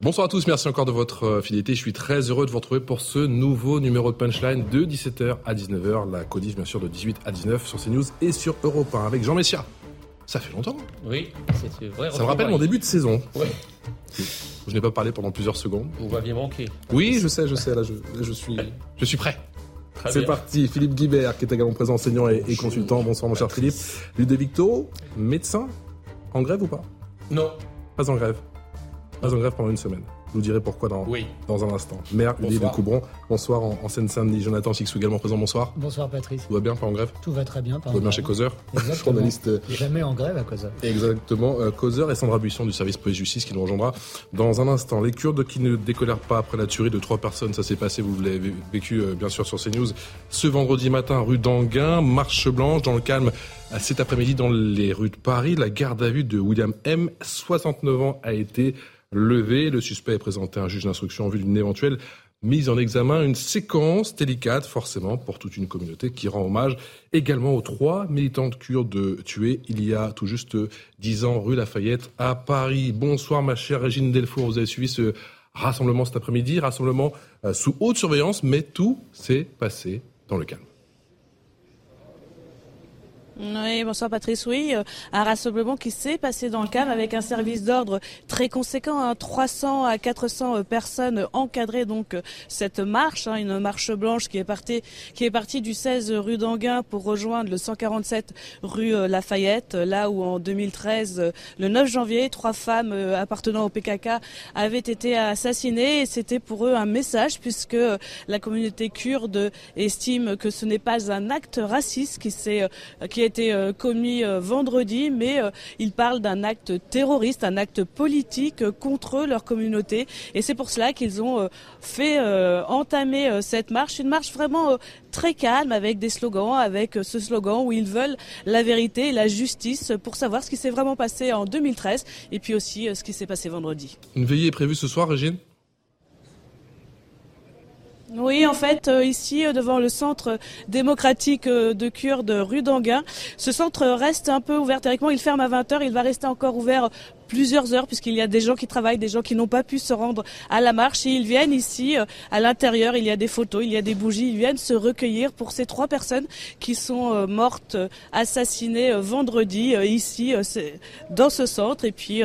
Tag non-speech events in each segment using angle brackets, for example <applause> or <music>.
Bonsoir à tous, merci encore de votre euh, fidélité. Je suis très heureux de vous retrouver pour ce nouveau numéro de Punchline de 17h à 19h. La codif, bien sûr, de 18 à 19 sur CNews et sur Europe 1 avec Jean Messia. Ça fait longtemps. Oui, c'est vrai. Ça me rappelle mon début de saison. Oui. Je n'ai pas parlé pendant plusieurs secondes. Vous m'aviez manqué. Oui, je sais, je sais. Là, je, là, je suis, je suis prêt. C'est parti. Philippe Guibert, qui est également présent, enseignant et, et consultant. Bonsoir, mon cher Philippe. Ludovicto, médecin, en grève ou pas? Non. Pas en grève. Pas en grève pendant une semaine. Je vous dirai pourquoi dans, Oui. dans un instant. Maire Olivier de. Coubron, bonsoir en, en Seine-Saint-Denis. Jonathan Sixou également présent, bonsoir. Bonsoir Patrice. Tout va bien, pas en grève? Tout va très bien. Tout va bien chez Causeur Exactement. Journaliste euh, Jamais en grève à cause de Exactement, euh, Causeur et Sandra Buisson du service police-justice qui nous rejoindra dans un instant. Les Kurdes qui ne décolèrent pas après la tuerie de trois personnes, ça s'est passé, vous l'avez vécu euh, bien sûr sur CNews, ce vendredi matin rue d'Anguin, marche blanche dans le calme cet après-midi dans les rues de Paris. La garde à vue de William M, 69 ans, a été levée. Le suspect est présenté à un juge d'instruction en vue d'une éventuelle mise en examen, une séquence délicate forcément pour toute une communauté qui rend hommage également aux trois militantes kurdes tuées il y a tout juste dix ans rue Lafayette à Paris. Bonsoir ma chère Régine Delfour, vous avez suivi ce rassemblement cet après-midi, rassemblement euh, sous haute surveillance, mais tout s'est passé dans le calme. Oui, bonsoir Patrice. Oui, euh, un rassemblement qui s'est passé dans le calme avec un service d'ordre très conséquent, hein, 300 à 400 euh, personnes encadrées donc euh, cette marche, hein, une marche blanche qui est partie qui est partie du 16 rue d'Anguin pour rejoindre le 147 rue euh, Lafayette, là où en 2013, euh, le 9 janvier, trois femmes euh, appartenant au PKK avaient été assassinées. Et c'était pour eux un message puisque euh, la communauté kurde estime que ce n'est pas un acte raciste qui s'est euh, qui a été euh, commis euh, vendredi, mais euh, ils parlent d'un acte terroriste, un acte politique contre leur communauté. Et c'est pour cela qu'ils ont fait entamer cette marche, une marche vraiment très calme avec des slogans, avec ce slogan où ils veulent la vérité et la justice pour savoir ce qui s'est vraiment passé en 2013 et puis aussi ce qui s'est passé vendredi. Une veillée est prévue ce soir, Régine? Oui, en fait, euh, ici, euh, devant le centre démocratique euh, de Kurdes, rue d'Anguin, ce centre reste un peu ouvert théoriquement. Il ferme à 20h, il va rester encore ouvert plusieurs heures puisqu'il y a des gens qui travaillent, des gens qui n'ont pas pu se rendre à la marche. Et ils viennent ici euh, à l'intérieur, il y a des photos, il y a des bougies, ils viennent se recueillir pour ces trois personnes qui sont euh, mortes, euh, assassinées vendredi ici dans ce centre. Et puis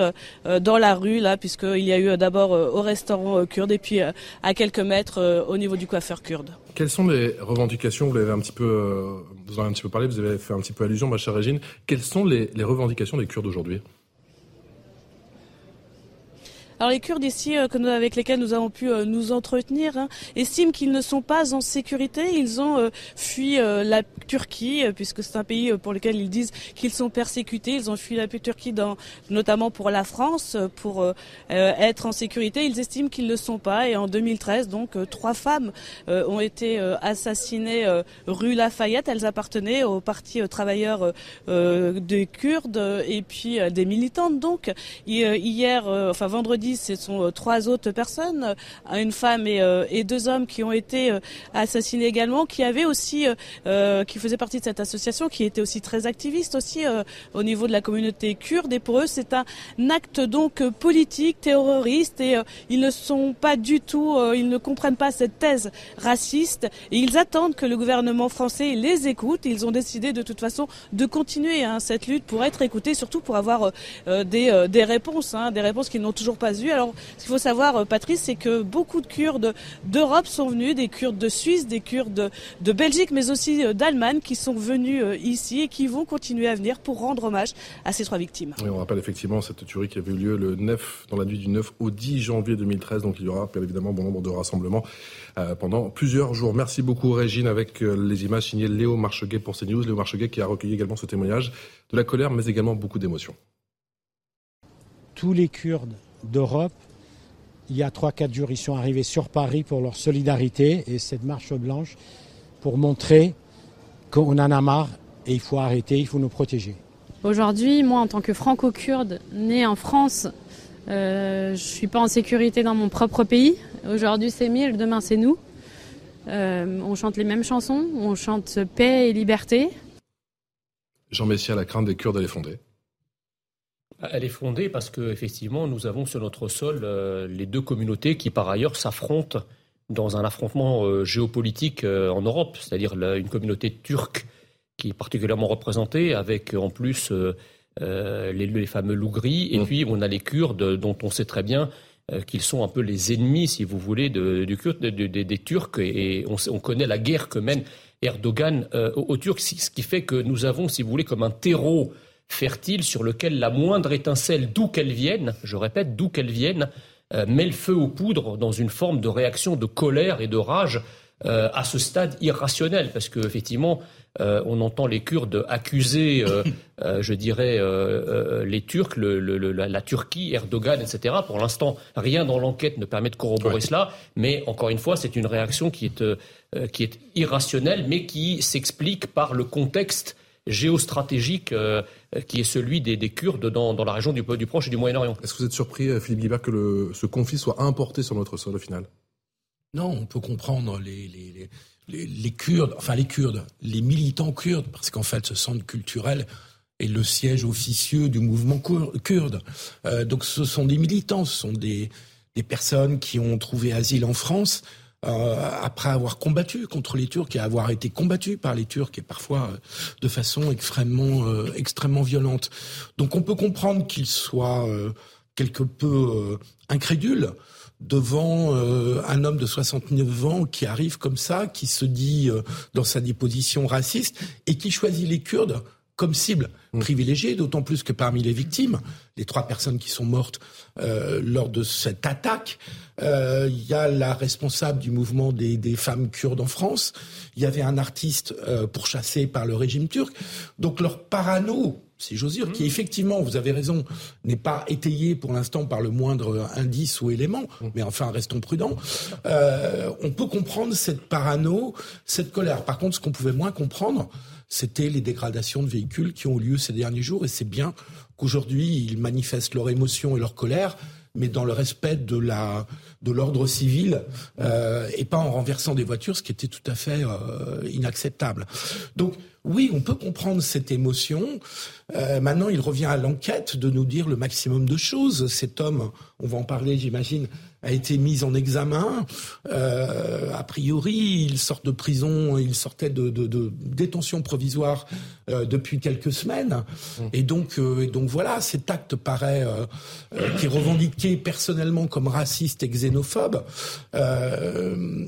dans la rue là puisqu'il y a eu d'abord au restaurant kurde et puis à quelques mètres au niveau du coiffeur kurde. Quelles sont les revendications? Vous l'avez un petit peu, vous en avez un petit peu parlé, vous avez fait un petit peu allusion, ma chère Régine. Quelles sont les, les revendications des Kurdes aujourd'hui? Alors les Kurdes ici, euh, avec lesquels nous avons pu euh, nous entretenir, hein, estiment qu'ils ne sont pas en sécurité. Ils ont euh, fui la Turquie, puisque c'est un pays pour lequel ils disent qu'ils sont persécutés. Ils ont fui la Turquie, dans, notamment pour la France, pour être en sécurité. Ils estiment qu'ils ne le sont pas. Et en 2013, donc, trois femmes ont été assassinées rue Lafayette. Elles appartenaient au Parti travailleur des Kurdes et puis des militantes. Donc, hi- hier, enfin vendredi, ce sont euh, trois autres personnes, euh, une femme et, euh, et deux hommes qui ont été assassinés également, qui avaient aussi, qui faisaient partie de cette association, qui étaient aussi très activistes aussi au niveau de la communauté kurde. Et pour eux, c'est un acte donc politique, terroriste, et ils ne sont pas du tout, ils ne comprennent pas cette thèse raciste, et ils attendent que le gouvernement français les écoute. Ils ont décidé de toute façon de continuer hein, cette lutte pour être écoutés, surtout pour avoir euh, des, euh, des réponses, hein, des réponses qu'ils n'ont toujours pas eues. Alors, ce qu'il faut savoir, euh, Patrice, c'est que beaucoup de Kurdes d'Europe sont venus, des Kurdes de Suisse, des Kurdes de, Belgique, mais aussi euh, d'Allemagne, qui sont venus euh, ici et qui vont continuer à venir pour rendre hommage à ces trois victimes. Et on rappelle effectivement cette tuerie qui avait eu lieu le 9, dans la nuit du 9 au 10 janvier 2013. Donc il y aura bien évidemment bon nombre de rassemblements pendant plusieurs jours. Merci beaucoup Régine avec les images signées Léo Marcheguet pour CNews. Léo Marcheguet qui a recueilli également ce témoignage de la colère mais également beaucoup d'émotions. tous les Kurdes d'Europe, il y a 3-4 jours, ils sont arrivés sur Paris pour leur solidarité et cette marche blanche pour montrer qu'on en a marre et il faut arrêter, il faut nous protéger. Aujourd'hui, moi, en tant que franco-kurde, né en France, euh, je ne suis pas en sécurité dans mon propre pays. Aujourd'hui, c'est Mille, demain, c'est nous. Euh, on chante les mêmes chansons, on chante paix et liberté. Jean Messia, la crainte des Kurdes, elle est fondée Elle est fondée parce qu'effectivement, nous avons sur notre sol euh, les deux communautés qui, par ailleurs, s'affrontent dans un affrontement géopolitique en Europe, c'est-à-dire une communauté turque qui est particulièrement représentée, avec en plus euh, les, fameux loups gris, et mmh. puis on a les Kurdes dont on sait très bien euh, qu'ils sont un peu les ennemis, si vous voulez, du des Turcs, et, on, connaît la guerre que mène Erdogan euh, aux, Turcs, ce qui fait que nous avons, si vous voulez, comme un terreau fertile sur lequel la moindre étincelle, d'où qu'elle vienne, je répète, d'où qu'elle vienne, met le feu aux poudres dans une forme de réaction de colère et de rage à ce stade irrationnel, parce qu'effectivement, euh, on entend les Kurdes accuser, euh, <laughs> euh, je dirais, les Turcs, la, Turquie, Erdogan, etc. Pour l'instant, rien dans l'enquête ne permet de corroborer cela, mais encore une fois, c'est une réaction qui est, qui est irrationnelle, mais qui s'explique par le contexte géostratégique qui est celui des, Kurdes dans, la région du, du Proche et du Moyen-Orient. Est-ce que vous êtes surpris, Philippe Guibert, que ce conflit soit importé sur notre sol au final? Non, on peut comprendre les les, Kurdes, enfin les Kurdes, les militants kurdes, parce qu'en fait ce centre culturel est le siège officieux du mouvement kurde. Euh, donc ce sont des militants, ce sont des, personnes qui ont trouvé asile en France euh, après avoir combattu contre les Turcs et avoir été combattus par les Turcs et parfois euh, de façon extrêmement, extrêmement violente. Donc on peut comprendre qu'ils soient quelque peu incrédules devant euh, un homme de 69 ans qui arrive comme ça, qui se dit euh, dans sa déposition raciste et qui choisit les Kurdes comme cible mmh. privilégiée, d'autant plus que parmi les victimes, les trois personnes qui sont mortes euh, lors de cette attaque, il y a la responsable du mouvement des, des, femmes kurdes en France, il y avait un artiste pourchassé par le régime turc, donc leur parano si j'ose dire, qui mmh. effectivement, vous avez raison, n'est pas étayé pour l'instant par le moindre indice ou élément, mmh. mais enfin, restons prudents. Euh, on peut comprendre cette parano, cette colère. Par contre, ce qu'on pouvait moins comprendre, c'était les dégradations de véhicules qui ont eu lieu ces derniers jours, et c'est bien qu'aujourd'hui, ils manifestent leur émotion et leur colère mais dans le respect de de l'ordre civil euh, et pas en renversant des voitures, ce qui était tout à fait euh, inacceptable. Donc oui, on peut comprendre cette émotion. Euh, maintenant, il revient à l'enquête de nous dire le maximum de choses. Cet homme, on va en parler, j'imagine, a été mis en examen. Euh, a priori, il sort de prison, il sortait de, de, de détention provisoire euh, depuis quelques semaines. Et donc, euh, donc voilà, cet acte paraît, euh, euh, qui est revendiqué personnellement comme raciste et xénophobe,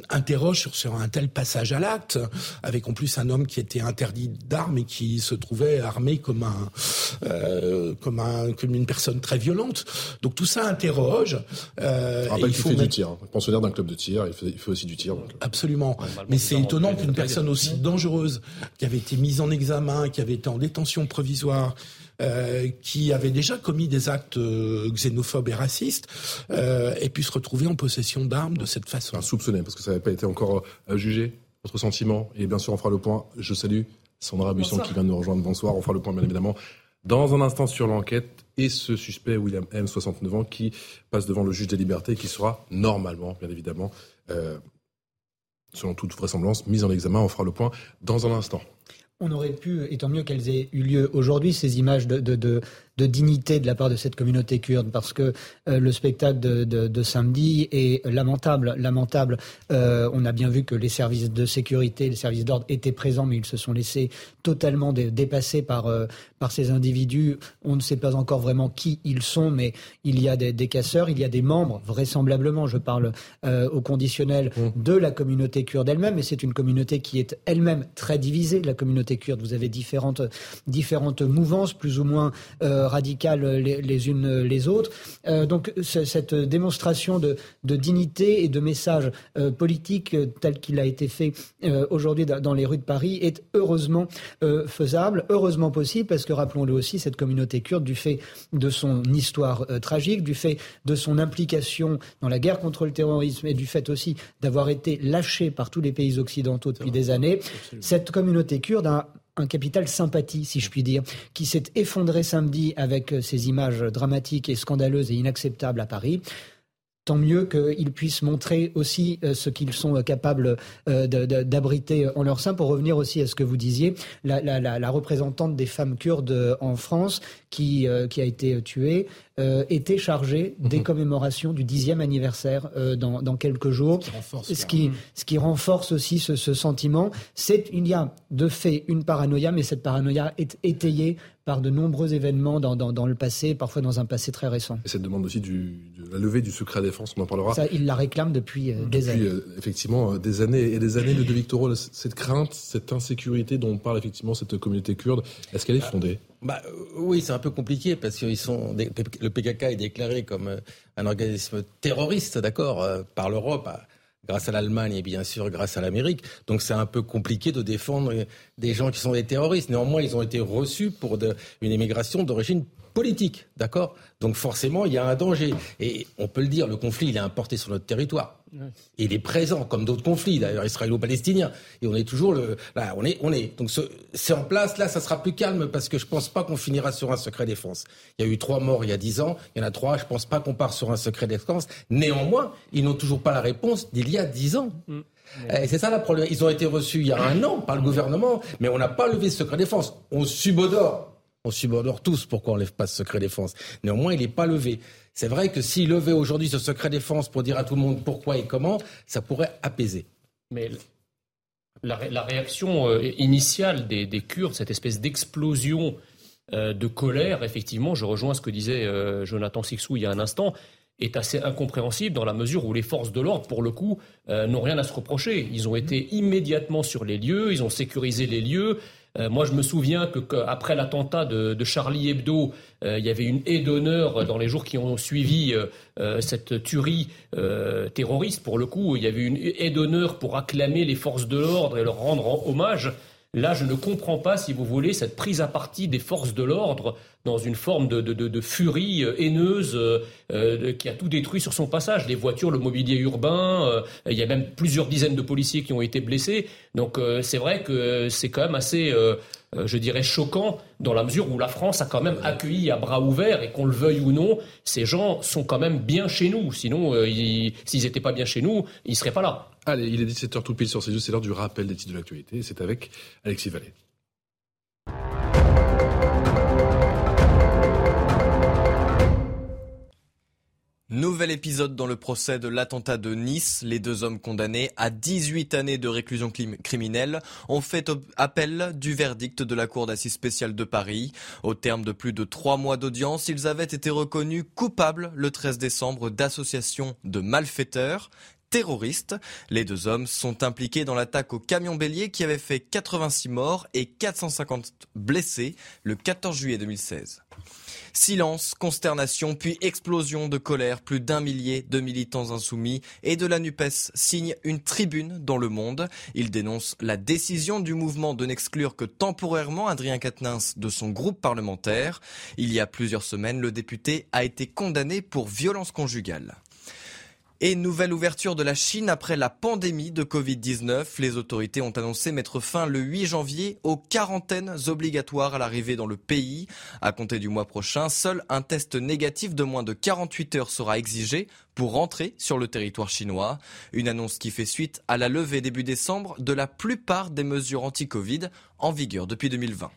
interroge sur, sur un tel passage à l'acte, avec en plus un homme qui était interdit d'armes et qui se trouvait armé comme un, comme un, comme une personne très violente. Donc tout ça interroge. Euh, il faut fait du tir. Hein. Pensionnaire d'un club de tir, il fait, il fait aussi du tir. Absolument. Mais c'est étonnant qu'une personne aussi dangereuse, qui avait été mise en examen, qui avait été en détention provisoire, euh, qui avait déjà commis des actes euh, xénophobes et racistes, euh, ait pu se retrouver en possession d'armes de cette façon. Enfin, soupçonné, parce que ça n'avait pas été encore euh, jugé. Votre sentiment Et bien sûr, on fera le point. Je salue Sandra Buisson qui vient de nous rejoindre. Bonsoir. On fera le point, bien évidemment, dans un instant sur l'enquête et ce suspect William M, 69 ans, qui passe devant le juge des libertés, qui sera normalement, bien évidemment, euh, selon toute vraisemblance, mis en examen. On fera le point dans un instant. On aurait pu, et tant mieux qu'elles aient eu lieu aujourd'hui, ces images de, de dignité de la part de cette communauté kurde parce que euh, le spectacle de, de, de, samedi est lamentable. Lamentable. Euh, on a bien vu que les services de sécurité, les services d'ordre étaient présents, mais ils se sont laissés totalement dépasser par, euh, par ces individus. On ne sait pas encore vraiment qui ils sont, mais il y a des, des casseurs, il y a des membres, vraisemblablement, je parle au conditionnel, mmh. de la communauté kurde elle-même, et c'est une communauté qui est elle-même très divisée, la communauté kurde. Vous avez différentes, différentes mouvances, plus ou moins. Euh, radicales les, unes les autres. donc cette démonstration de, de, dignité et de message politique tel qu'il a été fait aujourd'hui dans les rues de Paris est heureusement faisable, heureusement possible, parce que rappelons-le aussi, cette communauté kurde, du fait de son histoire tragique, du fait de son implication dans la guerre contre le terrorisme et du fait aussi d'avoir été lâchée par tous les pays occidentaux depuis des années, cette communauté kurde a un capital sympathie, si je puis dire, qui s'est effondré samedi avec ces images dramatiques et scandaleuses et inacceptables à Paris tant mieux qu'ils puissent montrer aussi euh, ce qu'ils sont capables euh, d'abriter en leur sein. Pour revenir aussi à ce que vous disiez, la, représentante des femmes kurdes en France qui, euh, qui a été tuée était chargée des mhm. commémorations du dixième anniversaire dans, quelques jours. Ce qui, ce qui, renforce aussi ce, ce sentiment. C'est il y a de fait une paranoïa, mais cette paranoïa est étayée par de nombreux événements dans, dans, le passé, parfois dans un passé très récent. Et cette demande aussi du, de la levée du secret défense, on en parlera. Ça, il la réclame depuis euh, des années. Euh, effectivement, euh, des années et des années de, de Victor Cette crainte, cette insécurité dont parle effectivement cette communauté kurde, est-ce qu'elle est fondée? Bah, oui, c'est un peu compliqué parce que sont, le PKK est déclaré comme un organisme terroriste, d'accord, par l'Europe grâce à l'Allemagne et bien sûr grâce à l'Amérique. Donc c'est un peu compliqué de défendre des gens qui sont des terroristes. Néanmoins, ils ont été reçus pour une immigration d'origine politique, d'accord? Donc forcément, il y a un danger. Et on peut le dire, le conflit, il est importé sur notre territoire. il est présent, comme d'autres conflits, d'ailleurs, israélo-palestiniens. Et on est toujours le, là, on est, on est. Donc c'est en place. Là, ça sera plus calme parce que je pense pas qu'on finira sur un secret défense. Il y a eu trois morts il y a dix ans. Il y en a trois. Je pense pas qu'on part sur un secret défense. Néanmoins, ils n'ont toujours pas la réponse d'il y a dix ans. Mm. Et c'est ça le problème. Ils ont été reçus il y a un an par le gouvernement, mais on n'a pas levé ce secret défense. On subodore on subordonne tous pourquoi on ne lève pas ce secret défense. Néanmoins, il n'est pas levé. C'est vrai que s'il levait aujourd'hui ce secret défense pour dire à tout le monde pourquoi et comment, ça pourrait apaiser. Mais la, réaction euh, initiale des, Kurdes, cette espèce d'explosion euh, de colère, effectivement, je rejoins ce que disait euh, Jonathan Sixou il y a un instant, est assez incompréhensible dans la mesure où les forces de l'ordre, pour le coup, n'ont rien à se reprocher. Ils ont été immédiatement sur les lieux, ils ont sécurisé les lieux, euh, moi, je me souviens que, qu'après l'attentat de, Charlie Hebdo, euh, il y avait une haie d'honneur dans les jours qui ont suivi euh, cette tuerie terroriste. Pour le coup, il y avait une haie d'honneur pour acclamer les forces de l'ordre et leur rendre hommage. Là, je ne comprends pas, si vous voulez, cette prise à partie des forces de l'ordre dans une forme de, furie euh, haineuse euh, euh, qui a tout détruit sur son passage. Les voitures, le mobilier urbain, il y a même plusieurs dizaines de policiers qui ont été blessés. Donc c'est vrai que c'est quand même assez, je dirais, choquant dans la mesure où la France a quand même accueilli à bras ouverts et qu'on le veuille ou non, ces gens sont quand même bien chez nous. Sinon, s'ils n'étaient pas bien chez nous, ils ne seraient pas là. Allez, il est 17h tout pile sur ces c'est l'heure du rappel des titres de l'actualité. C'est avec Alexis Vallée. Nouvel épisode dans le procès de l'attentat de Nice. Les deux hommes condamnés à 18 années de réclusion criminelle ont fait appel du verdict de la Cour d'assises spéciale de Paris. Au terme de plus de trois mois d'audience, ils avaient été reconnus coupables le 13 décembre d'association de malfaiteurs terroristes. Les deux hommes sont impliqués dans l'attaque au camion bélier qui avait fait 86 morts et 450 blessés le 14 juillet 2016. Silence, consternation, puis explosion de colère. Plus d'un millier de militants insoumis et de la NUPES signent une tribune dans le monde. Ils dénoncent la décision du mouvement de n'exclure que temporairement Adrien Quatennens de son groupe parlementaire. Il y a plusieurs semaines, le député a été condamné pour violence conjugale. Et nouvelle ouverture de la Chine après la pandémie de Covid-19. Les autorités ont annoncé mettre fin le 8 janvier aux quarantaines obligatoires à l'arrivée dans le pays. À compter du mois prochain, seul un test négatif de moins de 48 heures sera exigé pour rentrer sur le territoire chinois. Une annonce qui fait suite à la levée début décembre de la plupart des mesures anti-Covid en vigueur depuis 2020.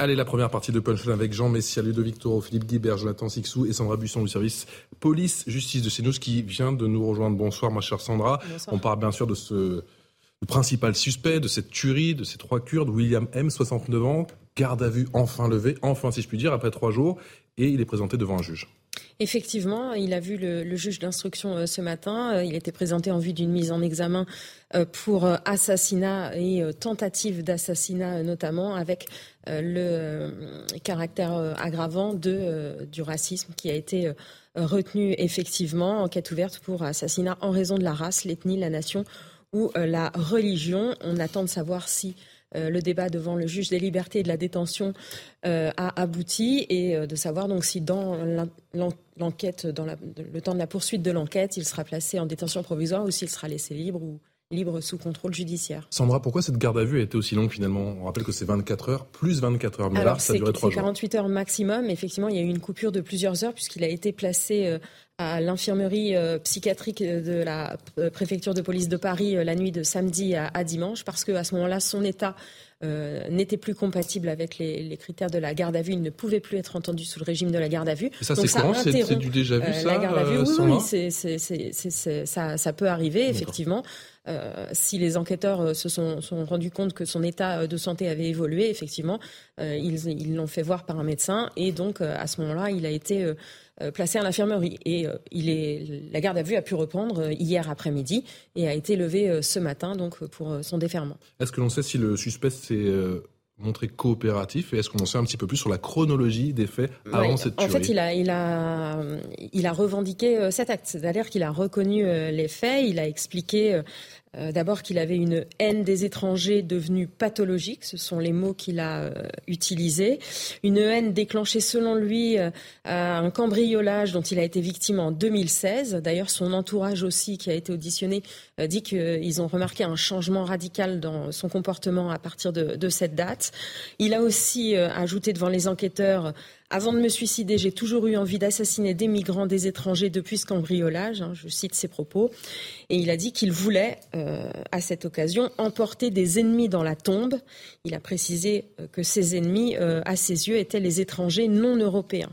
Allez, la première partie de Punchline avec Jean Messia, Ludovic Toro, Philippe Guibert, Jonathan Sixou et Sandra Busson du service police-justice de CNews qui vient de nous rejoindre. Bonsoir, ma chère Sandra. On parle bien sûr de ce principal suspect de cette tuerie de ces trois Kurdes, William M, 69 ans, garde à vue enfin levé, enfin si je puis dire, après trois jours, et il est présenté devant un juge. Effectivement, il a vu le, juge d'instruction euh, ce matin. Euh, il était présenté en vue d'une mise en examen euh, pour assassinat et tentative d'assassinat notamment, avec le caractère aggravant du racisme qui a été retenu effectivement. Enquête ouverte pour assassinat en raison de la race, l'ethnie, la nation ou la religion. On attend de savoir si euh, le débat devant le juge des libertés et de la détention euh, a abouti et euh, de savoir donc si dans l'enquête, dans le temps de la poursuite de l'enquête, il sera placé en détention provisoire ou s'il sera laissé libre ou libre sous contrôle judiciaire. Sandra, pourquoi cette garde à vue a été aussi longue finalement? On rappelle que c'est 24 heures, plus 24 heures, mais là, ça a duré 3 jours. 48 heures maximum. Effectivement, il y a eu une coupure de plusieurs heures puisqu'il a été placé à l'infirmerie euh, psychiatrique de la euh, préfecture de police de Paris euh, la nuit de samedi à, dimanche parce que à ce moment-là son état n'était plus compatible avec les, critères de la garde à vue. Il ne pouvait plus être entendu sous le régime de la garde à vue. ça, c'est courant C'est du déjà vu, ça La garde à vue, oui, ça, ça, peut arriver, effectivement. si les enquêteurs se sont, sont, rendus compte que son état de santé avait évolué, effectivement, ils l'ont fait voir par un médecin et donc à ce moment-là, il a été euh, placé à l'infirmerie. Et euh, il est, la garde à vue a pu reprendre euh, hier après-midi et a été levée ce matin donc pour son déferment. Est-ce que l'on sait si le suspect s'est montré coopératif et est-ce qu'on en sait un petit peu plus sur la chronologie des faits avant cette tuerie En fait, il a, il a, il a revendiqué cet acte, c'est-à-dire qu'il a reconnu les faits, il a expliqué euh, d'abord qu'il avait une haine des étrangers devenue pathologique, ce sont les mots qu'il a euh, utilisés. Une haine déclenchée selon lui euh, à un cambriolage dont il a été victime en 2016. D'ailleurs, son entourage aussi, qui a été auditionné, dit qu'ils ont remarqué un changement radical dans son comportement à partir de, de cette date. Il a aussi ajouté devant les enquêteurs avant de me suicider, j'ai toujours eu envie d'assassiner des migrants, des étrangers depuis ce cambriolage. Hein, je cite ses propos. Et il a dit qu'il voulait, euh, à cette occasion, emporter des ennemis dans la tombe. Il a précisé euh, que ces ennemis, euh, à ses yeux, étaient les étrangers non européens.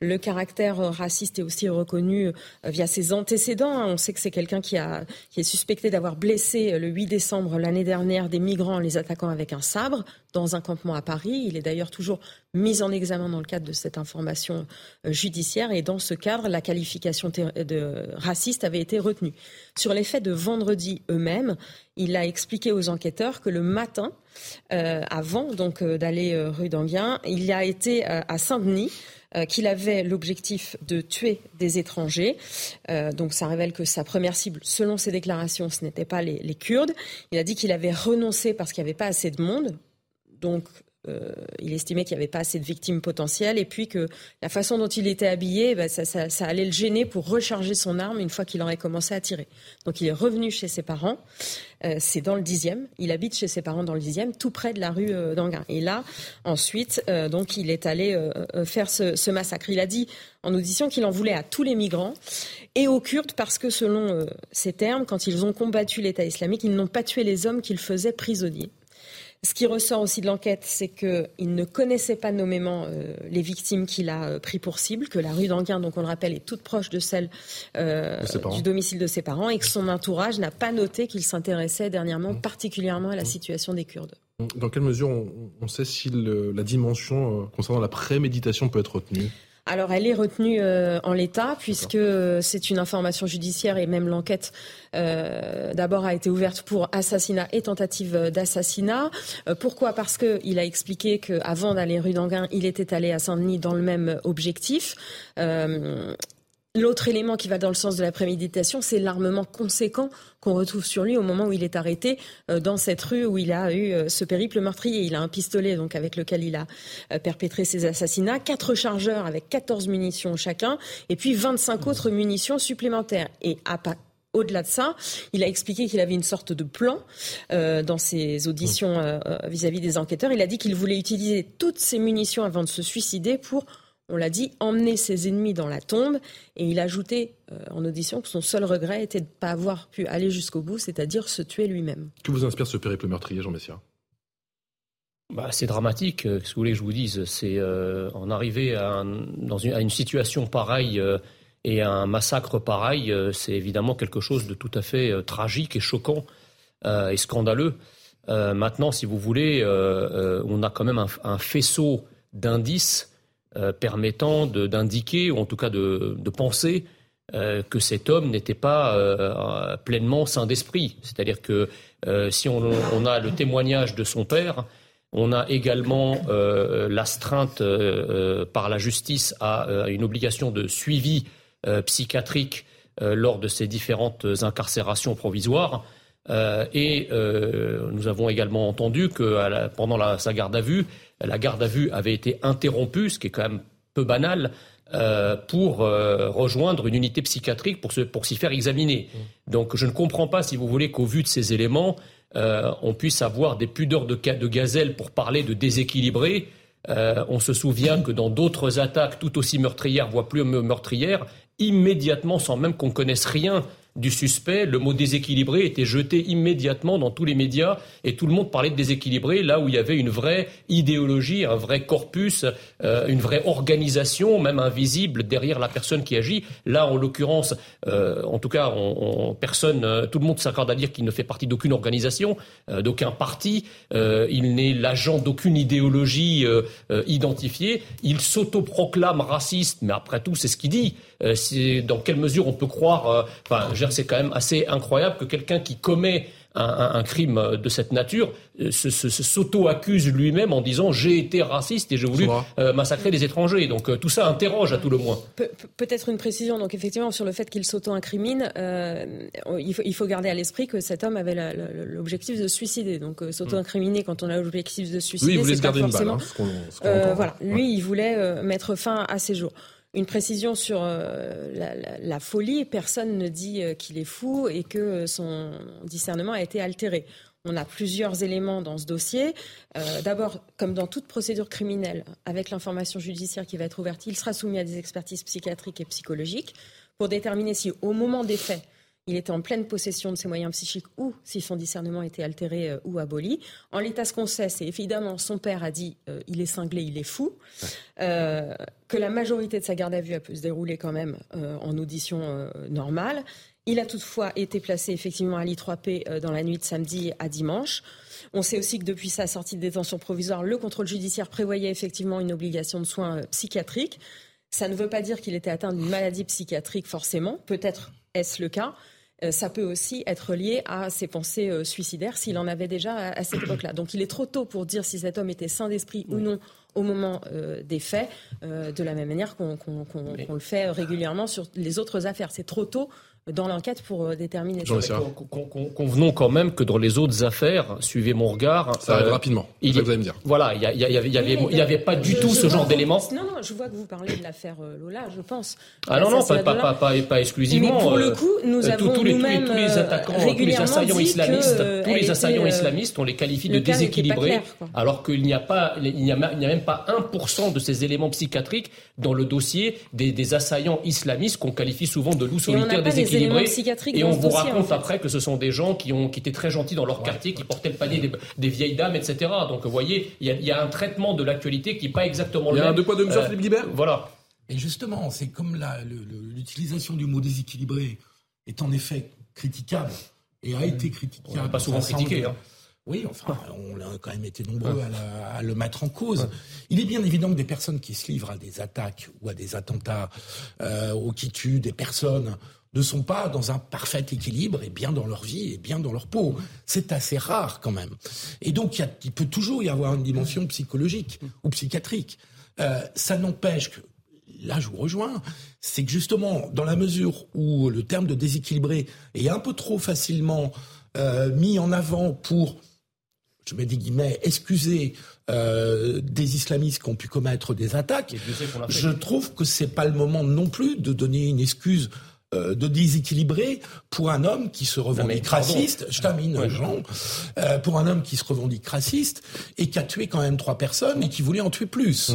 Le caractère raciste est aussi reconnu via ses antécédents. Hein. On sait que c'est quelqu'un qui, qui est suspecté d'avoir blessé le 8 décembre l'année dernière des migrants en les attaquant avec un sabre dans un campement à Paris. Il est d'ailleurs toujours mis en examen dans le cadre de cette information euh, judiciaire et dans ce cadre, la qualification de raciste avait été retenue. Sur les faits de vendredi eux-mêmes, il a expliqué aux enquêteurs que le matin, euh, avant donc euh, d'aller rue d'Anguien, il a été à Saint-Denis qu'il avait l'objectif de tuer des étrangers. donc ça révèle que sa première cible, selon ses déclarations, ce n'était pas les, les Kurdes. Il a dit qu'il avait renoncé parce qu'il n'y avait pas assez de monde. Donc euh, il estimait qu'il n'y avait pas assez de victimes potentielles et puis que la façon dont il était habillé, bah, ça, allait le gêner pour recharger son arme une fois qu'il aurait commencé à tirer. Donc il est revenu chez ses parents, euh, c'est dans le dixième, il habite chez ses parents dans le dixième, tout près de la rue euh, d'Anguin. Et là, ensuite, donc il est allé faire ce, ce, massacre. Il a dit en audition qu'il en voulait à tous les migrants et aux Kurdes parce que selon ses termes, quand ils ont combattu l'État islamique, ils n'ont pas tué les hommes qu'ils faisaient prisonniers. Ce qui ressort aussi de l'enquête, c'est qu'il ne connaissait pas nommément euh, les victimes qu'il a euh, pris pour cible, que la rue d'Anguin, donc on le rappelle, est toute proche de celle euh, du domicile de ses parents, et que son entourage n'a pas noté qu'il s'intéressait dernièrement mmh. particulièrement à la mmh. situation des Kurdes. Dans quelle mesure on, sait si la dimension concernant la préméditation peut être retenue? Alors elle est retenue en l'état puisque c'est une information judiciaire et même l'enquête euh, d'abord a été ouverte pour assassinat et tentative d'assassinat. Euh, pourquoi? Parce qu'il a expliqué qu'avant d'aller rue d'Anguin, il était allé à Saint-Denis dans le même objectif. Euh, l'autre élément qui va dans le sens de la préméditation, c'est l'armement conséquent qu'on retrouve sur lui au moment où il est arrêté dans cette rue où il a eu ce périple meurtrier. Il a un pistolet donc avec lequel il a perpétré ses assassinats, quatre chargeurs avec 14 munitions chacun, et puis 25 autres munitions supplémentaires. Et à, au-delà de ça, il a expliqué qu'il avait une sorte de plan euh, dans ses auditions euh, euh, vis-à-vis des enquêteurs. Il a dit qu'il voulait utiliser toutes ses munitions avant de se suicider pour, on l'a dit, emmener ses ennemis dans la tombe. Et il a ajouté en audition que son seul regret était de ne pas avoir pu aller jusqu'au bout, c'est-à-dire se tuer lui-même. Que vous inspire ce périple meurtrier, Jean Messia? Bah, c'est dramatique, ce que vous voulez que je vous dise? C'est en arriver à, dans une, à une situation pareille et un massacre pareil, euh, c'est évidemment quelque chose de tout à fait euh, tragique et choquant euh, et scandaleux. maintenant, si vous voulez, on a quand même un, faisceau d'indices permettant d'indiquer, ou en tout cas de, penser, que cet homme n'était pas pleinement saint d'esprit. C'est-à-dire que si on, a le témoignage de son père, on a également l'astreinte par la justice à une obligation de suivi psychiatrique lors de ces différentes incarcérations provisoires. Euh, et euh, nous avons également entendu que pendant sa garde à vue, la garde à vue avait été interrompue, ce qui est quand même peu banal, euh, pour rejoindre une unité psychiatrique pour, pour s'y faire examiner. Mmh. Donc je ne comprends pas, si vous voulez, qu'au vu de ces éléments, on puisse avoir des pudeurs de, de gazelle pour parler de déséquilibré. on se souvient que dans d'autres attaques tout aussi meurtrières, voire plus meurtrières, immédiatement, sans même qu'on connaisse rien du suspect, le mot déséquilibré était jeté immédiatement dans tous les médias et tout le monde parlait de déséquilibré là où il y avait une vraie idéologie, un vrai corpus, euh, une vraie organisation, même invisible derrière la personne qui agit. Là, en l'occurrence, euh, en tout cas, on, personne, euh, tout le monde s'accorde à dire qu'il ne fait partie d'aucune organisation, d'aucun parti. il n'est l'agent d'aucune idéologie identifiée. Il s'autoproclame raciste, mais après tout, c'est ce qu'il dit. Dans quelle mesure on peut croire, enfin, c'est quand même assez incroyable que quelqu'un qui commet un, crime de cette nature euh, s'auto-accuse lui-même en disant j'ai été raciste et j'ai voulu euh, massacrer des étrangers. Donc euh, tout ça interroge à tout le moins. peut-être une précision. Donc effectivement sur le fait qu'il s'auto-incrimine, il, faut, garder à l'esprit que cet homme avait l'objectif de se suicider. Donc s'auto-incriminer quand on a l'objectif de se suicider, c'est pas forcément. voilà, lui il voulait mettre fin à ses jours. Une précision sur euh, la, folie, personne ne dit euh, qu'il est fou et que son discernement a été altéré. On a plusieurs éléments dans ce dossier. Euh, d'abord, comme dans toute procédure criminelle, avec l'information judiciaire qui va être ouverte, il sera soumis à des expertises psychiatriques et psychologiques pour déterminer si, au moment des faits, il était en pleine possession de ses moyens psychiques ou si son discernement était altéré euh, ou aboli. En l'état, ce qu'on sait, c'est évidemment son père a dit euh, il est cinglé, il est fou, euh, que la majorité de sa garde à vue a pu se dérouler quand même en audition normale. Il a toutefois été placé effectivement à l'I3P dans la nuit de samedi à dimanche. On sait aussi que depuis sa sortie de détention provisoire, le contrôle judiciaire prévoyait effectivement une obligation de soins psychiatriques. Ça ne veut pas dire qu'il était atteint d'une maladie psychiatrique forcément. Peut-être est-ce le cas. Euh, ça peut aussi être lié à ses pensées euh, suicidaires s'il en avait déjà à, cette <clears throat> époque-là. Donc il est trop tôt pour dire si cet homme était sain d'esprit ou non au moment euh, des faits, de la même manière qu'on le fait régulièrement sur les autres affaires. C'est trop tôt dans l'enquête pour euh, déterminer. convenons quand même que dans les autres affaires, suivez mon regard. Ça arrive euh, rapidement. Il, vous allez me dire. Voilà, il n'y avait, il y avait pas du tout ce genre d'éléments. Non, non, je vois que vous parlez de l'affaire euh, Lola, je pense. Ah non, non, pas, pas, pas, pas, exclusivement. Mais pour le coup, nous avons tous, les, tous, les, tous les attaquants, tous les assaillants islamistes, tous les assaillants islamistes, on les qualifie de déséquilibrés, alors qu'il n'y a pas, il n'y a, même pas 1% de ces éléments psychiatriques dans le dossier des, assaillants islamistes qu'on qualifie souvent de loups solitaires déséquilibrés. Et on vous raconte après que ce sont des gens qui, ont, qui étaient très gentils dans leur quartier, qui portaient le panier des, vieilles dames, etc. Donc vous voyez, il y, a un traitement de l'actualité qui n'est pas exactement le même. Il y a un deux poids, deux mesures, euh, Philippe Guibert Voilà. Et justement, c'est comme l'utilisation du mot déséquilibré est en effet critiquable et a été critiquable. pas souvent critiqué. Hein. Oui, enfin, on a quand même été nombreux à, le mettre en cause. Il est bien évident que des personnes qui se livrent à des attaques ou à des attentats euh, ou qui tuent des personnes ne sont pas dans un parfait équilibre et bien dans leur vie et bien dans leur peau. C'est assez rare quand même. Et donc il, peut toujours y avoir une dimension psychologique ou psychiatrique. Euh, ça n'empêche que, là je vous rejoins, c'est que justement dans la mesure où le terme de déséquilibré est un peu trop facilement euh, mis en avant pour, je mets des guillemets, excuser euh, des islamistes qui ont pu commettre des attaques, je trouve que c'est pas le moment non plus de donner une excuse euh, de déséquilibré pour un homme qui se revendique raciste. Je termine, Jean. Euh, pour un homme qui se revendique raciste et qui a tué quand même trois personnes et qui voulait en tuer plus.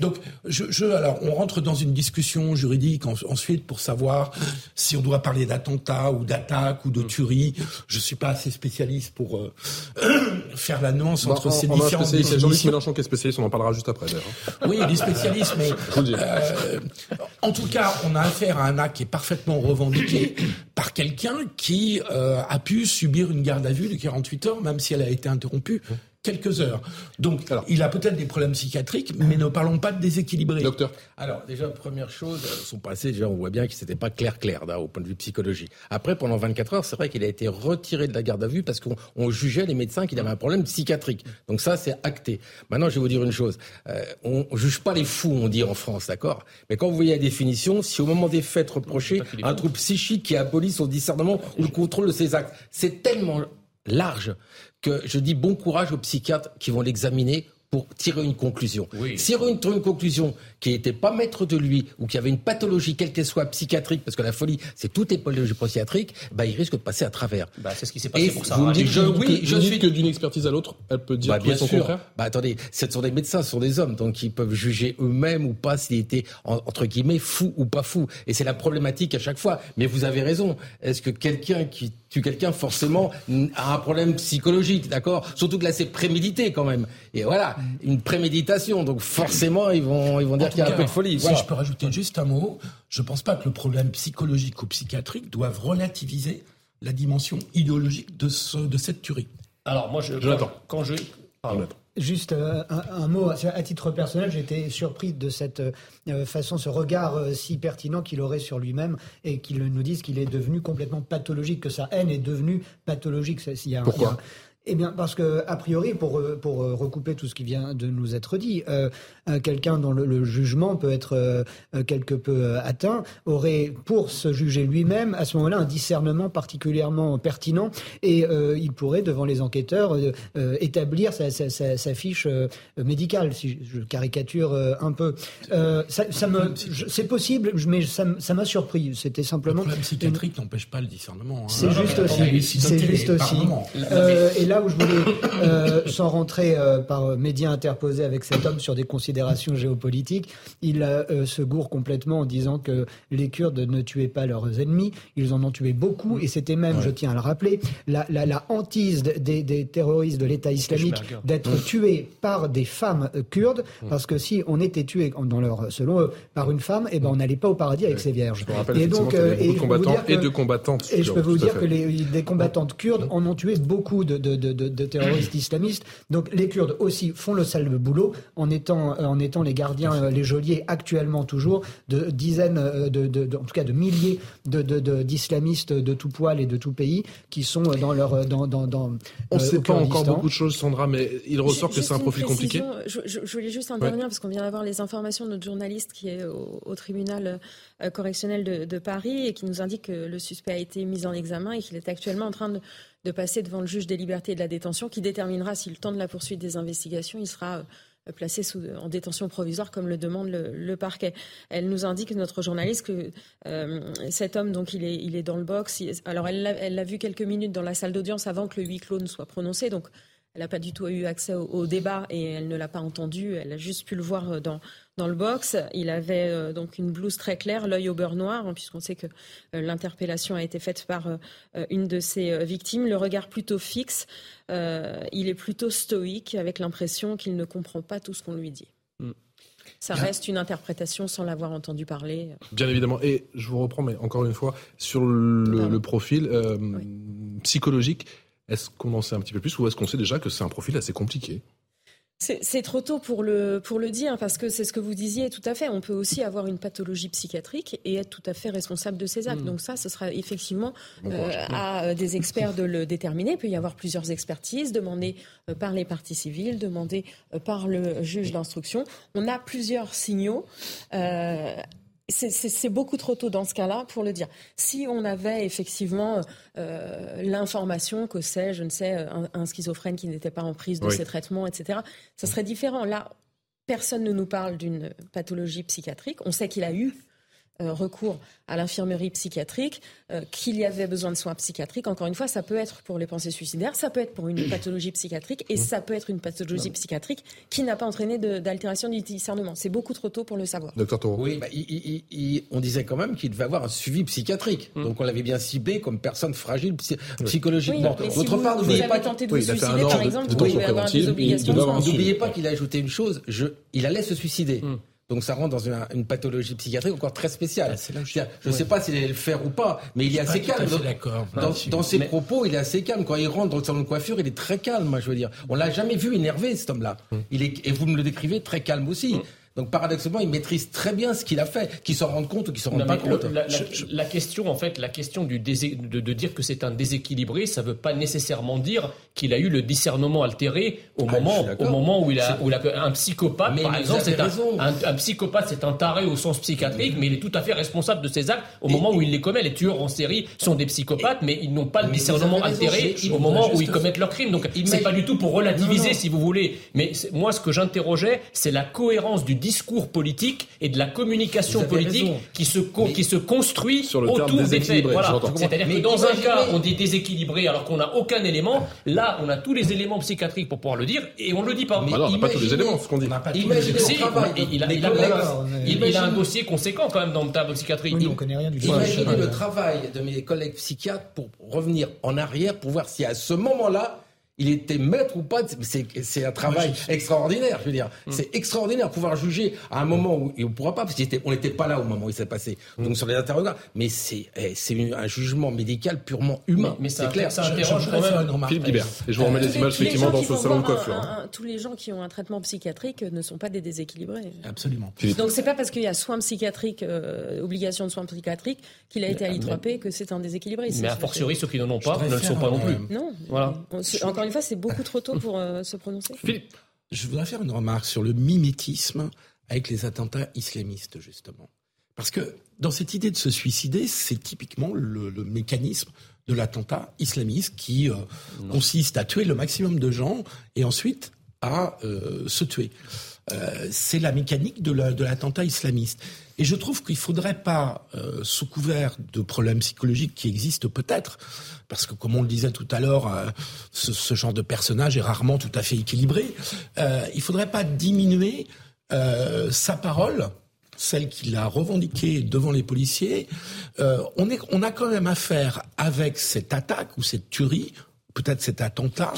Donc, je, je, alors, on rentre dans une discussion juridique ensuite pour savoir si on doit parler d'attentat ou d'attaque ou de tuerie. Je suis pas assez spécialiste pour euh, <clears throat> faire la nuance entre ces différentes définitions. Jean-Luc Mélenchon qui est spécialiste, on en parlera juste après. Oui, il est spécialiste, mais <laughs> en tout cas, on a affaire à un acte qui est parfaitement revendiqué par quelqu'un qui euh, a pu subir une garde à vue de 48 heures, même si elle a été interrompue quelques heures. Donc, il a peut-être des problèmes psychiatriques, mais ne parlons pas de déséquilibré. Docteur. Alors, déjà, première chose, son passé, déjà, on voit bien que c'était pas clair, clair, là, au point de vue psychologie. Après, pendant 24 heures, c'est vrai qu'il a été retiré de la garde à vue parce qu'on on jugeait les médecins qu'il avait un problème psychiatrique. Donc ça, c'est acté. Maintenant, je vais vous dire une chose. Euh, on, on juge pas les fous, on dit en France, d'accord? Mais quand vous voyez la définition, si au moment des faits reproché un trouble psychique qui abolit son discernement ou le contrôle de ses actes, c'est tellement large que je dis bon courage aux psychiatres qui vont l'examiner pour tirer une conclusion. Oui. Aurait une, une conclusion qui n'était pas maître de lui ou qui avait une pathologie, quelle qu'elle soit psychiatrique, parce que la folie, c'est toutes les pathologies psychiatriques, bah, il risque de passer à travers. Bah, c'est ce qui s'est passé Et pour ça. vous me dites, Je, oui, je je suis que d'une expertise à l'autre, elle peut dire bah, bien son sûr. contraire. Bah attendez, ce sont des médecins, ce sont des hommes, donc ils peuvent juger eux-mêmes ou pas s'il était en- entre guillemets fou ou pas fou. Et c'est la problématique à chaque fois. Mais vous avez raison. Est-ce que quelqu'un qui tue quelqu'un forcément a un problème psychologique, d'accord? Surtout que là c'est prémédité quand même. Et voilà, une préméditation. Donc forcément ils vont ils vont dire qu'il y a tout un peu de folie. Si Voilà. je peux rajouter juste un mot, je ne pense pas que le problème psychologique ou psychiatrique doive relativiser la dimension idéologique de, ce, de cette tuerie. Alors, moi, je, Jonathan. quand, quand je. Pardon. Juste euh, un, un mot à titre personnel, j'étais surpris de cette euh, façon, ce regard euh, si pertinent qu'il aurait sur lui-même et qu'il nous dise qu'il est devenu complètement pathologique, que sa haine est devenue pathologique. Pourquoi? Eh bien, parce que a priori, pour euh, pour euh, recouper tout ce qui vient de nous être dit, euh, quelqu'un dont le, le jugement peut être euh, quelque peu atteint aurait, pour se juger lui-même, à ce moment-là, un discernement particulièrement pertinent et euh, il pourrait, devant les enquêteurs, euh, euh, établir sa, sa, sa, sa fiche euh, médicale, si je, caricature euh, un peu. Euh, ça, ça me, je- c'est possible, mais ça m'a surpris. C'était Le simplement. problème psychiatrique n'empêche pas le discernement. hein. C'est juste aussi. C'est juste aussi. moment. Et là où je voulais, euh, sans rentrer euh, par médias interposés avec cet homme sur des considérations géopolitiques, il euh, euh, se gourre complètement en disant que les Kurdes ne tuaient pas leurs ennemis, ils en ont tué beaucoup, et c'était même, je tiens à le rappeler, la, la, la hantise de- des, des terroristes de l'État islamique Peshmerga. d'être tués par des femmes euh, kurdes, parce que si on était tué, dans leur, selon eux, par une femme, eh ben on n'allait pas au paradis avec ses vierges. Je Et donc, qu'il y avait euh, beaucoup de et je peux vous combattants dire que- et de combattantes. et je peux vous dire que les, des combattantes kurdes en ont tué beaucoup de, de, de, de- de terroristes islamistes. Donc les Kurdes aussi font le sale boulot en étant, euh, en étant les gardiens, euh, les geôliers actuellement toujours de dizaines, euh, de, de, de- en tout cas de milliers de, de, de- d'islamistes de tout poil et de tout pays qui sont dans leur dans dans, dans On ne euh, sait pas encore beaucoup de choses, Sandra, mais il ressort que c'est un profil compliqué. Je, je- je voulais juste intervenir parce qu'on vient d'avoir les informations de notre journaliste qui est au, au tribunal correctionnel de, de Paris et qui nous indique que le suspect a été mis en examen et qu'il est actuellement en train de, de passer devant le juge des libertés et de la détention qui déterminera si le temps de la poursuite des investigations il sera euh, placé en détention provisoire comme le demande le, parquet. Elle nous indique, notre journaliste, que euh, cet homme, donc il est, il est dans le box. Il- alors elle l'a elle l'a vu quelques minutes dans la salle d'audience avant que le huis clos ne soit prononcé. Donc elle n'a pas du tout eu accès au, au débat et elle ne l'a pas entendu. Elle a juste pu le voir euh, dans, dans le box. Il avait euh, donc une blouse très claire, l'œil au beurre noir, hein, puisqu'on sait que euh, l'interpellation a été faite par euh, une de ses victimes. Le regard plutôt fixe. Il est plutôt stoïque, avec l'impression qu'il ne comprend pas tout ce qu'on lui dit. Mm. Ça reste une interprétation sans l'avoir entendu parler. Bien évidemment. Et je vous reprends, mais encore une fois, sur le, profil Oui. psychologique, est-ce qu'on en sait un petit peu plus ou est-ce qu'on sait déjà que c'est un profil assez compliqué? C'est trop tôt pour le, pour le dire, parce que c'est ce que vous disiez tout à fait. On peut aussi avoir une pathologie psychiatrique et être tout à fait responsable de ses actes. Donc ça, ce sera effectivement Bon euh, à euh, des <laughs> experts de le déterminer. Il peut y avoir plusieurs expertises demandées euh, par les parties civiles, demandées euh, par le juge d'instruction. On a plusieurs signaux. C'est- beaucoup trop tôt dans ce cas-là pour le dire. Si on avait effectivement euh, l'information que c'est, je ne sais, un, un schizophrène qui n'était pas en prise de Oui. ses traitements, etc., ça serait différent. Là, personne ne nous parle d'une pathologie psychiatrique. On sait qu'il a eu recours à l'infirmerie psychiatrique, euh, qu'il y avait besoin de soins psychiatriques. Encore une fois, ça peut être pour les pensées suicidaires, ça peut être pour une pathologie psychiatrique, et ça peut être une pathologie psychiatrique qui n'a pas entraîné de- d'altération du discernement. C'est beaucoup trop tôt pour le savoir. Docteur Taureau Oui, bah, il- il- il- on disait quand même qu'il devait avoir un suivi psychiatrique. Donc on l'avait bien ciblé comme personne fragile psy- psychologiquement. Oui, mais si D'autre vous, part, n'oubliez pas tenté de Oui, vous suicider, par exemple, vous pouvez avoir des obligations. N'oubliez pas qu'il a ajouté une chose. Je, il a laissé se suicider. Donc ça rentre dans une, une pathologie psychiatrique encore très spéciale. Ah, là je ne sais pas s'il allait le faire ou pas, mais il est assez calme. Dans, dans ses propos, il est assez calme. Quand il rentre dans le salon de coiffure, il est très calme, moi, je veux dire. On l'a jamais vu énervé, cet homme-là. Mm. Il est, et vous me le décrivez très calme aussi. Donc paradoxalement, il maîtrise très bien ce qu'il a fait, qu'il s'en rende compte ou qu'il s'en rende pas compte. la, la- la question, en fait, la question du désé- de, de dire que c'est un déséquilibré, ça ne veut pas nécessairement dire qu'il a eu le discernement altéré au Ah, moment, au moment où il a, où il a un psychopathe, Mais par exemple, c'est un, un, un psychopathe, c'est un taré au sens psychiatrique, mais il est tout à fait responsable de ses actes au moment où il les commet. Les tueurs en série sont des psychopathes, mais ils n'ont pas le discernement altéré au moment où ils commettent leurs crimes. Donc, c'est pas du tout pour relativiser, Non, non. si vous voulez. Mais c'est- moi, ce que j'interrogeais, c'est la cohérence du discours politique et de la communication politique raison. qui se, qui se construit Sur le terme autour des faits. Voilà. C'est-à-dire que Mais dans un cas, on dit déséquilibré alors qu'on n'a aucun élément. Là, on a tous les éléments psychiatriques pour pouvoir le dire et on ne le dit pas. Mais non, on n'a pas tous les éléments, ce qu'on dit. Il, a, un dossier conséquent quand même dans le tableau psychiatrique. Oui, on connaît rien du tout. Imaginez Ouais. le travail de mes collègues psychiatres pour revenir en arrière pour voir si à ce moment-là, il était maître ou pas. C'est, un travail extraordinaire, je veux dire. Mm. C'est extraordinaire de pouvoir juger à un moment où et on ne pourra pas, parce qu'on n'était pas là au moment où il s'est passé. Mm. Donc sur les interrogatoires. Mais c'est, eh, un jugement médical purement humain. Mais- c'est clair. ça interroge quand faire même- une remarque. Philippe Guibert. Et je vous remets les images, les effectivement, dans ce salon de coiffure. un- hein. un- tous les gens qui ont un traitement psychiatrique ne sont pas des déséquilibrés. Absolument. Donc c'est pas parce qu'il y a soins psychiatriques, euh, obligation de soins psychiatriques, qu'il a été à l'I3P que c'est un déséquilibré. Mais a fortiori, ceux qui n'en ont pas ne le sont pas non un- plus. Non. Voilà. Encore une fois, c'est beaucoup trop tôt pour euh, se prononcer. Philippe. Je voudrais faire une remarque sur le mimétisme avec les attentats islamistes, justement. Parce que dans cette idée de se suicider, c'est typiquement le, le mécanisme de l'attentat islamiste qui euh, consiste à tuer le maximum de gens et ensuite à euh, se tuer. Euh, c'est la mécanique de la- de l'attentat islamiste. Et je trouve qu'il ne faudrait pas, euh, sous couvert de problèmes psychologiques qui existent peut-être, parce que comme on le disait tout à l'heure, euh, ce, genre de personnage est rarement tout à fait équilibré, il ne faudrait pas diminuer sa parole, celle qu'il a revendiquée devant les policiers. On a quand même affaire avec cette attaque ou cette tuerie, peut-être cet attentat,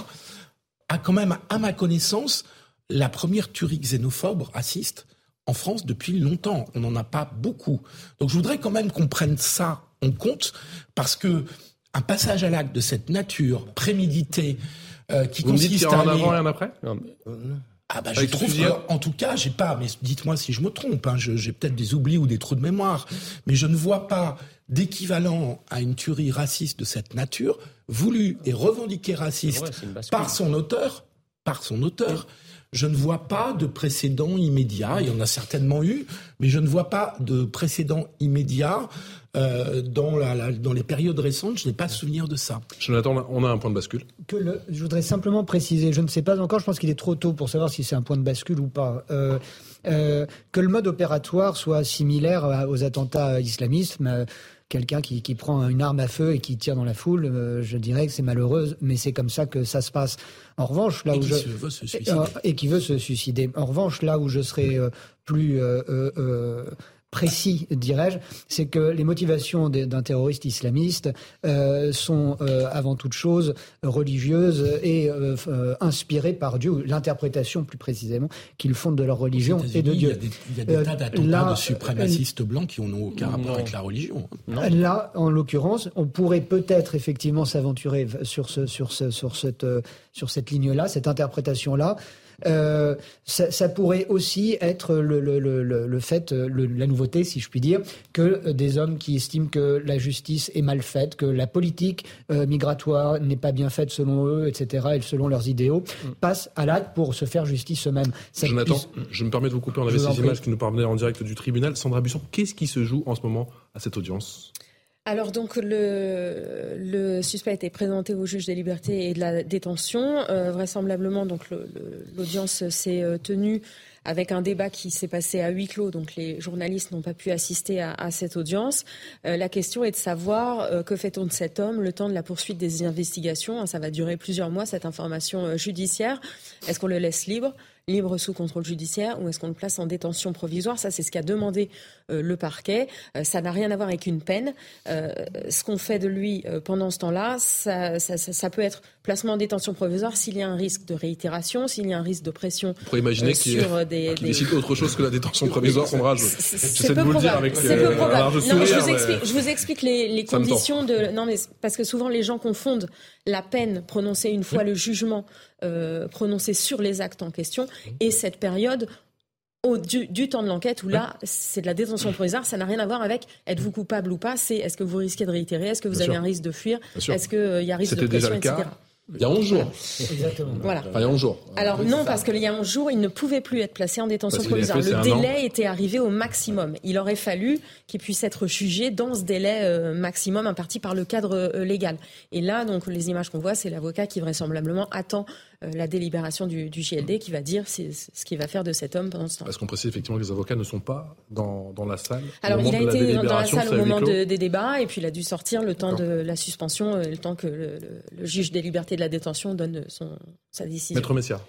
à quand même, à ma connaissance, la première tuerie xénophobe, raciste, en France depuis longtemps. On n'en a pas beaucoup. Donc je voudrais quand même qu'on prenne ça en compte, parce que un passage à l'acte de cette nature prémédité, euh, qui Vous me dites qu'il y consiste aura à un aller... avant et un après? Ah bah je Avec trouve que, en tout cas, j'ai pas, mais dites-moi si je me trompe, hein, je- j'ai peut-être des oublis ou des trous de mémoire, mais je ne vois pas d'équivalent à une tuerie raciste de cette nature, voulue et revendiquée raciste Ouais, par son auteur, par son auteur. Je ne vois pas de précédent immédiat. Il y en a certainement eu, mais je ne vois pas de précédent immédiat euh, dans, la, la- dans les périodes récentes. Je n'ai pas souvenir de ça. Jonathan, on a- un point de bascule. que le- je voudrais simplement préciser, je ne sais pas encore, je pense qu'il est trop tôt pour savoir si c'est un point de bascule ou pas, euh, euh, que le mode opératoire soit similaire aux attentats islamistes. Quelqu'un qui, qui prend une arme à feu et qui tire dans la foule, euh, je dirais que c'est malheureux, mais c'est comme ça que ça se passe. En revanche, là Et où je veut se suicider. Euh, et qui veut se suicider. En revanche, là où je serais euh, plus précis, dirais-je, c'est que les motivations d'un terroriste islamiste euh, sont euh, avant toute chose religieuses et euh, inspirées par Dieu, l'interprétation plus précisément qu'ils font de leur religion et de Dieu. Il y a des, il y a des Euh, tas d'attentats là, de suprémacistes blancs qui n'ont aucun rapport Non. avec la religion. Là, en l'occurrence, on pourrait peut-être effectivement s'aventurer sur, ce, sur, ce, sur cette, sur cette ligne-là, cette interprétation-là. Euh, ça, ça pourrait aussi être le, le, le, le le fait, euh, la nouveauté, si je puis dire, que euh, des hommes qui estiment que la justice est mal faite, que la politique euh, migratoire n'est pas bien faite selon eux, etc., et selon leurs idéaux, passent à l'acte pour se faire justice eux-mêmes. Jonathan, je me permets de vous couper. On avait ces images qui nous parvenaient en direct du tribunal. Sandra Busson, qu'est-ce qui se joue en ce moment à cette audience? Alors donc le, suspect a été présenté au juge des libertés et de la détention. Euh, vraisemblablement donc l'audience s'est euh, tenue avec un débat qui s'est passé à huis clos, donc les journalistes n'ont pas pu assister à, cette audience. Euh, la question est de savoir que fait-on de cet homme le temps de la poursuite des investigations? hein, ça va durer plusieurs mois cette information judiciaire. Est-ce qu'on le laisse libre? Libre sous contrôle judiciaire ou est-ce qu'on le place en détention provisoire? Ça, c'est ce qu'a demandé euh, le parquet. Euh, ça n'a rien à voir avec une peine. Euh, ce qu'on fait de lui pendant ce temps-là, ça, ça peut être placement en détention provisoire s'il y a un risque de réitération, s'il y a un risque de pression. On pourrait imaginer euh, qu'il sur des, qu décide autre chose que la détention provisoire, Sandra. C'est peu probable. C'est peu probable. Non, je vous explique, je vous explique les, les conditions de. Non, mais parce que souvent les gens confondent la peine prononcée une fois le jugement euh, prononcé sur les actes en question et cette période au, du, du, temps de l'enquête où là, c'est de la détention provisoire, ça n'a rien à voir avec êtes-vous coupable ou pas, c'est est-ce que vous risquez de réitérer, est-ce que vous Bien avez sûr. un risque de fuir, est-ce qu'il euh, y a risque de déjà pression, le cas. etc. Il y a 11 jours. Exactement. Voilà. Enfin, il y a 11 jours. Alors Oui, non, parce qu'il y a 11 jours, il ne pouvait plus être placé en détention Parce provisoire. fait, Le délai était arrivé au maximum. Il aurait fallu qu'il puisse être jugé dans ce délai euh, maximum imparti par le cadre euh, légal. Et là, donc, les images qu'on voit, c'est l'avocat qui vraisemblablement attend euh, la délibération du, du JLD qui va dire ce qu'il va faire de cet homme pendant ce temps. Parce qu'on précise effectivement que les avocats ne sont pas dans, dans la salle. Alors, moment il a la été dans la salle au moment de- des débats et puis il a dû sortir le temps de la suspension, euh, le temps que le, le- le juge des libertés de la détention donne son, sa décision. Maître Messia.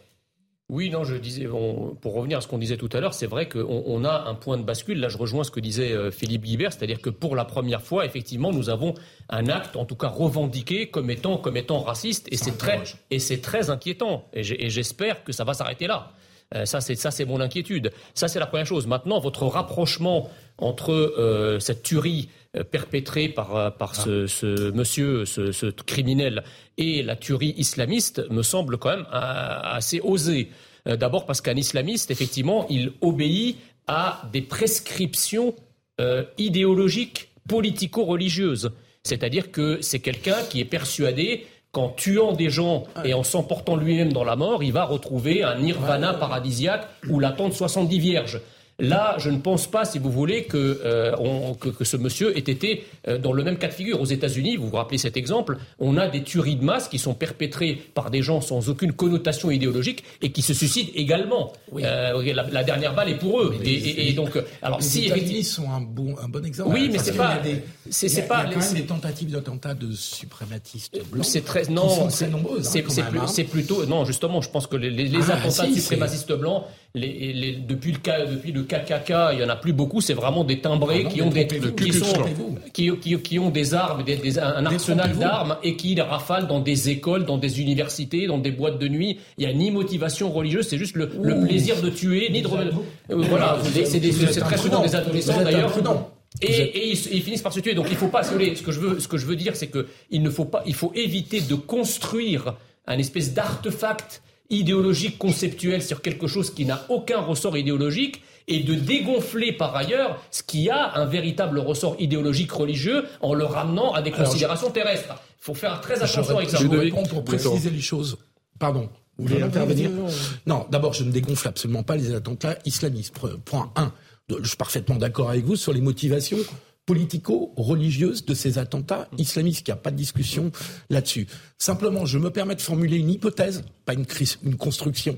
Oui, non, je disais, on- pour revenir à ce qu'on disait tout à l'heure, c'est vrai qu'on on a un point de bascule. Là, je rejoins ce que disait euh, Philippe Guibert, c'est-à-dire que pour la première fois, effectivement, nous avons un acte, en tout cas revendiqué, comme étant, comme étant raciste, et c'est très, et c'est très inquiétant. Et j'espère que ça va s'arrêter là. Euh, ça, c'est ça, c'est mon inquiétude. Ça, c'est la première chose. Maintenant, votre rapprochement entre euh, cette tuerie perpétrée par, euh, par ce, ce monsieur, ce, ce criminel, et la tuerie islamiste me semble quand même euh, assez osé. Euh, D'abord parce qu'un islamiste, effectivement, il obéit à des prescriptions euh, idéologiques, politico-religieuses. C'est-à-dire que c'est quelqu'un qui est persuadé qu'en tuant des gens et en s'emportant lui-même dans la mort, il va retrouver un nirvana paradisiaque ou l'attente 70 vierges. Là, je ne pense pas, si vous voulez, que, euh, on- que, que ce monsieur ait été euh, dans le même cas de figure. Aux États-Unis, vous vous rappelez cet exemple, on a des tueries de masse qui sont perpétrées par des gens sans aucune connotation idéologique et qui se suicident également. Euh, la, la dernière balle est pour eux. Et, et- et donc, alors les si États-Unis sont un bon, un bon exemple. Oui, mais c'est pas- c'est- pas- Il y a quand même des tentatives d'attentats de suprématistes blancs. C'est très non, c'est hein, plutôt non justement. Je pense que les, les- les Ah, attentats si, de suprémacistes blancs, les, les- depuis le depuis le KKK, il y en a plus beaucoup. C'est vraiment des timbrés Ah non, qui ont des qui, sont- qui, qui- qui ont des armes, des- des- un arsenal d'armes et qui rafalent dans des écoles, dans des universités, dans des boîtes de nuit. Il y a ni motivation religieuse, c'est juste le, plaisir de tuer, ni de Euh, voilà. c'est très souvent des adolescents d'ailleurs. Et, et ils, ils finissent par se tuer. Donc il faut pas, si vous voulez, ce que je veux, ce que je veux dire, c'est que il ne faut pas, il faut éviter de construire un espèce d'artefact idéologique conceptuel sur quelque chose qui n'a aucun ressort idéologique et de dégonfler par ailleurs ce qui a un véritable ressort idéologique religieux en le ramenant à des Alors, considérations terrestres. Il faut faire très attention avec ça. je vous Ludovic, réponds pour préciser les choses. Pardon. Vous voulez intervenir Non, d'abord, je ne dégonfle absolument pas les attentats islamistes. Point 1. Je suis parfaitement d'accord avec vous sur les motivations politico-religieuses de ces attentats islamistes. Il n'y a pas de discussion là-dessus. Simplement, je me permets de formuler une hypothèse, pas une, cris- une construction.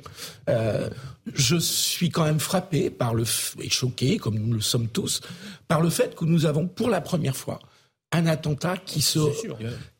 Euh, je suis quand même frappé par le et choqué, comme nous le sommes tous, par le fait que nous avons pour la première fois un attentat qui se,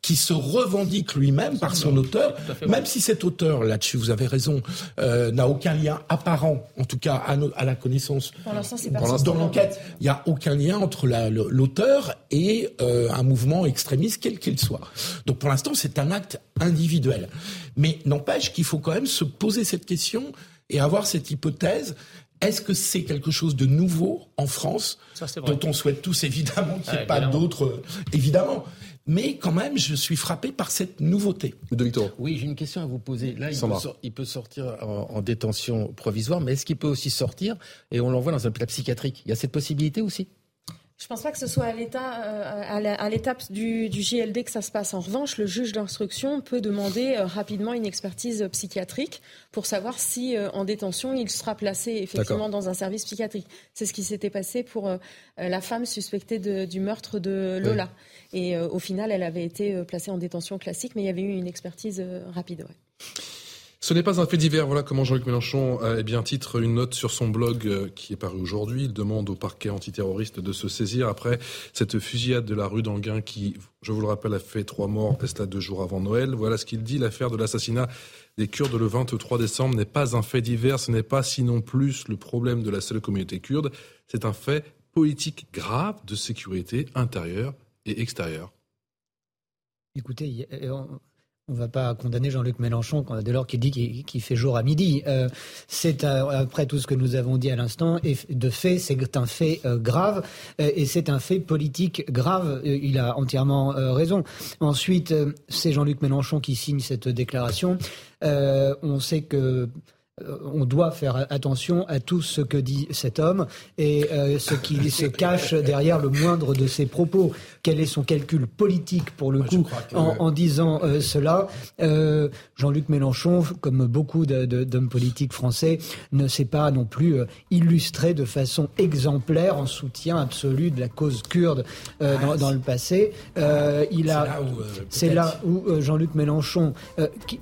qui se revendique lui-même par son auteur, même si cet auteur, là-dessus vous avez raison, euh, n'a aucun lien apparent, en tout cas à, no- à la connaissance. Pour l'instant, c'est pas Dans l'enquête, il n'y a aucun lien entre la- l'auteur et euh, un mouvement extrémiste, quel qu'il soit. Donc pour l'instant, c'est un acte individuel. Mais n'empêche qu'il faut quand même se poser cette question et avoir cette hypothèse. Est-ce que c'est quelque chose de nouveau en France, Ça, dont on souhaite tous évidemment qu'il n'y ait Ah, pas d'autres, euh, évidemment. Mais quand même, je suis frappé par cette nouveauté. Oui, j'ai une question à vous poser. Là, il, peut, il sortir en, en détention provisoire, mais est-ce qu'il peut aussi sortir et on l'envoie dans un hôpital psychiatrique? Il y a cette possibilité aussi? Je pense pas que ce soit à l'état, euh, à l'étape du, du JLD que ça se passe. En revanche, le juge d'instruction peut demander euh, rapidement une expertise euh, psychiatrique pour savoir si, euh, en détention, il sera placé effectivement dans un service psychiatrique. C'est ce qui s'était passé pour la femme suspectée de- du meurtre de Lola. Et au final, elle avait été placée en détention classique, mais il y avait eu une expertise rapide. ouais. Ce n'est pas un fait divers. Voilà comment Jean-Luc Mélenchon a eh bien, titre une note sur son blog euh, qui est paru aujourd'hui. Il demande au parquet antiterroriste de se saisir après cette fusillade de la rue d'Anguin qui, je vous le rappelle, a fait trois morts, cela deux jours avant Noël. Voilà ce qu'il dit. L'affaire de l'assassinat des Kurdes le 23 décembre n'est pas un fait divers. Ce n'est pas sinon plus le problème de la seule communauté kurde. C'est un fait politique grave de sécurité intérieure et extérieure. Écoutez, euh, on- ne va pas condamner Jean-Luc Mélenchon dès lors qu'il dit qu'il fait jour à midi. Euh, c'est après tout ce que nous avons dit à l'instant, et de fait, c'est un fait euh, grave, euh, et c'est un fait politique grave. il a entièrement raison. Ensuite, c'est Jean-Luc Mélenchon qui signe cette déclaration. on sait que on doit faire attention à tout ce que dit cet homme et euh, ce qui se <laughs> cache derrière le moindre de ses propos. Quel est son calcul politique pour le coup en, disant euh, cela Jean-Luc Mélenchon, comme beaucoup d'hommes politiques français, ne s'est pas non plus illustré de façon exemplaire en soutien absolu de la cause kurde dans, dans, le passé. il a, c'est là où, Jean-Luc Mélenchon,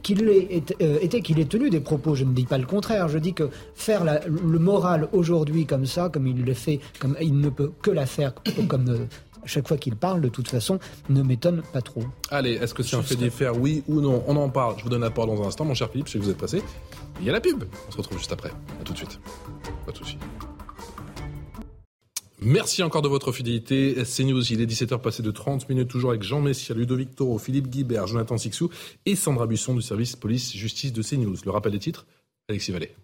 qu'il était qu'il ait tenu des propos, je ne dis pas le contraire. Je dis que faire le moral aujourd'hui comme ça, comme il le fait, comme il ne peut que la faire <coughs> comme euh, chaque fois qu'il parle, de toute façon, ne m'étonne pas trop. Allez, est-ce que c'est un fait diffère, oui ou non? On en parle. Je vous donne la parole dans un instant, mon cher Philippe, je sais que vous êtes pressé. Il y a la pub. On se retrouve juste après. A tout de suite. Pas de soucis. Merci encore de votre fidélité. CNews, il est 17h passé de 30 minutes, toujours avec Jean Messia, Ludovic Toro, Philippe Guibert, Jonathan Sixou et Sandra Busson du service police-justice de CNews. Le rappel des titres Alexis Vallée.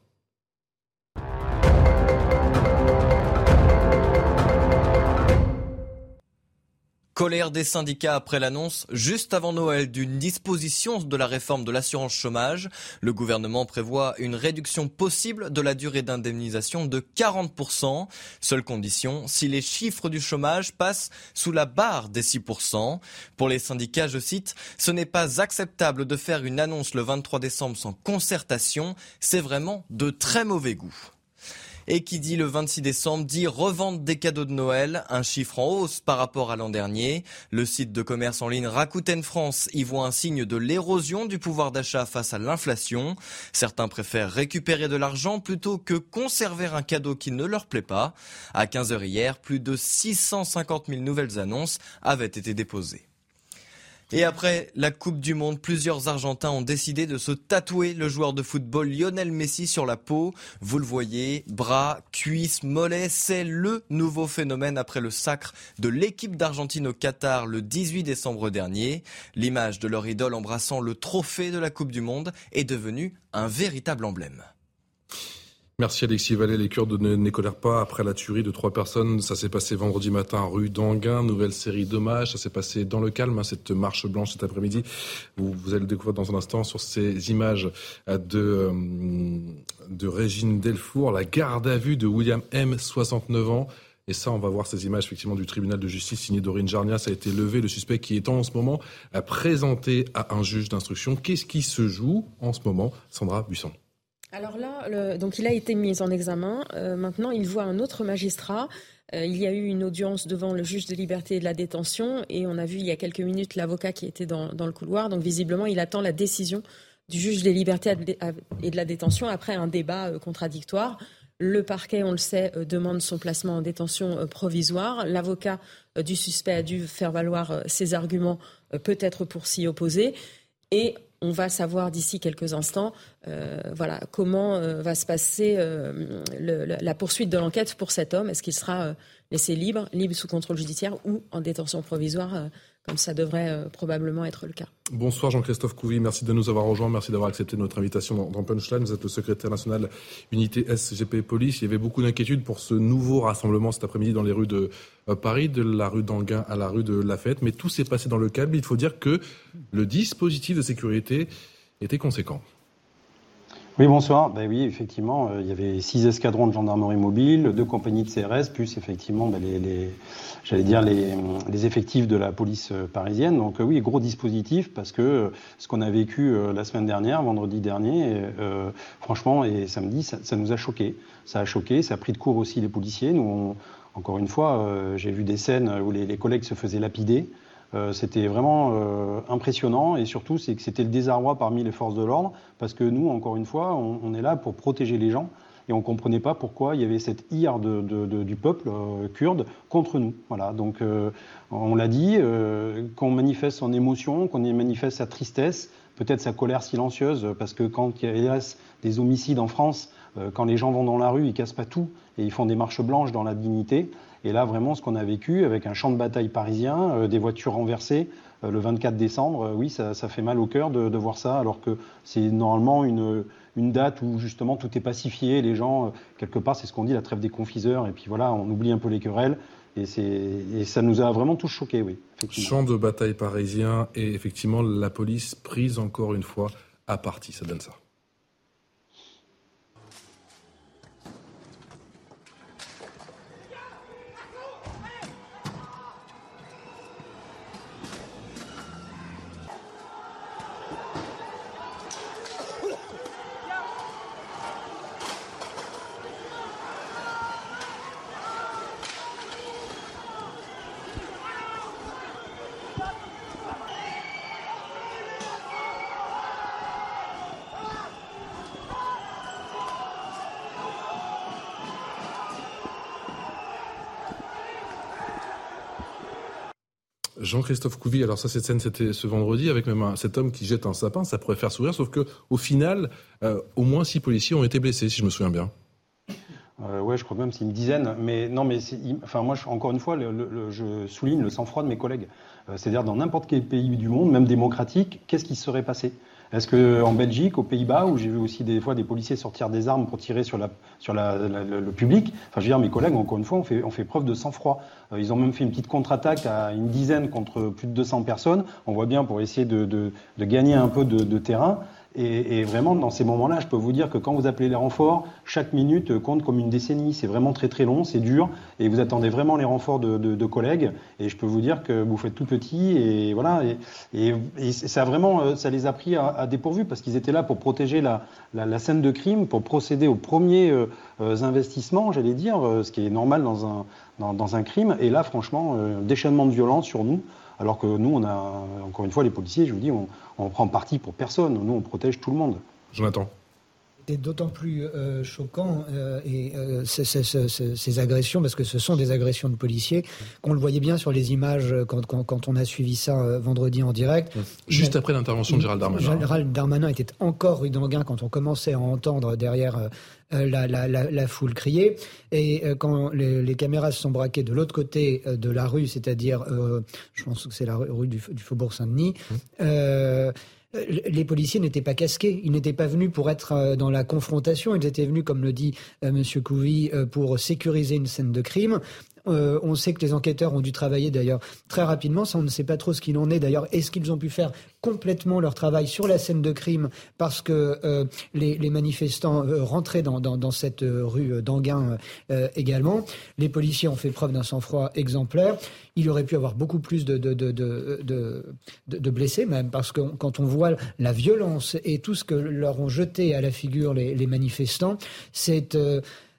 Colère des syndicats après l'annonce, juste avant Noël, d'une disposition de la réforme de l'assurance chômage. Le gouvernement prévoit une réduction possible de la durée d'indemnisation de 40%. Seule condition, si les chiffres du chômage passent sous la barre des 6%. Pour les syndicats, je cite, ce n'est pas acceptable de faire une annonce le 23 décembre sans concertation. C'est vraiment de très mauvais goût. Et qui dit le 26 décembre dit revente des cadeaux de Noël, un chiffre en hausse par rapport à l'an dernier. Le site de commerce en ligne Rakuten France y voit un signe de l'érosion du pouvoir d'achat face à l'inflation. Certains préfèrent récupérer de l'argent plutôt que conserver un cadeau qui ne leur plaît pas. À 15h hier, plus de 650 000 nouvelles annonces avaient été déposées. Et après la Coupe du Monde, plusieurs Argentins ont décidé de se tatouer le joueur de football Lionel Messi sur la peau. Vous le voyez, bras, cuisses, mollets, c'est le nouveau phénomène après le sacre de l'équipe d'Argentine au Qatar le 18 décembre dernier. L'image de leur idole embrassant le trophée de la Coupe du Monde est devenue un véritable emblème. Merci Alexis Vallée. Les Kurdes ne n'écolèrent pas après la tuerie de trois personnes. Ça s'est passé vendredi matin rue d'Anguin. Nouvelle série d'hommages. Ça s'est passé dans le calme, hein, cette marche blanche cet après-midi. Vous, allez le découvrir dans un instant sur ces images de, euh, de Régine Delfour. La garde à vue de William M, 69 ans. Et ça, on va voir ces images effectivement du tribunal de justice signé Dorine Jarnia. Ça a été levé. Le suspect qui est en ce moment à présenter à un juge d'instruction. Qu'est-ce qui se joue en ce moment Sandra Buisson. Alors là, donc il a été mis en examen. Euh, maintenant, il voit un autre magistrat. Euh, il y a eu une audience devant le juge de liberté et de la détention et on a vu il y a quelques minutes l'avocat qui était dans, le couloir. Donc visiblement, il attend la décision du juge des libertés et de la détention après un débat euh, contradictoire. Le parquet, on le sait, demande son placement en détention provisoire. L'avocat du suspect a dû faire valoir ses arguments, peut-être pour s'y opposer. Et on va savoir d'ici quelques instants euh, voilà, comment euh, va se passer euh, la poursuite de l'enquête pour cet homme. Est-ce qu'il sera laissé libre, libre sous contrôle judiciaire ou en détention provisoire comme ça devrait probablement être le cas. Bonsoir Jean-Christophe Couvi, merci de nous avoir rejoints, merci d'avoir accepté notre invitation dans, Punchline. Vous êtes le secrétaire national unité SGP Police. Il y avait beaucoup d'inquiétudes pour ce nouveau rassemblement cet après-midi dans les rues de Paris, de la rue d'Anguin à la rue de Lafayette, mais tout s'est passé dans le calme. Il faut dire que le dispositif de sécurité était conséquent. Oui, bonsoir. Ben oui, effectivement, euh, il y avait six escadrons de gendarmerie mobile, deux compagnies de CRS, plus effectivement ben, les, j'allais dire les, effectifs de la police euh, parisienne. Donc euh, oui, gros dispositif parce que ce qu'on a vécu la semaine dernière, vendredi dernier, franchement et samedi, ça, nous a choqué. Ça a choqué, ça a pris de court aussi les policiers. Nous, encore une fois, j'ai vu des scènes où les collègues se faisaient lapider. Euh, c'était vraiment euh, impressionnant et surtout c'est que c'était le désarroi parmi les forces de l'ordre parce que nous, encore une fois, on, est là pour protéger les gens et on ne comprenait pas pourquoi il y avait cette ire du peuple euh, kurde contre nous. Voilà, donc on l'a dit, qu'on manifeste son émotion, qu'on manifeste sa tristesse, peut-être sa colère silencieuse, parce que quand il y a des homicides en France, quand les gens vont dans la rue, ils cassent pas tout et ils font des marches blanches dans la dignité. Et là, vraiment, ce qu'on a vécu avec un champ de bataille parisien, des voitures renversées, le 24 décembre, oui, ça, fait mal au cœur de, de voir ça, alors que c'est normalement une, une date où justement tout est pacifié, les gens, quelque part, c'est ce qu'on dit, la trêve des confiseurs, et puis voilà, on oublie un peu les querelles. Et, et, ça nous a vraiment tous choqués, oui. Champ de bataille parisien et effectivement la police prise encore une fois à partie, ça donne ça. Jean-Christophe Couvi, alors ça, cette scène, c'était ce vendredi, avec même cet homme qui jette un sapin, ça pourrait faire sourire, sauf que au final, euh, au moins six policiers ont été blessés, si je me souviens bien. Euh, ouais, je crois même c'est une dizaine. Mais non, mais enfin moi, encore une fois, je souligne le sang-froid de mes collègues. Euh, c'est-à-dire dans n'importe quel pays du monde, même démocratique, qu'est-ce qui se serait passé? Est-ce qu'en Belgique, aux Pays-Bas, où j'ai vu aussi des fois des policiers sortir des armes pour tirer sur, le public, enfin je veux dire, mes collègues, encore une fois, ont fait, preuve de sang-froid. Euh, ils ont même fait une petite contre-attaque à une dizaine contre plus de 200 personnes. On voit bien pour essayer de, gagner un peu de terrain. Et, et, vraiment, dans ces moments-là, je peux vous dire que quand vous appelez les renforts, chaque minute compte comme une décennie. C'est vraiment très très long, c'est dur, et vous attendez vraiment les renforts de, de, de, collègues. Et je peux vous dire que vous faites tout petit, et voilà. Et, et ça vraiment, euh, ça les a pris à, à dépourvu parce qu'ils étaient là pour protéger la, la, la, scène de crime, pour procéder aux premiers euh, euh investissements, j'allais dire, euh, ce qui est normal dans un dans, dans un crime. Et là, franchement, déchaînement de violence sur nous. Alors que nous, on a, encore une fois, les policiers, je vous dis, on, on prend parti pour personne. Nous, on protège tout le monde. Jonathan c'était d'autant plus euh, choquant euh, et euh, ces, ces, ces, ces, agressions, parce que ce sont des agressions de policiers, qu'on le voyait bien sur les images quand, quand, quand on a suivi ça vendredi en direct. Juste après l'intervention de Gérald Darmanin. Gérald Darmanin était encore rue d'Anguin quand on commençait à entendre derrière la, la, la, la, foule crier. Et quand les, les, caméras se sont braquées de l'autre côté de la rue, c'est-à-dire, je pense que c'est la rue du, du Faubourg Saint-Denis, mmh. Euh, les policiers n'étaient pas casqués, ils n'étaient pas venus pour être euh, dans la confrontation, ils étaient venus, comme le dit euh, Monsieur Couvi, pour sécuriser une scène de crime. Euh, on sait que les enquêteurs ont dû travailler d'ailleurs très rapidement. Ça, on ne sait pas trop ce qu'il en est d'ailleurs. Est-ce qu'ils ont pu faire complètement leur travail sur la scène de crime parce que euh, les, manifestants euh, rentraient dans, cette rue d'Anguin également? Les policiers ont fait preuve d'un sang-froid exemplaire. Il aurait pu avoir beaucoup plus de blessés même parce que quand on voit la violence et tout ce que leur ont jeté à la figure les, les manifestants, c'est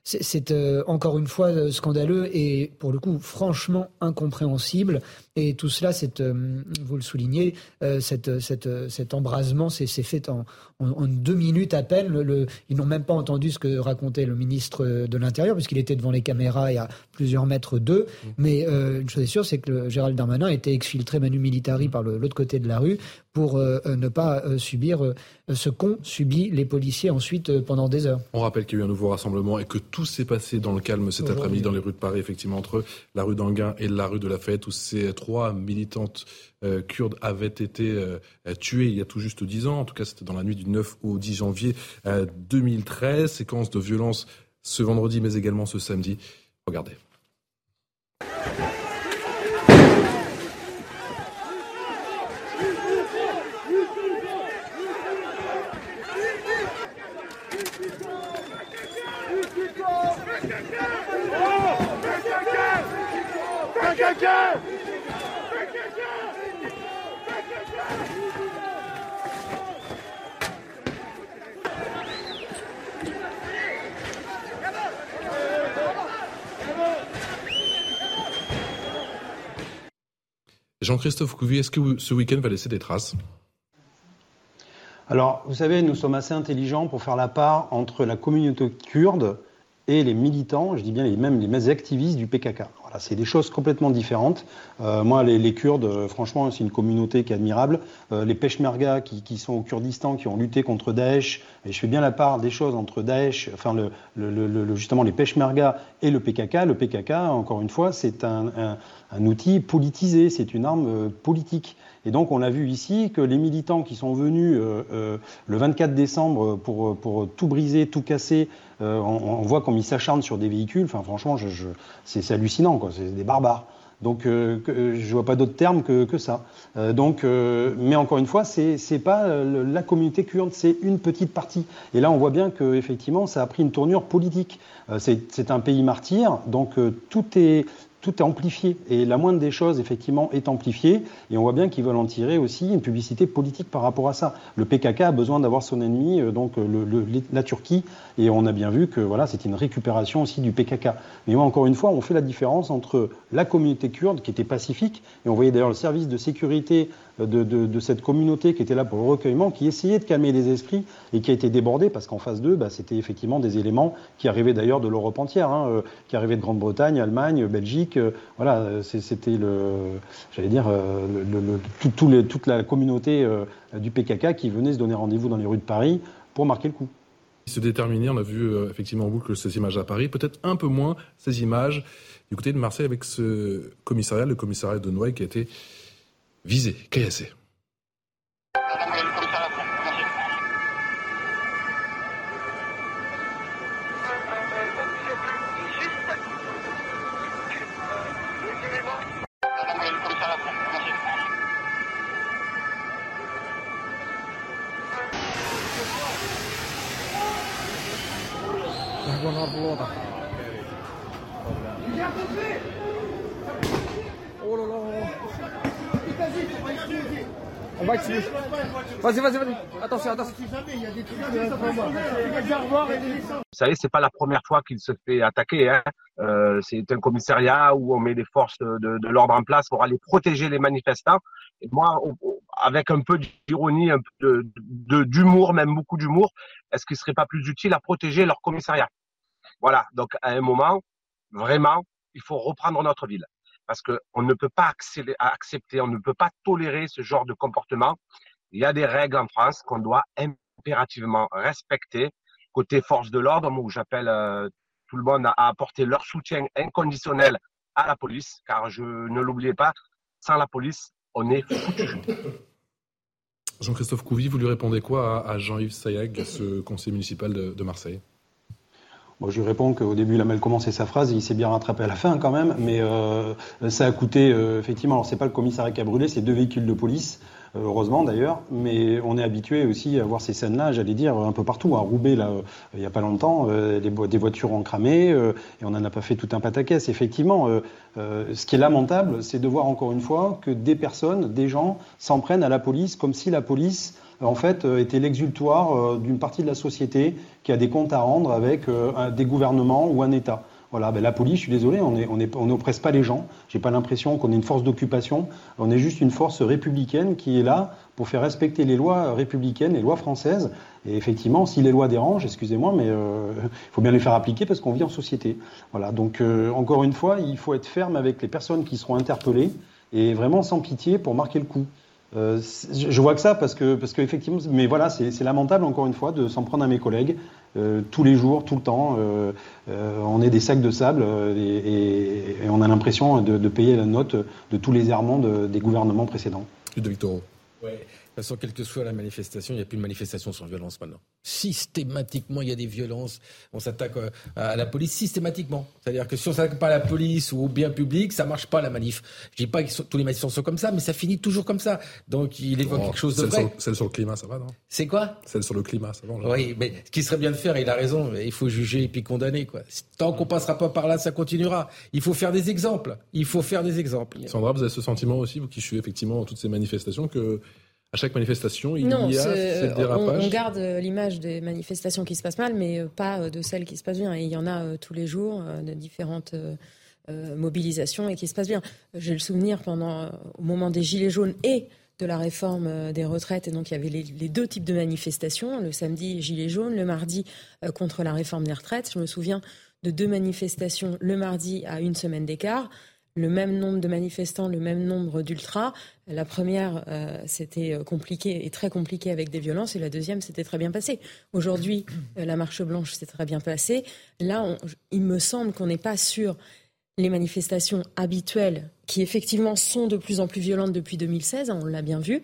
c'est euh, encore une fois euh, scandaleux et pour le coup franchement incompréhensible. Et tout cela, euh, vous le soulignez, cette, cette, cet embrasement s'est fait en, en, deux minutes à peine. Le, ils n'ont même pas entendu ce que racontait le ministre de l'Intérieur, puisqu'il était devant les caméras et à plusieurs mètres d'eux. Mmh. Mais une chose est sûre, c'est que le Gérald Darmanin a été exfiltré manu militari par l'autre côté de la rue pour ne pas subir ce qu'ont subi les policiers ensuite pendant des heures. On rappelle qu'il y a eu un nouveau rassemblement et que tout s'est passé dans le calme cet après-midi dans les rues de Paris, effectivement, entre la rue d'Anguin et la rue de la Fête, où ces trois militantes euh, kurdes avaient été euh, tuées il y a tout juste dix ans. En tout cas, c'était dans la nuit du 9 au 10 janvier euh, 2013. Séquence de violence ce vendredi, mais également ce samedi. Regardez. Jean-Christophe Couvi, est-ce que ce week-end va laisser des traces? Alors, vous savez, nous sommes assez intelligents pour faire la part entre la communauté kurde et les militants, je dis bien les, même les activistes du PKK. Voilà. c'est des choses complètement différentes. Euh, moi, les, Kurdes, euh, franchement, c'est une communauté qui est admirable. Euh, les Peshmerga qui, qui, sont au Kurdistan, qui ont lutté contre Daesh, et je fais bien la part des choses entre Daesh, enfin le, justement les Peshmerga et le PKK. Le PKK, encore une fois, c'est un, outil politisé, c'est une arme politique. Et donc on a vu ici que les militants qui sont venus le 24 décembre pour, tout briser, tout casser, on, on, voit comme ils s'acharnent sur des véhicules. Enfin franchement, c'est hallucinant, quoi. C'est des barbares. Donc, euh, euh, je vois pas d'autre terme que, que ça. Euh, euh, mais encore une fois, c'est c'est pas la communauté kurde, c'est une petite partie. Et là, on voit bien que effectivement, ça a pris une tournure politique. c'est un pays martyr, donc tout est tout est amplifié. Et la moindre des choses, effectivement, est amplifiée. Et on voit bien qu'ils veulent en tirer aussi une publicité politique par rapport à ça. Le PKK a besoin d'avoir son ennemi, euh, donc euh, la Turquie. Et on a bien vu que voilà, c'est une récupération aussi du PKK. Mais moi, encore une fois, on fait la différence entre la communauté kurde, qui était pacifique, et on voyait d'ailleurs le service de sécurité de, cette communauté qui était là pour le recueillement, qui essayait de calmer les esprits et qui a été débordé parce qu'en face d'eux, bah, c'était effectivement des éléments qui arrivaient d'ailleurs de l'Europe entière, hein, euh, qui arrivaient de Grande-Bretagne, Allemagne, Belgique. Euh, voilà, c'était le, j'allais dire, euh, toute la communauté du PKK qui venait se donner rendez-vous dans les rues de Paris pour marquer le coup. Se déterminer, on a vu effectivement en boucle ces images à Paris, peut-être un peu moins ces images du de Marseille avec ce commissariat, le commissariat de Noailles qui a été Visé, caillassé. Vas-y, vas-y, vas-y. Attention, attention. Vous savez, c'est pas la première fois qu'il se fait attaquer. Hein. Euh, c'est un commissariat où on met des forces de, de l'ordre en place pour aller protéger les manifestants. Et moi, avec un peu d'ironie, un peu d'humour, même beaucoup d'humour, est-ce qu'il serait pas plus utile à protéger leur commissariat? Voilà. Donc, à un moment, vraiment, il faut reprendre notre ville parce qu'on ne peut pas accepter, on ne peut pas tolérer ce genre de comportement. Il y a des règles en France qu'on doit impérativement respecter. Côté force de l'ordre, où j'appelle euh, tout le monde à, apporter leur soutien inconditionnel à la police, car je ne l'oubliez pas, sans la police, on est foutu. <coughs> Jean-Christophe Couvi, vous lui répondez quoi à, Jean-Yves Sayag, ce conseiller municipal de Marseille? Je lui réponds qu'au début, il a mal commencé sa phrase, il s'est bien rattrapé à la fin quand même, mais euh, ça a coûté, euh, effectivement, alors c'est pas le commissariat qui a brûlé, c'est deux véhicules de police, euh, heureusement d'ailleurs, mais on est habitué aussi à voir ces scènes-là, j'allais dire, un peu partout. À Roubaix, là, il n'y a pas longtemps, des, des, voitures ont cramé, et on n'en a pas fait tout un pataquès. Effectivement, ce qui est lamentable, c'est de voir encore une fois que des personnes, des gens, s'en prennent à la police comme si la police en fait, euh, était l'exultoire euh, d'une partie de la société qui a des comptes à rendre avec euh, des gouvernements ou un État. Voilà, ben la police, je suis désolé, on est, on n'oppresse pas les gens. J'ai pas l'impression qu'on est une force d'occupation. On est juste une force républicaine qui est là pour faire respecter les lois républicaines, les lois françaises. Et effectivement, si les lois dérangent, excusez-moi, mais il <laughs> faut bien les faire appliquer parce qu'on vit en société. Voilà. Donc, encore une fois, il faut être ferme avec les personnes qui seront interpellées et vraiment sans pitié pour marquer le coup. Euh, je vois que ça parce que parce qu'effectivement, mais voilà, c'est lamentable encore une fois de s'en prendre à mes collègues euh, tous les jours, tout le temps. Euh, on est des sacs de sable et, on a l'impression de, payer la note de tous les errements des gouvernements précédents. De Victor. Ouais. De toute façon, quelle que soit la manifestation, il n'y a plus de manifestation sans violence maintenant. Systématiquement, il y a des violences. On s'attaque euh, à la police systématiquement. C'est-à-dire que si on s'attaque pas à la police ou au bien public, ça marche pas la manif. Je dis pas que tous les manifestants sont comme ça, mais ça finit toujours comme ça. Donc il évoque oh, quelque chose de vrai. celle sur le climat, ça va, non? C'est quoi? Celle sur le climat, ça va. Oui, mais ce qui serait bien de faire, il a raison, il faut juger et puis condamner. Quoi. Tant qu'on passera pas par là, ça continuera. Il faut faire des exemples. Il faut faire des exemples. Sandra, vous avez ce sentiment aussi, vous qui suivez effectivement toutes ces manifestations, que à chaque manifestation, il y a ces dérapages on, garde euh, l'image des manifestations qui se passent mal, mais euh, pas euh, de celles qui se passent bien. Et il y en a tous les jours de différentes mobilisations et qui se passent bien. J'ai le souvenir pendant, au moment des Gilets jaunes et de la réforme des retraites. Et donc, il y avait les, deux types de manifestations. Le samedi, Gilets jaunes. Le mardi, contre la réforme des retraites. Je me souviens de deux manifestations le mardi à une semaine d'écart le même nombre de manifestants, le même nombre d'ultras. La première, euh, c'était euh, compliqué et très compliqué avec des violences, et la deuxième, c'était très bien passé. Aujourd'hui, euh, la marche blanche s'est très bien passée. Là, il me semble qu'on n'est pas sur les manifestations habituelles, qui effectivement sont de plus en plus violentes depuis 2016, hein, on l'a bien vu.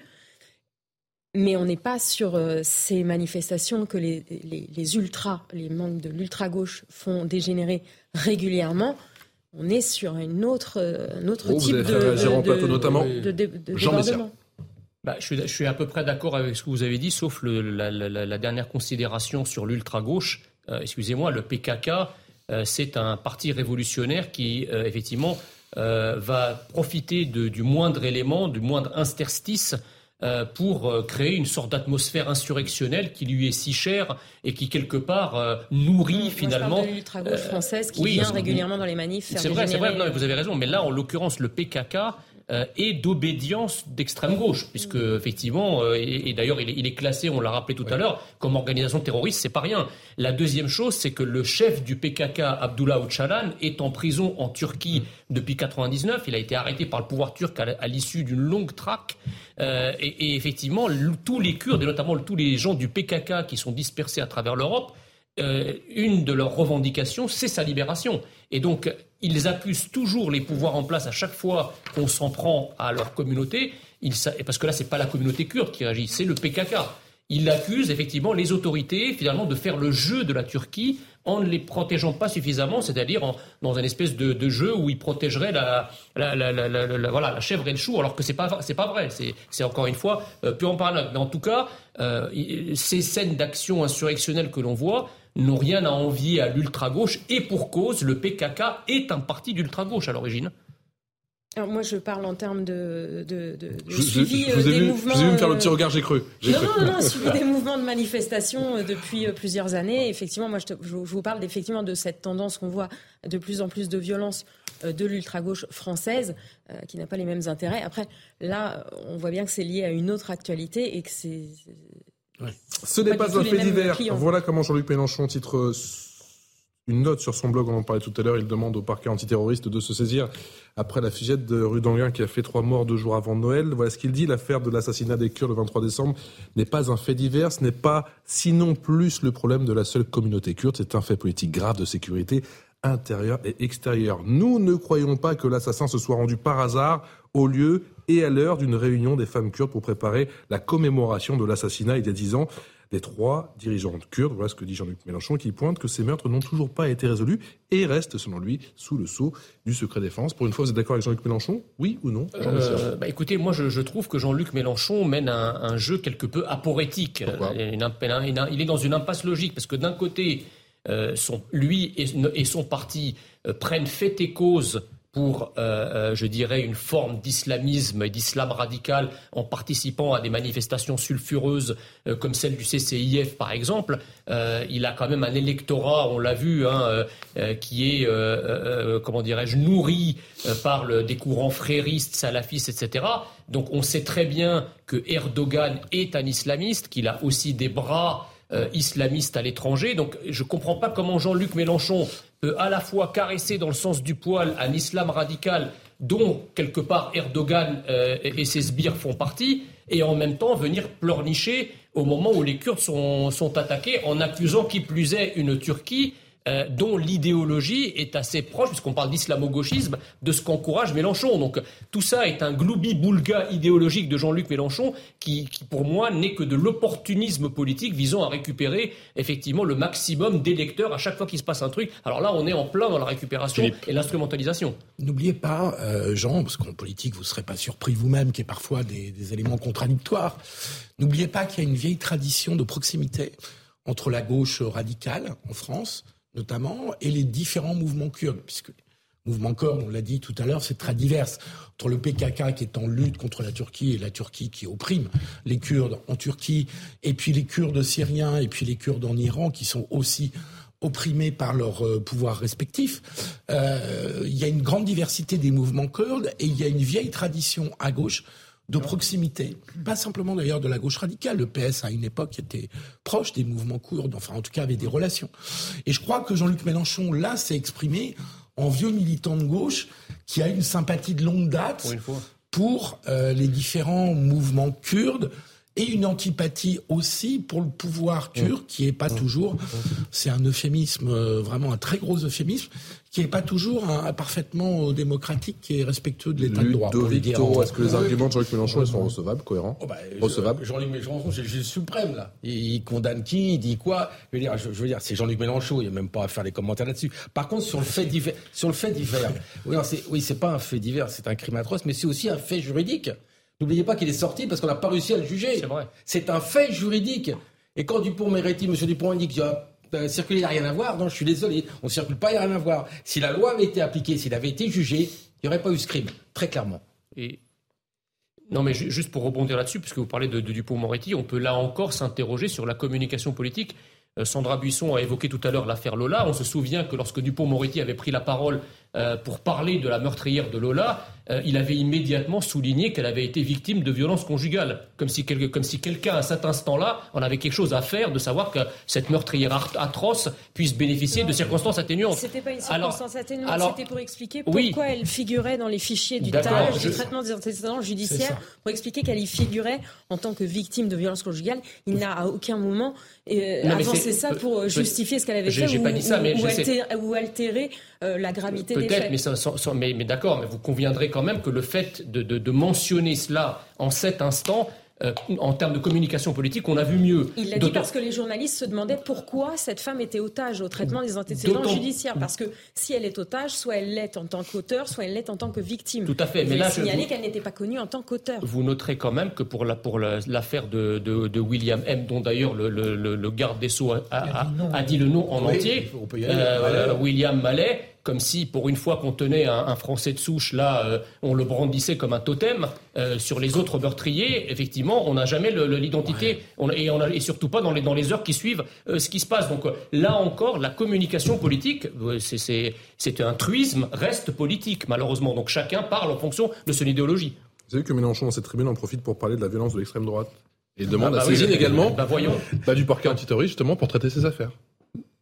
Mais on n'est pas sur ces manifestations que les, les ultras, les membres de l'ultra-gauche font dégénérer régulièrement on est sur une autre, un autre type de, de, notamment. Jean bah, je, suis, à peu près d'accord avec ce que vous avez dit, sauf la, dernière considération sur l'ultra-gauche. Euh, excusez-moi, le PKK, euh, c'est un parti révolutionnaire qui, euh, effectivement, va profiter du moindre élément, du moindre interstice euh, pour euh, créer une sorte d'atmosphère insurrectionnelle qui lui est si chère et qui quelque part euh, nourrit Moi, finalement. Je de l'ultra-gauche française qui vient régulièrement dans les manifs. C'est vrai, c'est vrai. Non, vous avez raison. Mais là, en l'occurrence, le PKK euh, et d'obédience d'extrême gauche, puisque effectivement, euh, et, d'ailleurs il, est classé, on l'a rappelé tout à l'heure, comme organisation terroriste, c'est pas rien. La deuxième chose, c'est que le chef du PKK, Abdullah Öcalan, est en prison en Turquie depuis 99. Il a été arrêté par le pouvoir turc à, l'issue d'une longue traque. Euh, et, et, effectivement, tous les Kurdes, et notamment tous les gens du PKK qui sont dispersés à travers l'Europe, euh, une de leurs revendications, c'est sa libération. Et donc, ils accusent toujours les pouvoirs en place à chaque fois qu'on s'en prend à leur communauté, parce que là, ce n'est pas la communauté kurde qui réagit, c'est le PKK. Ils accusent effectivement les autorités finalement de faire le jeu de la Turquie en ne les protégeant pas suffisamment, c'est-à-dire dans un espèce de, jeu où ils protégeraient la, chèvre et le chou, alors que c'est pas pas vrai. C'est encore une fois euh, en parler. Mais en tout cas, euh, ces scènes d'action insurrectionnelle que l'on voit, n'ont rien à envier à l'ultra-gauche, et pour cause, le PKK est un parti d'ultra-gauche à l'origine. Alors moi, je parle en termes de, de, suivi je, des vu, mouvements. Je vous ai vu me faire le petit regard, j'ai cru. Non, non, non, <laughs> suivi des mouvements de manifestation euh, depuis euh, plusieurs années. Effectivement, moi, je, vous parle effectivement de cette tendance qu'on voit de plus en plus de violence euh, de l'ultra-gauche française, qui n'a pas les mêmes intérêts. Après, là, on voit bien que c'est lié à une autre actualité et que c'est ce n'est pas, un fait divers. Voilà comment Jean-Luc Mélenchon titre euh, une note sur son blog, on en parlait tout à l'heure. Il demande au parquet antiterroriste de se saisir après la fusillade de rue d'Anguin qui a fait trois morts deux jours avant Noël. Voilà ce qu'il dit. L'affaire de l'assassinat des Kurdes le 23 décembre n'est pas un fait divers. Ce n'est pas, sinon plus, le problème de la seule communauté kurde. C'est un fait politique grave de sécurité intérieure et extérieure. Nous ne croyons pas que l'assassin se soit rendu par hasard au lieu et à l'heure d'une réunion des femmes kurdes pour préparer la commémoration de l'assassinat il y a dix ans des trois dirigeantes kurdes. Voilà ce que dit Jean-Luc Mélenchon, qui pointe que ces meurtres n'ont toujours pas été résolus et restent, selon lui, sous le sceau du secret défense. Pour une fois, vous êtes d'accord avec Jean-Luc Mélenchon? Oui ou non? Euh, bah Écoutez, moi, je, trouve que Jean-Luc Mélenchon mène un, jeu quelque peu aporétique. il, est dans une impasse logique, parce que d'un côté, euh, lui et, son parti euh, prennent fait et cause pour, euh, euh, je dirais, une forme d'islamisme et d'islam radical en participant à des manifestations sulfureuses euh, comme celle du CCIF, par exemple. il a quand même un électorat, on l'a vu, hein, qui est, comment dirais-je, nourri par le, des courants fréristes, salafistes, etc. Donc on sait très bien que Erdogan est un islamiste, qu'il a aussi des bras islamistes à l'étranger. Donc je ne comprends pas comment Jean-Luc Mélenchon peut à la fois caresser dans le sens du poil un islam radical dont quelque part Erdogan euh, et ses sbires font partie, et en même temps venir pleurnicher au moment où les Kurdes sont attaqués en accusant qui plus est une Turquie euh, dont l'idéologie est assez proche, puisqu'on parle d'islamo-gauchisme, de ce qu'encourage Mélenchon. Donc tout ça est un gloubi-boulga idéologique de Jean-Luc Mélenchon qui, pour moi, n'est que de l'opportunisme politique visant à récupérer effectivement le maximum d'électeurs à chaque fois qu'il se passe un truc. Alors là, on est en plein dans la récupération et l'instrumentalisation. N'oubliez pas, euh, Jean, parce qu'en politique, vous ne serez pas surpris vous-même qu'il y ait parfois des, des éléments contradictoires. N'oubliez pas qu'il y a une vieille tradition de proximité entre la gauche radicale en France, notamment, et les différents mouvements kurdes, puisque les mouvements kurdes, on l'a dit tout à l'heure, c'est très divers. Entre le PKK qui est en lutte contre la Turquie et la Turquie qui opprime les Kurdes en Turquie, et puis les Kurdes syriens et puis les Kurdes en Iran qui sont aussi opprimés par leurs euh, pouvoirs respectifs. Euh, il y a une grande diversité des mouvements kurdes et il y a une vieille tradition à gauche de proximité, pas simplement d'ailleurs de la gauche radicale. Le PS à une époque était proche des mouvements kurdes, enfin en tout cas avait des relations. Et je crois que Jean-Luc Mélenchon là s'est exprimé en vieux militant de gauche qui a une sympathie de longue date pour, euh, les différents mouvements kurdes et une antipathie aussi pour le pouvoir turc, qui est pas toujours, c'est un euphémisme, euh, vraiment un très gros euphémisme, qui est pas toujours un, parfaitement démocratique, qui est respectueux de l'état de droit. Ludovico, est-ce que les arguments de Jean-Luc Mélenchon sont recevables, cohérents oh bah, Recevables Jean-Luc Mélenchon, c'est le juge suprême, là. Il, condamne qui Il dit quoi je veux dire, je, veux dire c'est Jean-Luc Mélenchon, il n'y a même pas à faire des commentaires là-dessus. Par contre, sur le fait divers, sur le fait divers oui, c'est, oui, c'est pas un fait divers, c'est un crime atroce, mais c'est aussi un fait juridique. N'oubliez pas qu'il est sorti parce qu'on n'a pas réussi à le juger. C'est vrai. C'est un fait juridique. Et quand Dupont-Méretti, M. Dupont qu'il a euh, circulé, il n'y a rien à voir. Non, je suis désolé. On ne circule pas, il n'y a rien à voir. Si la loi avait été appliquée, s'il avait été jugé, il n'y aurait pas eu ce crime. Très clairement. Et non, mais juste pour rebondir là-dessus, puisque vous parlez de, de Dupont-Moretti, on peut là encore s'interroger sur la communication politique. Euh, Sandra Buisson a évoqué tout à l'heure l'affaire Lola. On se souvient que lorsque Dupont-Moretti avait pris la parole euh, pour parler de la meurtrière de Lola, euh, il avait immédiatement souligné qu'elle avait été victime de violences conjugales, comme si, comme si quelqu'un à cet instant-là en avait quelque chose à faire de savoir que cette meurtrière atroce puisse bénéficier de circonstances atténuantes. C'était pas une circonstance atténuante, c'était pour expliquer pourquoi elle figurait dans les fichiers du du traitement des antécédents judiciaires, pour expliquer qu'elle y figurait en tant que victime de violences conjugales. Il n'a à aucun moment euh, avancé ça pour justifier ce qu'elle avait fait ou, pas dit ça, mais ou, altérer, la gravité Peut-être, mais, mais, d'accord, mais vous conviendrez quand même que le fait de, de mentionner cela en cet instant euh, en termes de communication politique, on a vu mieux. Il l'a dit parce que les journalistes se demandaient pourquoi cette femme était otage au traitement des antécédents judiciaires. Parce que si elle est otage, soit elle l'est en tant qu'auteur, soit elle l'est en tant que victime. Tout à fait. mais là, signaler qu'elle n'était pas connue en tant qu'auteur. Vous noterez quand même que pour l'affaire de, de, William M, dont d'ailleurs le, le, garde des Sceaux a, dit, le nom en entier, euh, William Mallet, comme si pour une fois qu'on tenait un, Français de souche, là, euh, on le brandissait comme un totem. Euh, sur les autres meurtriers, effectivement, on n'a jamais l'identité et, surtout pas dans les, dans les heures qui suivent euh, ce qui se passe. Donc là encore, la communication politique, c'est un truisme, reste politique malheureusement. Donc chacun parle en fonction de son idéologie. Vous avez vu que Mélenchon dans cette tribune en profite pour parler de la violence de l'extrême droite et demande ah, à bah également bah, voyons. <laughs> Bah, du parquet antiterroriste justement pour traiter ses affaires.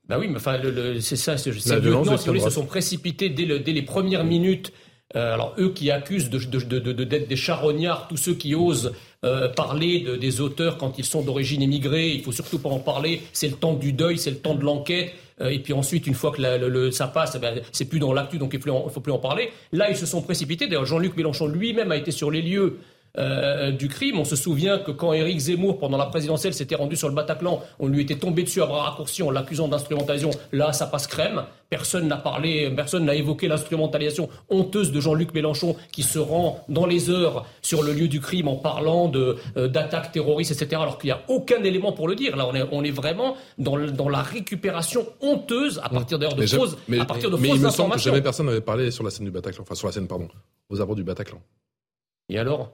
Bah oui, mais enfin, c'est ça. Ces lieutenants, si se sont précipités dès, dès les premières minutes. Euh, alors eux qui accusent d'être de, de, des charognards, tous ceux qui osent euh, parler des auteurs quand ils sont d'origine immigrée, il faut surtout pas en parler. C'est le temps du deuil, c'est le temps de l'enquête. Euh, et puis ensuite, une fois que le, ça passe, eh ben, c'est plus dans l'actu, donc il ne faut plus en parler. Là, ils se sont précipités. D'ailleurs, Jean-Luc Mélenchon lui-même a été sur les lieux euh, du crime. On se souvient que quand Éric Zemmour, pendant la présidentielle, s'était rendu sur le Bataclan, on lui était tombé dessus à bras raccourcis en l'accusant d'instrumentalisation. Là, ça passe crème. Personne n'a parlé, personne n'a évoqué l'instrumentalisation honteuse de Jean-Luc Mélenchon qui se rend dans les heures sur le lieu du crime en parlant euh, d'attaques terroristes, etc. Alors qu'il n'y a aucun élément pour le dire. Là, on est, on est vraiment dans, dans la récupération honteuse à partir d'ailleurs de fausses, mais, à partir de mais, il me semble que jamais personne n'avait parlé sur la scène du Bataclan, enfin sur la scène, pardon, aux abords du Bataclan. Et alors?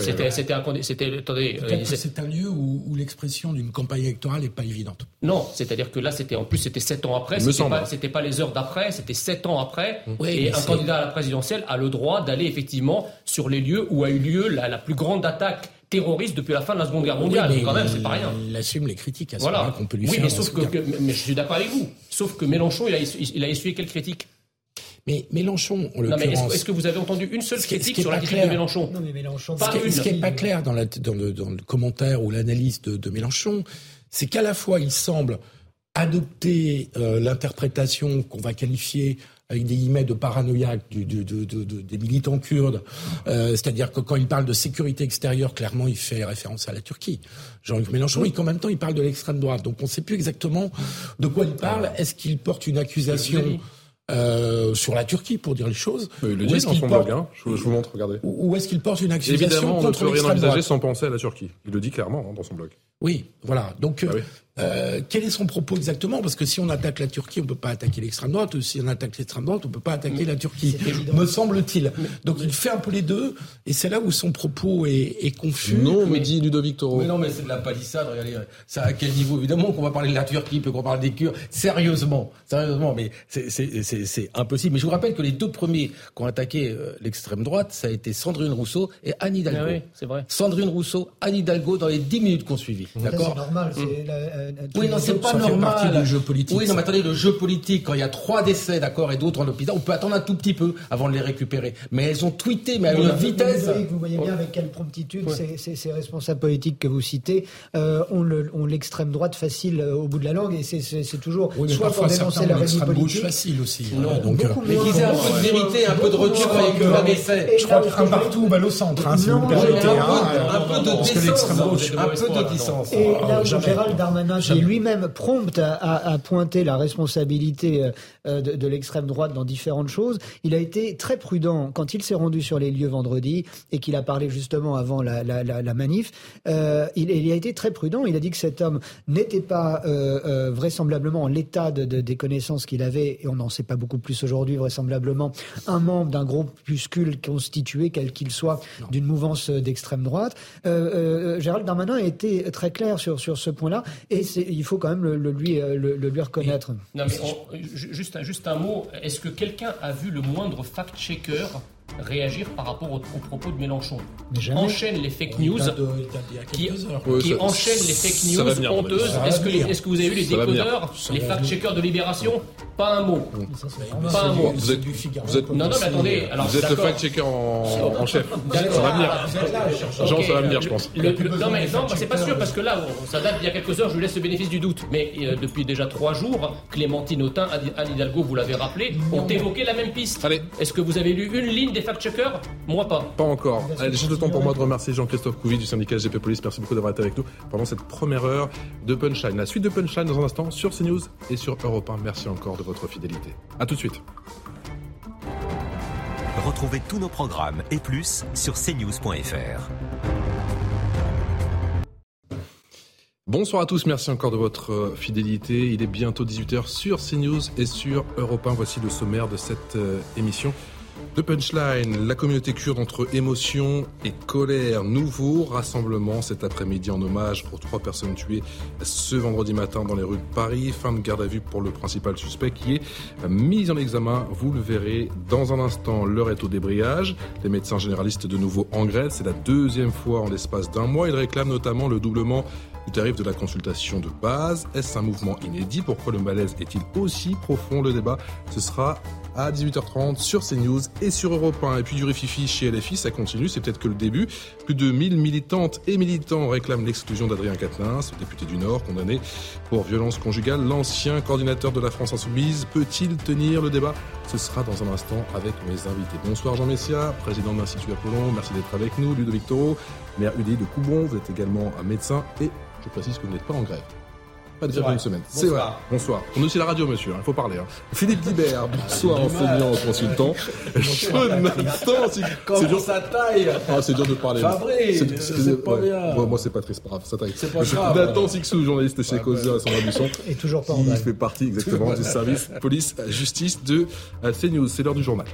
C'était, c'était, attendez, euh, c'est un lieu où, l'expression d'une campagne électorale n'est pas évidente. Non, c'est-à-dire que là, c'était en plus, c'était sept ans après. C'était pas, c'était pas les heures d'après, c'était sept ans après. et un candidat à la présidentielle a le droit d'aller effectivement sur les lieux où a eu lieu la, plus grande attaque terroriste depuis la fin de la Seconde Guerre mondiale. mais quand même, c'est pas rien. Il assume les critiques à ce voilà. qu'on peut lui oui, faire. Mais, sauf que, mais je suis d'accord avec vous. Sauf que Mélenchon, il a, il a essuyé quelles critiques mais Mélenchon, en l'occurrence... Est-ce que vous avez entendu une seule critique sur l'attitude de Mélenchon Non, mais Mélenchon... ce qui n'est pas clair dans, le, commentaire ou l'analyse de, Mélenchon, c'est qu'à la fois il semble adopter euh, l'interprétation qu'on va qualifier avec des guillemets de paranoïaque des militants kurdes, euh, c'est-à-dire que quand il parle de sécurité extérieure, clairement, il fait référence à la Turquie. Jean-Luc Mélenchon, et qu'en même temps, il parle de l'extrême droite. Donc on ne sait plus exactement de quoi il parle. Est-ce qu'il porte une accusation euh, sur la Turquie, pour dire les choses. il le dit dans son blog, hein. je, vous montre, regardez. Ou est-ce qu'il porte une accusation Évidemment, on ne peut rien envisager sans penser à la Turquie. Il le dit clairement hein, dans son blog. Oui, voilà. Donc, euh, ah euh, quel est son propos exactement? Parce que si on attaque la Turquie, on ne peut pas attaquer l'extrême droite. Ou si on attaque l'extrême droite, on ne peut pas attaquer la Turquie. Me semble-t-il. Donc il fait un peu les deux, et c'est là où son propos est, est confus. Non, me dit Ludovic Toro. Mais non, mais c'est de la palissade. Regardez, ça à quel niveau? Évidemment qu'on va parler de la Turquie, puis qu'on parle des Kurdes. Sérieusement, sérieusement, mais c'est impossible. Mais je vous rappelle que les deux premiers qui ont attaqué euh, l'extrême droite, ça a été Sandrine Rousseau et Anne Hidalgo. Ah oui, c'est vrai. Sandrine Rousseau, Anne Hidalgo dans les dix minutes qu'on suivi. D'accord? C'est normal. la- euh, Oui, non, c'est pas Ça fait normal. partie du jeu politique, Oui, non, mais attendez, le jeu politique, quand il y a trois décès, d'accord, et d'autres en hôpital, on peut attendre un tout petit peu avant de les récupérer. Mais elles ont tweeté, mais à une vitesse. Vous voyez bien avec quelle promptitude ces, ces- ces responsables politiques que vous citez euh, ont le- ont l'extrême droite facile euh, au bout de la langue et c'est- toujours Oui, soit pour dénoncer la politique. facile aussi. Non, hein, donc, beaucoup euh, Mais qu'ils aient un peu de vérité, un peu de recul, avec essai. Et je crois qu'un partout balle au centre, hein, si vous me permettez. un hein, peu- peu de parce que décence, hein, un peu de distance. Et là. Gérald Darmanin, qui est Jamais. lui-même prompt à, à- à pointer la responsabilité euh, euh, de, de l'extrême droite dans différentes choses, il a été très prudent quand il s'est rendu sur les lieux vendredi et qu'il a parlé justement avant la, la- la- la manif. euh, il, il a été très prudent. Il a dit que cet homme n'était pas euh, euh, vraisemblablement en l'état de, de- des connaissances qu'il avait, et on n'en sait pas beaucoup plus aujourd'hui, vraisemblablement, un membre d'un groupuscule constitué, quel qu'il soit, d'une mouvance d'extrême droite. Gérald Darmanin a été très clair sur, sur ce point-là, et il faut quand même le, lui, euh, le, lui reconnaître. Juste, juste un mot. Est-ce que quelqu'un a vu le moindre fact-checker réagir par rapport aux, aux propos de Mélenchon. Enchaîne les fake news. de- Qui, quelques heures. Ouais, qui ça- enchaînent les fake news venir, honteuses. Est-ce que, vous avez eu les décodeurs, les fact-checkers de Libération? Pas un mot. Ça. Pas un mot. Vous êtes- du Figaro vous êtes- Non, non, mais attendez. Alors, Vous êtes le d'accord. fact-checker en, en chef. Ça va venir. Jean, ça va venir, je pense. le- le- non, mais non, c'est pas sûr parce que là, ça date d'il y a quelques heures. Je vous laisse le bénéfice du doute. Mais euh, depuis déjà trois jours, Clémentine Autain, Anne Hidalgo, vous l'avez rappelé, ont évoqué la même piste. Est-ce que vous avez lu une ligne des fact-checkers Moi pas. Pas encore. Allez, juste le temps pour moi de remercier Jean-Christophe Couvi du syndicat GP Police. Merci beaucoup d'avoir été avec nous pendant cette première heure de Punchline. La suite de Punchline dans un instant sur CNews et sur Europe 1. Merci encore de votre fidélité. À tout de suite. Retrouvez tous nos programmes et plus sur cnews.fr. Bonsoir à tous, merci encore de votre euh, fidélité. Il est bientôt 18h sur CNews et sur Europe 1. Voici le sommaire de cette euh, émission. De Punchline, la communauté kurde entre émotion et colère. Nouveau rassemblement cet après-midi en hommage aux trois personnes tuées ce vendredi matin dans les rues de Paris. Fin de garde à vue pour le principal suspect qui est mis en examen. Vous le verrez dans un instant. L'heure est au débrayage. Les médecins généralistes de nouveau en grève. C'est la deuxième fois en l'espace d'un mois. Ils réclament notamment le doublement du tarif de la consultation de base. Est-ce un mouvement inédit? Pourquoi le malaise est-il aussi profond? Le débat, ce sera à 18h30 sur CNews et sur Europe 1. Et puis du rififi chez LFI, ça continue, c'est peut-être que le début. Plus de 1000 militantes et militants réclament l'exclusion d'Adrien Quatennens, député du Nord, condamné pour violence conjugale. L'ancien coordinateur de la France Insoumise peut-il tenir le débat? Ce sera dans un instant avec mes invités. Bonsoir Jean Messia, président de l'Institut Apollon, merci d'être avec nous. Ludovic Toro, maire UDI de Coubon, vous êtes également un médecin et je précise que vous n'êtes pas en grêve. Pas déjà vrai. une semaine. C'est vrai. Bonsoir. Bonsoir. On est aussi la radio, monsieur, il faut parler. hein. Philippe Dibert, bonsoir, enseignant, consultant. Jonathan, c'est Comment c'est dur. ça taille Ah, c'est dur de parler. Fabré, c'est pas bien. Ouais, moi, c'est pas triste, c'est pas grave, ça taille. C'est pas grave. Nathan Sixou, journaliste chez Causeur à son Buisson. Et toujours pas en Il fait partie exactement du <laughs> service police-justice de euh, CNews. C'est l'heure du journal.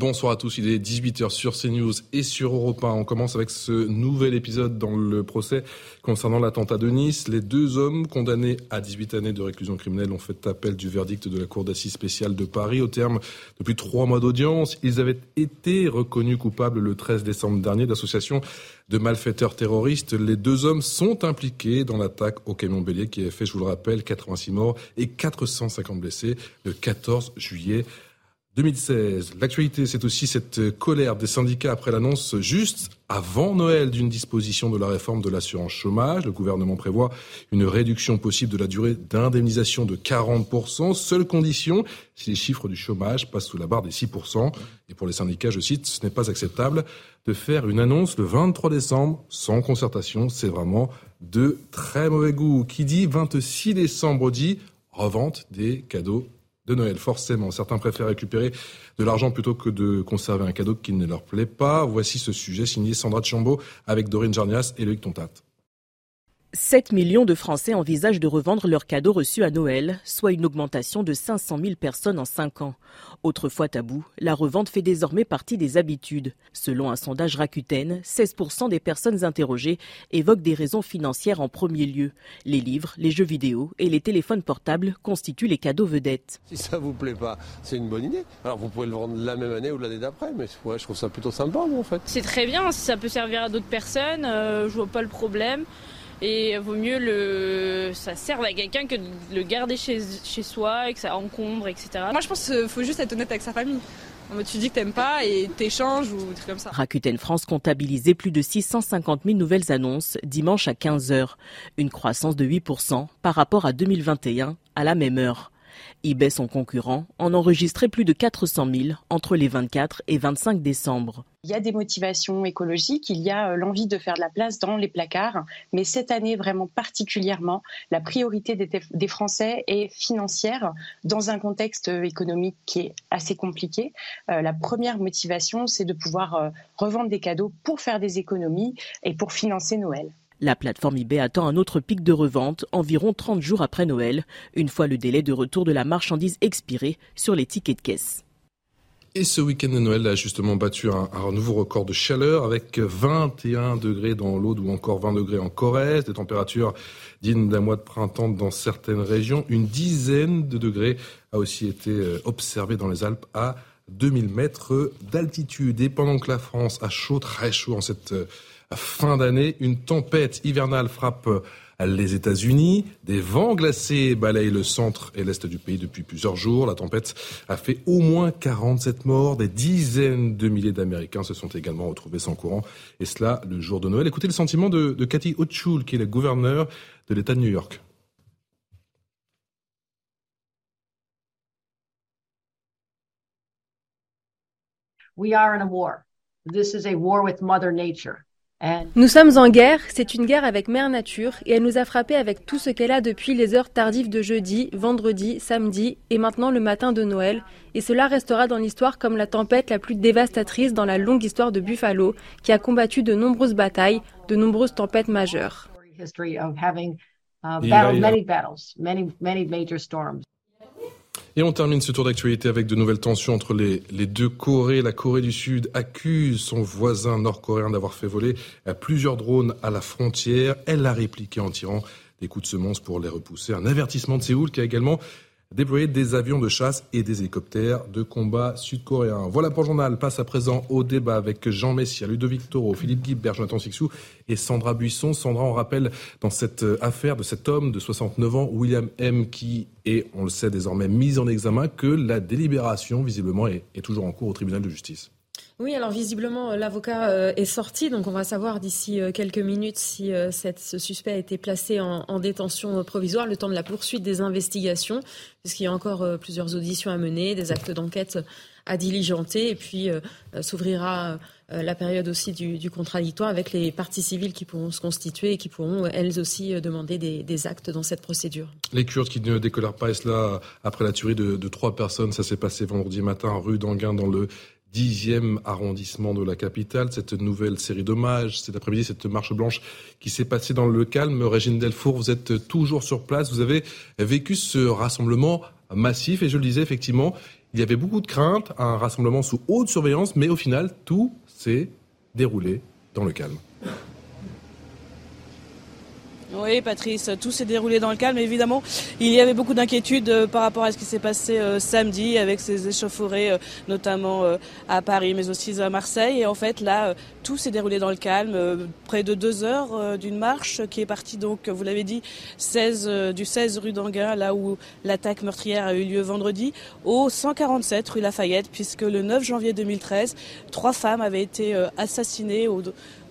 Bonsoir à tous, il est 18h sur CNews et sur Europe 1. On commence avec ce nouvel épisode dans le procès concernant l'attentat de Nice. Les deux hommes condamnés à 18 années de réclusion criminelle ont fait appel du verdict de la Cour d'assises spéciale de Paris. Au terme de plus de trois mois d'audience, ils avaient été reconnus coupables le 13 décembre dernier d'association de malfaiteurs terroristes. Les deux hommes sont impliqués dans l'attaque au camion bélier qui a fait, je vous le rappelle, 86 morts et 450 blessés le 14 juillet 2016. L'actualité, c'est aussi cette colère des syndicats après l'annonce juste avant Noël d'une disposition de la réforme de l'assurance chômage. Le gouvernement prévoit une réduction possible de la durée d'indemnisation de 40%. Seule condition, si les chiffres du chômage passent sous la barre des 6%. Et pour les syndicats, je cite, ce n'est pas acceptable de faire une annonce le 23 décembre sans concertation. C'est vraiment de très mauvais goût. Qui dit 26 décembre dit revente des cadeaux de Noël, forcément. Certains préfèrent récupérer de l'argent plutôt que de conserver un cadeau qui ne leur plaît pas. Voici ce sujet signé Sandra Chambaud avec Dorine Jarnias et Loïc Tontat. 7 millions de Français envisagent de revendre leurs cadeaux reçus à Noël, soit une augmentation de 500 000 personnes en 5 ans. Autrefois tabou, la revente fait désormais partie des habitudes. Selon un sondage Rakuten, 16% des personnes interrogées évoquent des raisons financières en premier lieu. Les livres, les jeux vidéo et les téléphones portables constituent les cadeaux vedettes. Si ça vous plaît pas, c'est une bonne idée. Alors vous pouvez le vendre la même année ou l'année d'après, mais je trouve ça plutôt sympa, moi, en fait. C'est très bien, si ça peut servir à d'autres personnes, euh, je vois pas le problème. Et vaut mieux le ça serve à quelqu'un que de le garder chez, chez soi et que ça encombre, etc. Moi je pense qu'il faut juste être honnête avec sa famille. Tu dis que t'aimes pas et t'échanges ou des trucs comme ça. Rakuten France comptabilisait plus de 650 000 nouvelles annonces dimanche à 15 h une croissance de 8% par rapport à 2021 à la même heure eBay, son concurrent, en enregistrait plus de 400 000 entre les 24 et 25 décembre. Il y a des motivations écologiques, il y a euh, l'envie de faire de la place dans les placards, mais cette année vraiment particulièrement, la priorité des, Français est financière dans un contexte euh, économique qui est assez compliqué. Euh, la première motivation, c'est de pouvoir revendre des cadeaux pour faire des économies et pour financer Noël. La plateforme eBay attend un autre pic de revente environ 30 jours après Noël, une fois le délai de retour de la marchandise expiré sur les tickets de caisse. Et ce week-end de Noël a justement battu un, nouveau record de chaleur avec 21 degrés dans l'Aude ou encore 20 degrés en Corrèze, des températures dignes d'un mois de printemps dans certaines régions. Une dizaine de degrés a aussi été euh, observée dans les Alpes à 2000 mètres d'altitude. Et pendant que la France a chaud, très chaud en cette euh, fin d'année. Une tempête hivernale frappe les États-Unis. Des vents glacés balayent le centre et l'est du pays depuis plusieurs jours. La tempête a fait au moins 47 morts. Des dizaines de milliers d'Américains se sont également retrouvés sans courant. Et cela le jour de Noël. Écoutez le sentiment de, Cathy Hochul, qui est la gouverneure de l'État de New York. We are in a war. This is a war with Mother Nature. Nous sommes en guerre, c'est une guerre avec Mère Nature et elle nous a frappé avec tout ce qu'elle a depuis les heures tardives de jeudi, vendredi, samedi et maintenant le matin de Noël. Et cela restera dans l'histoire comme la tempête la plus dévastatrice dans la longue histoire de Buffalo qui a combattu de nombreuses batailles, de nombreuses tempêtes majeures. Et on termine ce tour d'actualité avec de nouvelles tensions entre les, deux Corées. La Corée du Sud accuse son voisin nord-coréen d'avoir fait voler plusieurs drones à la frontière. Elle l'a répliqué en tirant des coups de semonce pour les repousser. Un avertissement de Séoul qui a également déployer des avions de chasse et des hélicoptères de combat sud-coréens. Voilà pour le journal. Passe à présent au débat avec Jean Messia, Ludovic Toro, Philippe Guibert, Jonathan Sixou et Sandra Buisson. Sandra, on rappelle dans cette affaire de cet homme de 69 ans, William M., qui est, on le sait désormais, mis en examen, que la délibération, visiblement, est toujours en cours au tribunal de justice. Oui, alors visiblement, euh, l'avocat euh, est sorti, donc on va savoir d'ici euh, quelques minutes si cette, ce suspect a été placé en, en, détention provisoire, le temps de la poursuite des investigations, puisqu'il y a encore plusieurs auditions à mener, des actes d'enquête à diligenter, et puis s'ouvrira la période aussi du, du, contradictoire avec les parties civiles qui pourront se constituer et qui pourront elles aussi demander des, des actes dans cette procédure. Les Kurdes qui ne décolèrent pas, et cela après la tuerie de, de trois personnes, ça s'est passé vendredi matin rue d'Anguin dans le dixième arrondissement de la capitale. Cette nouvelle série d'hommages, cet après-midi, cette marche blanche qui s'est passée dans le calme. Régine Delfour, vous êtes toujours sur place. Vous avez vécu ce rassemblement massif et je le disais effectivement, il y avait beaucoup de craintes, un rassemblement sous haute surveillance, mais au final, tout s'est déroulé dans le calme. Oui, Patrice, tout s'est déroulé dans le calme. Évidemment, il y avait beaucoup d'inquiétudes euh, par rapport à ce qui s'est passé euh, samedi avec ces échauffourées, euh, notamment à Paris, mais aussi à Marseille. Et en fait, là, tout s'est déroulé dans le calme. près de deux heures d'une marche qui est partie, donc, vous l'avez dit, 16, du 16 rue d'Anguin, là où l'attaque meurtrière a eu lieu vendredi, au 147 rue Lafayette, puisque le 9 janvier 2013, trois femmes avaient été assassinées au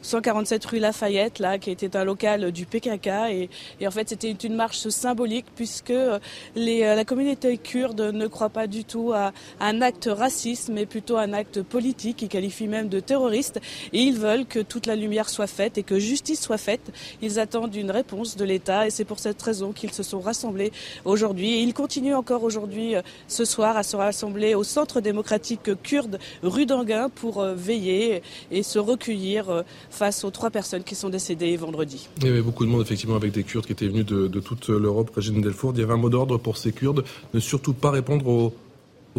147 rue Lafayette, là, qui était un local du PKK. Et, et en fait, c'était une marche symbolique puisque euh, les, euh, la communauté kurde ne croit pas du tout à, un acte raciste, mais plutôt un acte politique. Ils qualifient même de terroriste. Et ils veulent que toute la lumière soit faite et que justice soit faite. Ils attendent une réponse de l'État et c'est pour cette raison qu'ils se sont rassemblés aujourd'hui. Et ils continuent encore aujourd'hui, euh, ce soir, à se rassembler au Centre démocratique kurde rue d'Anguin pour veiller et se recueillir face aux trois personnes qui sont décédées vendredi. Il y avait beaucoup de monde effectivement avec des Kurdes qui étaient venus de, toute l'Europe. Régine Delfour, il y avait un mot d'ordre pour ces Kurdes, ne surtout pas répondre aux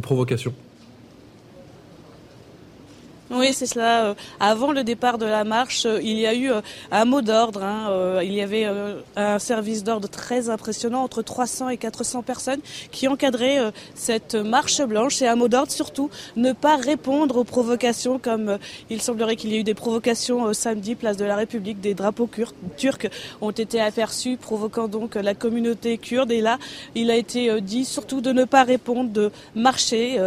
provocations. Oui, c'est cela. Euh, avant le départ de la marche, euh, il y a eu euh, un mot d'ordre. Hein, il y avait un service d'ordre très impressionnant, entre 300 et 400 personnes qui encadraient cette marche blanche. Et un mot d'ordre surtout, ne pas répondre aux provocations, comme il semblerait qu'il y ait eu des provocations samedi, place de la République, des drapeaux turcs ont été aperçus, provoquant donc la communauté kurde. Et là, il a été dit surtout de ne pas répondre, de marcher.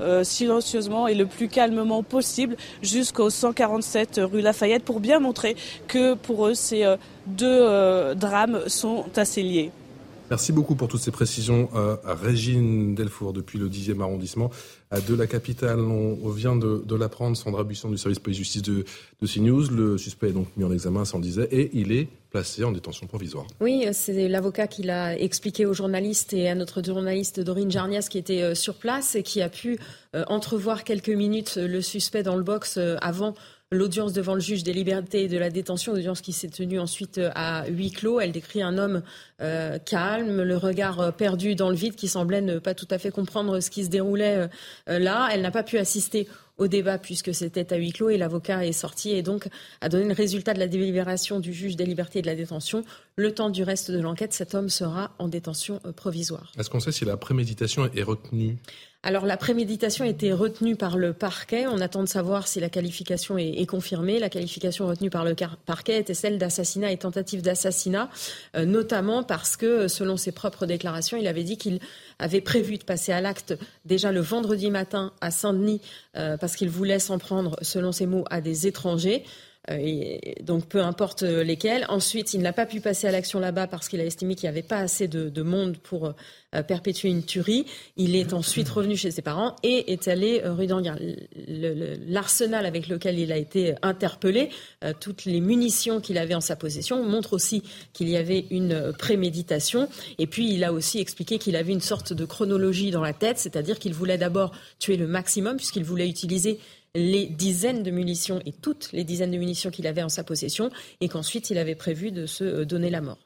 Euh, silencieusement et le plus calmement possible jusqu'au 147 rue Lafayette pour bien montrer que pour eux ces euh, deux euh, drames sont assez liés. Merci beaucoup pour toutes ces précisions à Régine Delfour depuis le 10e arrondissement de la capitale. On, vient de, l'apprendre, Sandra Buisson du service police-justice de, de CNews. Le suspect est donc mis en examen, ça on disait, et il est placé en détention provisoire. Oui, c'est l'avocat qui l'a expliqué aux journalistes et à notre journaliste Dorine Jarnias qui était euh, sur place et qui a pu euh, entrevoir quelques minutes le suspect dans le box euh, avant l'audience devant le juge des libertés et de la détention, audience qui s'est tenue ensuite à huis clos. Elle décrit un homme calme, le regard perdu dans le vide, qui semblait ne pas tout à fait comprendre ce qui se déroulait là. Elle n'a pas pu assister au débat puisque c'était à huis clos et l'avocat est sorti et donc a donné le résultat de la délibération du juge des libertés et de la détention. Le temps du reste de l'enquête, cet homme sera en détention euh, provisoire. Est-ce qu'on sait si la préméditation est retenue? Alors la préméditation a été retenue par le parquet. On attend de savoir si la qualification est, confirmée. La qualification retenue par le parquet était celle d'assassinat et tentative d'assassinat, euh, notamment parce que, selon ses propres déclarations, il avait dit qu'il avait prévu de passer à l'acte déjà le vendredi matin à Saint-Denis euh, parce qu'il voulait s'en prendre, selon ses mots, à des étrangers. Euh, donc peu importe lesquels. Ensuite, il n'a pas pu passer à l'action là-bas parce qu'il a estimé qu'il n'y avait pas assez de, monde pour euh, perpétuer une tuerie. Il est ensuite revenu chez ses parents et est allé rue. L'arsenal avec lequel il a été interpellé, toutes les munitions qu'il avait en sa possession, montrent aussi qu'il y avait une préméditation. Et puis, il a aussi expliqué qu'il avait une sorte de chronologie dans la tête, c'est-à-dire qu'il voulait d'abord tuer le maximum puisqu'il voulait utiliser les dizaines de munitions et toutes les dizaines de munitions qu'il avait en sa possession et qu'ensuite il avait prévu de se euh, donner la mort.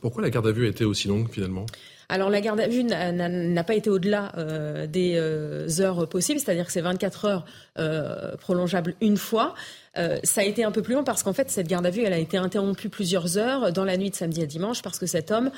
Pourquoi la garde à vue a été aussi longue finalement? Alors la garde à vue n'a pas été au-delà euh, des euh, heures possibles, c'est-à-dire que c'est 24 heures euh, prolongeables une fois. Ça a été un peu plus long parce qu'en fait cette garde à vue elle a été interrompue plusieurs heures dans la nuit de samedi à dimanche parce que cet homme,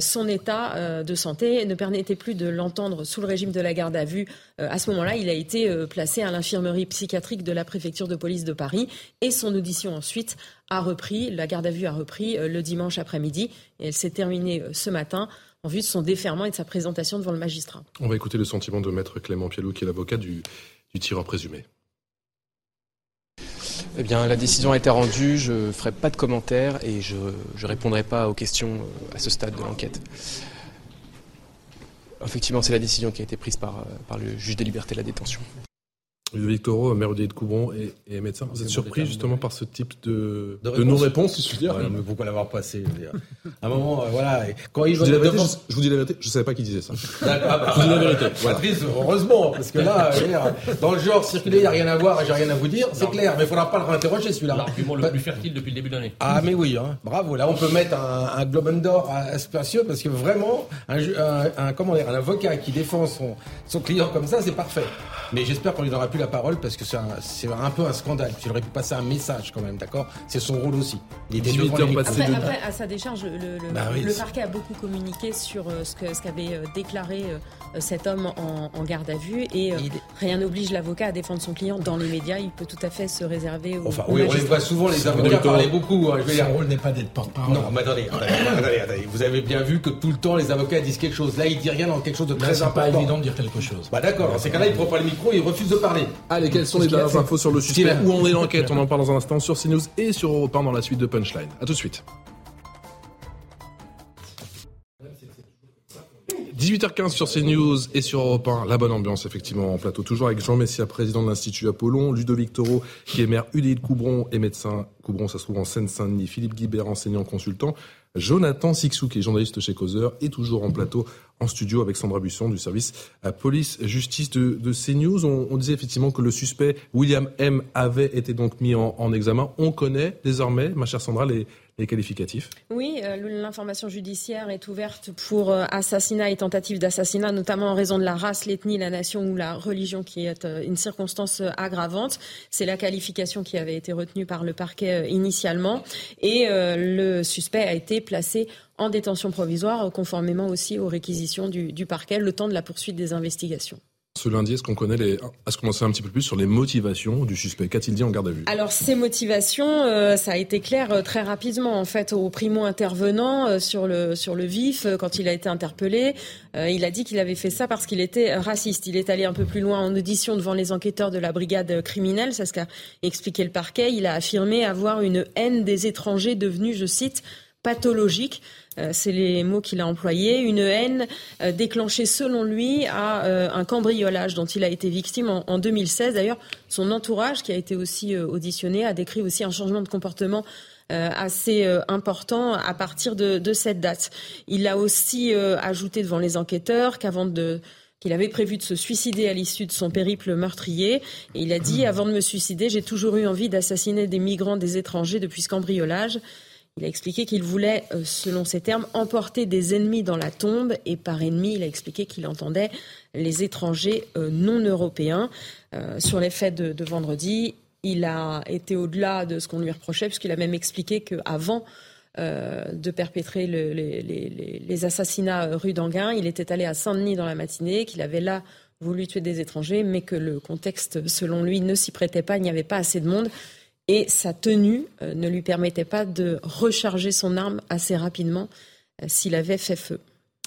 son état de santé ne permettait plus de l'entendre sous le régime de la garde à vue. à ce moment-là, il a été placé à l'infirmerie psychiatrique de la préfecture de police de Paris et son audition ensuite a repris, la garde à vue a repris le dimanche après-midi et elle s'est terminée ce matin en vue de son déferment et de sa présentation devant le magistrat. On va écouter le sentiment de maître Clément Pialou, qui est l'avocat du, tireur présumé. Eh bien, la décision a été rendue, je ne ferai pas de commentaires et je ne répondrai pas aux questions euh, à ce stade de l'enquête. Effectivement, c'est la décision qui a été prise par, euh, par le juge des libertés de la détention. Ludovic Toro, maire de Coubron et, médecin. Vous êtes surpris justement par ce type de, de, non-réponse, si je puis dire mais Pourquoi l'avoir passé À un moment, euh, voilà. Quand il je, vous dis la vérité, je, vous dis la vérité, je ne savais pas qui disait ça. <laughs> D'accord. Bah, je vous dis la vérité. Voilà. heureusement, parce que là, dans le genre circulé, il n'y a rien à voir, j'ai rien à vous dire, c'est clair. Mais il ne faudra pas le réinterroger celui-là. L'argument le plus fertile depuis le début de l'année. Ah mais oui, hein. bravo. Là, on peut mettre un, un Globe d'or spacieux parce que vraiment, un, comment dire, un avocat qui défend son, son client comme ça, c'est parfait. Mais j'espère qu'on les aura pu plus la parole parce que c'est un, un, peu un scandale. Il aurait pu passer un message quand même, d'accord? C'est son rôle aussi. Il était après, après, à sa décharge, le, le, bah parquet a beaucoup communiqué sur ce qu'avait ce qu'avait déclaré cet homme en, garde à vue et rien n'oblige l'avocat à défendre son client dans les médias. Il peut tout à fait se réserver Enfin, oui, on les voit souvent, les avocats parler beaucoup. Hein, son rôle n'est pas d'être porte-parole. Non, mais attendez, attendez, attendez, vous avez bien vu que tout le temps les avocats disent quelque chose. Là, il dit rien dans quelque chose de très important. Pas évident de dire quelque chose. Bah d'accord, dans ces cas-là, il prend pas le micro, il refuse de parler. Allez, quelles sont les dernières infos sur le sujet Où en est l'enquête On en parle dans un instant sur CNews et sur Europe 1 dans la suite de Punchline. A tout de suite. 18h15 sur CNews et sur Europe 1. La bonne ambiance, effectivement, en plateau. Toujours avec Jean Messia, président de l'Institut Apollon, Ludovic Taureau, qui est maire UDI de Coubron et médecin. Coubron, ça se trouve en Seine-Saint-Denis. Philippe Guibert, enseignant consultant. Jonathan Sixou, qui est journaliste chez Causeur, est toujours en plateau, en studio avec Sandra Busson du service à police-justice de, de, CNews. On, disait effectivement que le suspect William M avait été donc mis en, en examen. On connaît désormais, ma chère Sandra, les, Oui, euh, l'information judiciaire est ouverte pour euh, assassinat et tentative d'assassinat, notamment en raison de la race, l'ethnie, la nation ou la religion, qui est euh, une circonstance aggravante. C'est la qualification qui avait été retenue par le parquet initialement. Et le suspect a été placé en détention provisoire, conformément aussi aux réquisitions du parquet, le temps de la poursuite des investigations. Ce lundi, est-ce qu'on connaît les, est-ce qu'on sait un petit peu plus sur les motivations du suspect Qu'a-t-il dit en garde à vue? Alors ces motivations, euh, ça a été clair euh, très rapidement en fait au primo intervenant euh, sur le sur le vif quand il a été interpellé. il a dit qu'il avait fait ça parce qu'il était raciste. Il est allé un peu plus loin en audition devant les enquêteurs de la brigade criminelle, c'est ce qu'a expliqué le parquet. Il a affirmé avoir une haine des étrangers devenue, je cite, pathologique. Euh, c'est les mots qu'il a employés, une haine euh, déclenchée selon lui à euh, un cambriolage dont il a été victime en, 2016. D'ailleurs, son entourage, qui a été aussi auditionné, a décrit aussi un changement de comportement assez important à partir de, cette date. Il a aussi ajouté devant les enquêteurs qu'avant de qu'il avait prévu de se suicider à l'issue de son périple meurtrier. Et il a dit, avant de me suicider, j'ai toujours eu envie d'assassiner des migrants, des étrangers depuis ce cambriolage. Il a expliqué qu'il voulait, euh, selon ses termes, emporter des ennemis dans la tombe. Et par ennemis, il a expliqué qu'il entendait les étrangers euh, non européens. Euh, sur les faits de, vendredi, il a été au-delà de ce qu'on lui reprochait, puisqu'il a même expliqué qu'avant de perpétrer les, assassinats rue d'Anguin, il était allé à Saint-Denis dans la matinée, qu'il avait là voulu tuer des étrangers, mais que le contexte, selon lui, ne s'y prêtait pas, il n'y avait pas assez de monde et sa tenue euh, ne lui permettait pas de recharger son arme assez rapidement euh, s'il avait fait feu.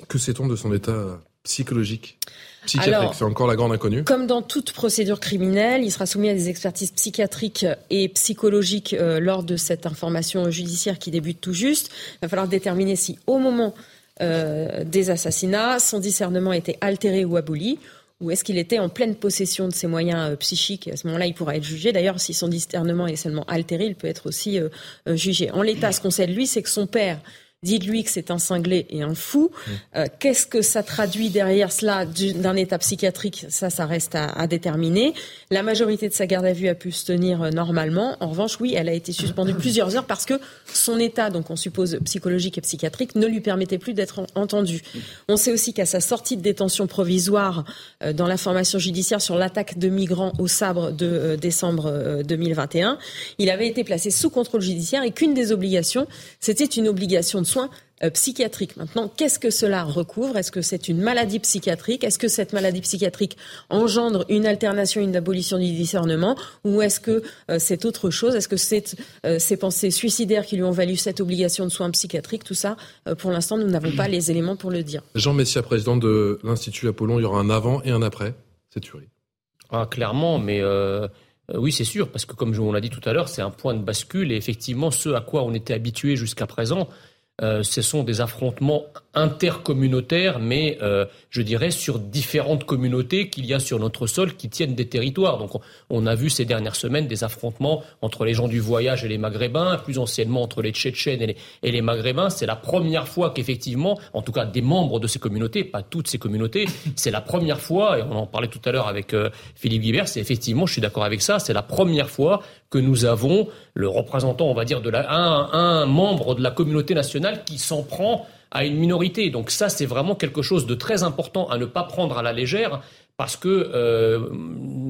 Que sait-on de son état psychologique Psychiatrique, c'est encore la grande inconnue. Comme dans toute procédure criminelle, il sera soumis à des expertises psychiatriques et psychologiques euh, lors de cette information judiciaire qui débute tout juste. Il va falloir déterminer si, au moment des assassinats, son discernement était altéré ou aboli ou est-ce qu'il était en pleine possession de ses moyens euh, psychiques? À ce moment-là, il pourra être jugé. D'ailleurs, si son discernement est seulement altéré, il peut être aussi euh, euh, jugé. En l'état, ce qu'on sait de lui, c'est que son père Dites-lui que c'est un cinglé et un fou. Mmh. Euh, qu'est-ce que ça traduit derrière cela d'un état psychiatrique? Ça, ça reste à, déterminer. La majorité de sa garde à vue a pu se tenir euh, normalement. En revanche, oui, elle a été suspendue <coughs> plusieurs heures parce que son état, donc on suppose psychologique et psychiatrique, ne lui permettait plus d'être entendu. On sait aussi qu'à sa sortie de détention provisoire, euh, dans l'information judiciaire sur l'attaque de migrants au sabre de décembre 2021, il avait été placé sous contrôle judiciaire et qu'une des obligations, c'était une obligation de soins euh, psychiatriques. Maintenant, qu'est-ce que cela recouvre? Est-ce que c'est une maladie psychiatrique? Est-ce que cette maladie psychiatrique engendre une alternation, une abolition du discernement? Ou est-ce que euh, c'est autre chose? Est-ce que c'est euh, ces pensées suicidaires qui lui ont valu cette obligation de soins psychiatriques? Tout ça, pour l'instant, nous n'avons pas les éléments pour le dire. Jean Messia, président de l'Institut Apollon, il y aura un avant et un après cette tuerie. Ah, Clairement, mais... oui, c'est sûr, parce que comme on l'a dit tout à l'heure, c'est un point de bascule et effectivement, ce à quoi on était habitué jusqu'à présent, euh, ce sont des affrontements intercommunautaires, mais euh, je dirais sur différentes communautés qu'il y a sur notre sol qui tiennent des territoires. Donc on, a vu ces dernières semaines des affrontements entre les gens du voyage et les Maghrébins, plus anciennement entre les Tchétchènes et les, Maghrébins. C'est la première fois qu'effectivement, en tout cas des membres de ces communautés, pas toutes ces communautés, <laughs> c'est la première fois, et on en parlait tout à l'heure avec euh, Philippe Guibert, c'est effectivement, je suis d'accord avec ça, c'est la première fois que nous avons le représentant, on va dire, de la, un, membre de la communauté nationale qui s'en prend à une minorité. Donc ça, c'est vraiment quelque chose de très important à ne pas prendre à la légère parce que euh,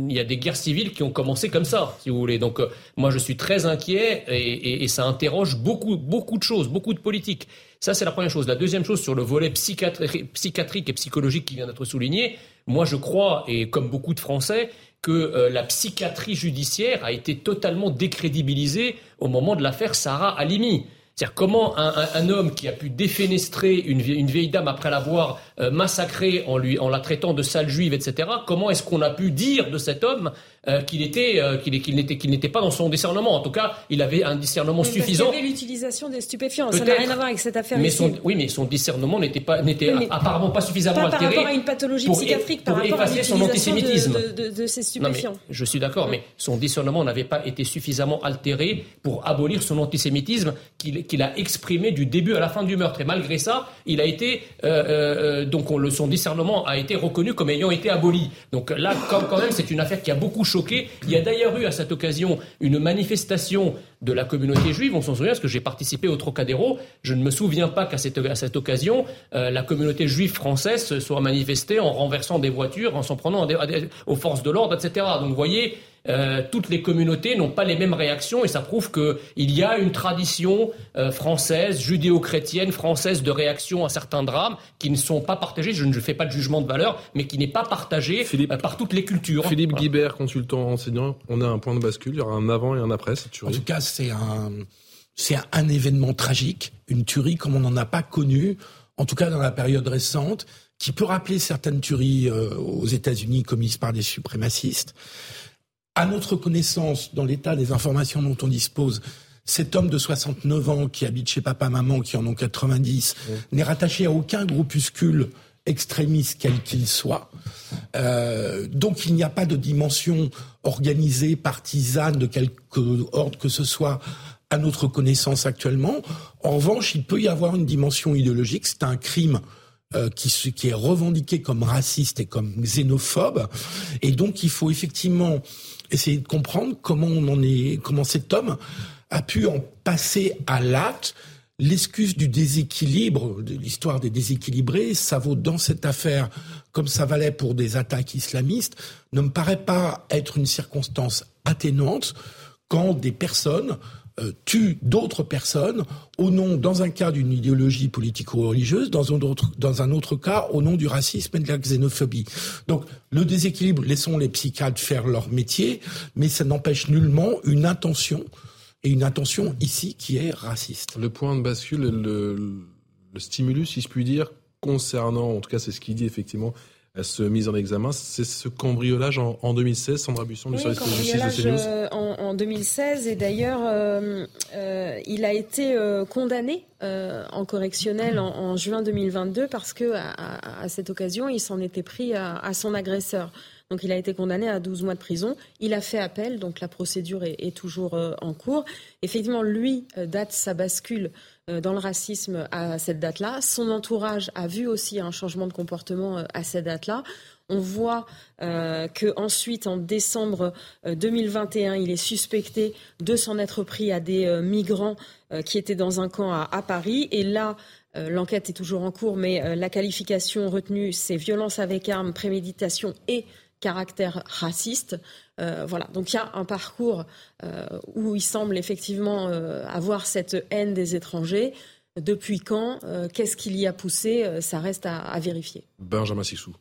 il y a des guerres civiles qui ont commencé comme ça, si vous voulez. Donc euh, moi je suis très inquiet et, ça interroge beaucoup, beaucoup de choses, beaucoup de politiques. Ça c'est la première chose. La deuxième chose sur le volet psychiatrique et psychologique qui vient d'être souligné, moi je crois, et comme beaucoup de Français, que euh, la psychiatrie judiciaire a été totalement décrédibilisée au moment de l'affaire Sarah Halimi. C'est-à-dire comment un, homme qui a pu défenestrer une, vieille dame après l'avoir euh, massacrée en, en la traitant de sale juive, etc., comment est-ce qu'on a pu dire de cet homme euh, qu'il était, euh, qu'il n'était, qu'il n'était pas dans son discernement. En tout cas, il avait un discernement suffisant. il y avait l'utilisation des stupéfiants. Ça n'a rien à voir avec cette affaire. Mais son, oui, mais son discernement n'était pas, n'était apparemment pas suffisamment pas altéré. Par rapport à une pathologie psychiatrique, par rapport à son antisémitisme. De, de, ces stupéfiants. je suis d'accord, mais son discernement n'avait pas été suffisamment altéré pour abolir son antisémitisme qu'il, qu'il a exprimé du début à la fin du meurtre. Et malgré ça, il a été, euh, euh, donc on, son discernement a été reconnu comme ayant été aboli. Donc là, comme quand même, c'est une affaire qui a beaucoup Il y a d'ailleurs eu à cette occasion une manifestation de la communauté juive. On s'en souvient parce que j'ai participé au Trocadéro. Je ne me souviens pas qu'à cette, à occasion, euh, la communauté juive française soit manifestée en renversant des voitures, en s'en prenant aux forces de l'ordre, etc. Donc voyez, euh, toutes les communautés n'ont pas les mêmes réactions et ça prouve qu'il y a une tradition euh, française, judéo-chrétienne, française de réaction à certains drames qui ne sont pas partagés. Je ne fais pas de jugement de valeur, mais qui n'est pas partagé euh, par toutes les cultures. Philippe Guibert, consultant enseignant, on a un point de bascule, il y aura un avant et un après cette tuerie. En tout cas, c'est un, c'est un événement tragique, une tuerie comme on n'en a pas connu, en tout cas dans la période récente, qui peut rappeler certaines tueries aux États-Unis commises par des suprémacistes. À notre connaissance, dans l'état des informations dont on dispose, cet homme de 69 ans qui habite chez papa-maman, qui en ont 90, n'est rattaché à aucun groupuscule extrémiste quel qu'il soit. Euh, donc il n'y a pas de dimension organisée, partisane, de quelque ordre que ce soit à notre connaissance actuellement. En revanche, il peut y avoir une dimension idéologique. C'est un crime euh, qui, qui est revendiqué comme raciste et comme xénophobe. Et donc il faut effectivement essayer de comprendre comment on en est, comment cet homme a pu en passer à l'acte. L'excuse du déséquilibre, de l'histoire des déséquilibrés, ça vaut dans cette affaire comme ça valait pour des attaques islamistes, ne me paraît pas être une circonstance atténuante quand des personnes euh, tue d'autres personnes au nom, dans un cas, d'une idéologie politico-religieuse, dans un, autre, dans un autre cas, au nom du racisme et de la xénophobie. Donc, le déséquilibre, laissons les psychiatres faire leur métier, mais ça n'empêche nullement une intention, et une intention ici qui est raciste. Le point de bascule, le, le stimulus, si je puis dire, concernant, en tout cas c'est ce qu'il dit effectivement, se mise en examen. C'est ce cambriolage en, 2016, Sandra Busson du service de justice de CNews euh, en, en 2016, et d'ailleurs, euh, euh, il a été condamné en correctionnel en, juin 2022 parce que à, cette occasion, il s'en était pris à, son agresseur. Donc il a été condamné à 12 mois de prison. Il a fait appel, donc la procédure est, est toujours en cours. Effectivement, lui date sa bascule dans le racisme à cette date-là. Son entourage a vu aussi un changement de comportement euh, à cette date-là. On voit euh, qu'ensuite, en décembre 2021, il est suspecté de s'en être pris à des migrants qui étaient dans un camp à, Paris. Et là, l'enquête est toujours en cours, mais la qualification retenue, c'est violence avec arme, préméditation et caractère raciste. Euh, voilà. Donc il y a un parcours euh, où il semble effectivement euh, avoir cette haine des étrangers. Depuis quand Qu'est-ce qui y a poussé Ça reste à, vérifier. Benjamin Sissou.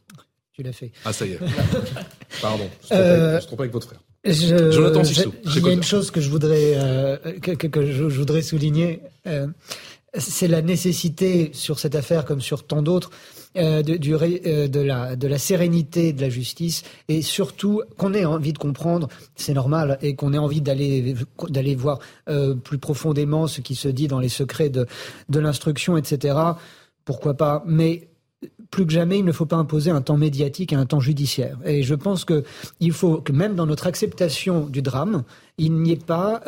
Tu l'as fait. Ah ça y est. <laughs> Pardon. Je me trompe avec votre frère. Je, Jonathan Sissou. Il y a une chose que je voudrais que, que, je, je, voudrais souligner. c'est la nécessité sur cette affaire comme sur tant d'autres euh, euh, de, la, sérénité de la justice et surtout qu'on ait envie de comprendre, c'est normal, et qu'on ait envie d'aller d'aller voir euh, plus profondément ce qui se dit dans les secrets de, de l'instruction, etc. Pourquoi pas? Mais plus que jamais, il ne faut pas imposer un temps médiatique et un temps judiciaire. Et je pense que il faut que même dans notre acceptation du drame, il n'y ait pas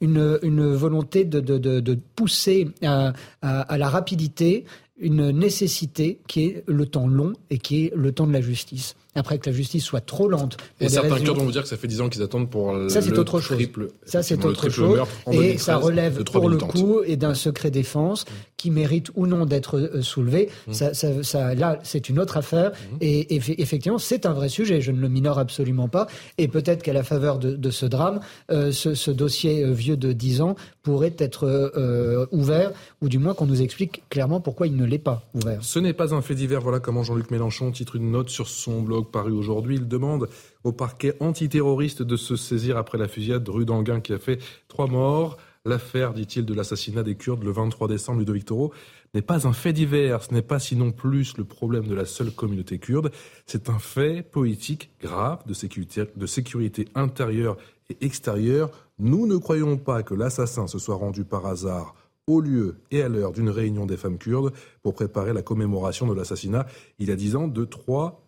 une, une, volonté de, de, de, pousser à, la rapidité une nécessité qui est le temps long et qui est le temps de la justice. après que la justice soit trop lente. Et certains Kurdes vont vous dire que ça fait 10 ans qu'ils attendent pour ça, c'est autre chose. Ça, c'est autre chose. Et ça relève pour le coup et d'un secret défense qui mérite ou non d'être euh, soulevé. Mmh. Ça, ça, ça, là, c'est une autre affaire. Mmh. Et, effectivement, c'est un vrai sujet. Je ne le minore absolument pas. Et peut-être qu'à la faveur de, de ce drame, euh, ce, ce, dossier euh, vieux de 10 ans pourrait être euh, ouvert, ou du moins qu'on nous explique clairement pourquoi il ne l'est pas ouvert. Ce n'est pas un fait divers. Voilà comment Jean-Luc Mélenchon titre une note sur son blog paru aujourd'hui. Il demande au parquet antiterroriste de se saisir après la fusillade rue d'Anguin qui a fait trois morts. L'affaire, dit-il, de l'assassinat des Kurdes le 23 décembre, Ludovic Toro, n'est pas un fait divers, ce n'est pas sinon plus le problème de la seule communauté kurde, c'est un fait politique grave de sécurité, de sécurité intérieure et extérieure. Nous ne croyons pas que l'assassin se soit rendu par hasard au lieu et à l'heure d'une réunion des femmes kurdes pour préparer la commémoration de l'assassinat il y a dix ans de trois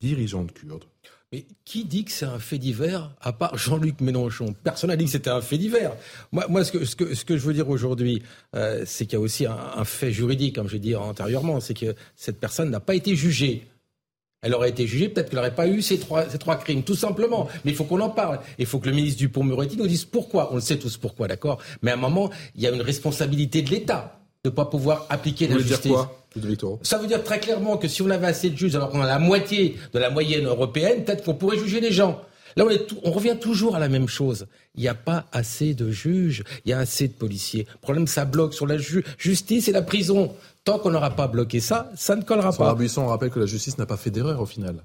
dirigeantes kurdes. Mais qui dit que c'est un fait divers, à part Jean-Luc Mélenchon? Personne n'a dit que c'était un fait divers. Moi, ce, que, je veux dire aujourd'hui, euh, c'est qu'il y a aussi un, fait juridique, comme j'ai dit antérieurement, c'est que cette personne n'a pas été jugée. Elle aurait été jugée, peut-être qu'elle n'aurait pas eu ces trois, ces trois crimes, tout simplement. Mais il faut qu'on en parle. Il faut que le ministre Dupont-Moretti nous dise pourquoi. On le sait tous pourquoi, d'accord? Mais à un moment, il y a une responsabilité de l'État de ne pas pouvoir appliquer la justice. Dire quoi ça veut dire très clairement que si on avait assez de juges alors qu'on a la moitié de la moyenne européenne, peut-être qu'on pourrait juger les gens. Là, on, est on, revient toujours à la même chose. Il n'y a pas assez de juges, il y a assez de policiers. Le problème, ça bloque sur la justice et la prison. Tant qu'on n'aura pas bloqué ça, ça ne collera pas. Buisson, on rappelle que la justice n'a pas fait d'erreur au final.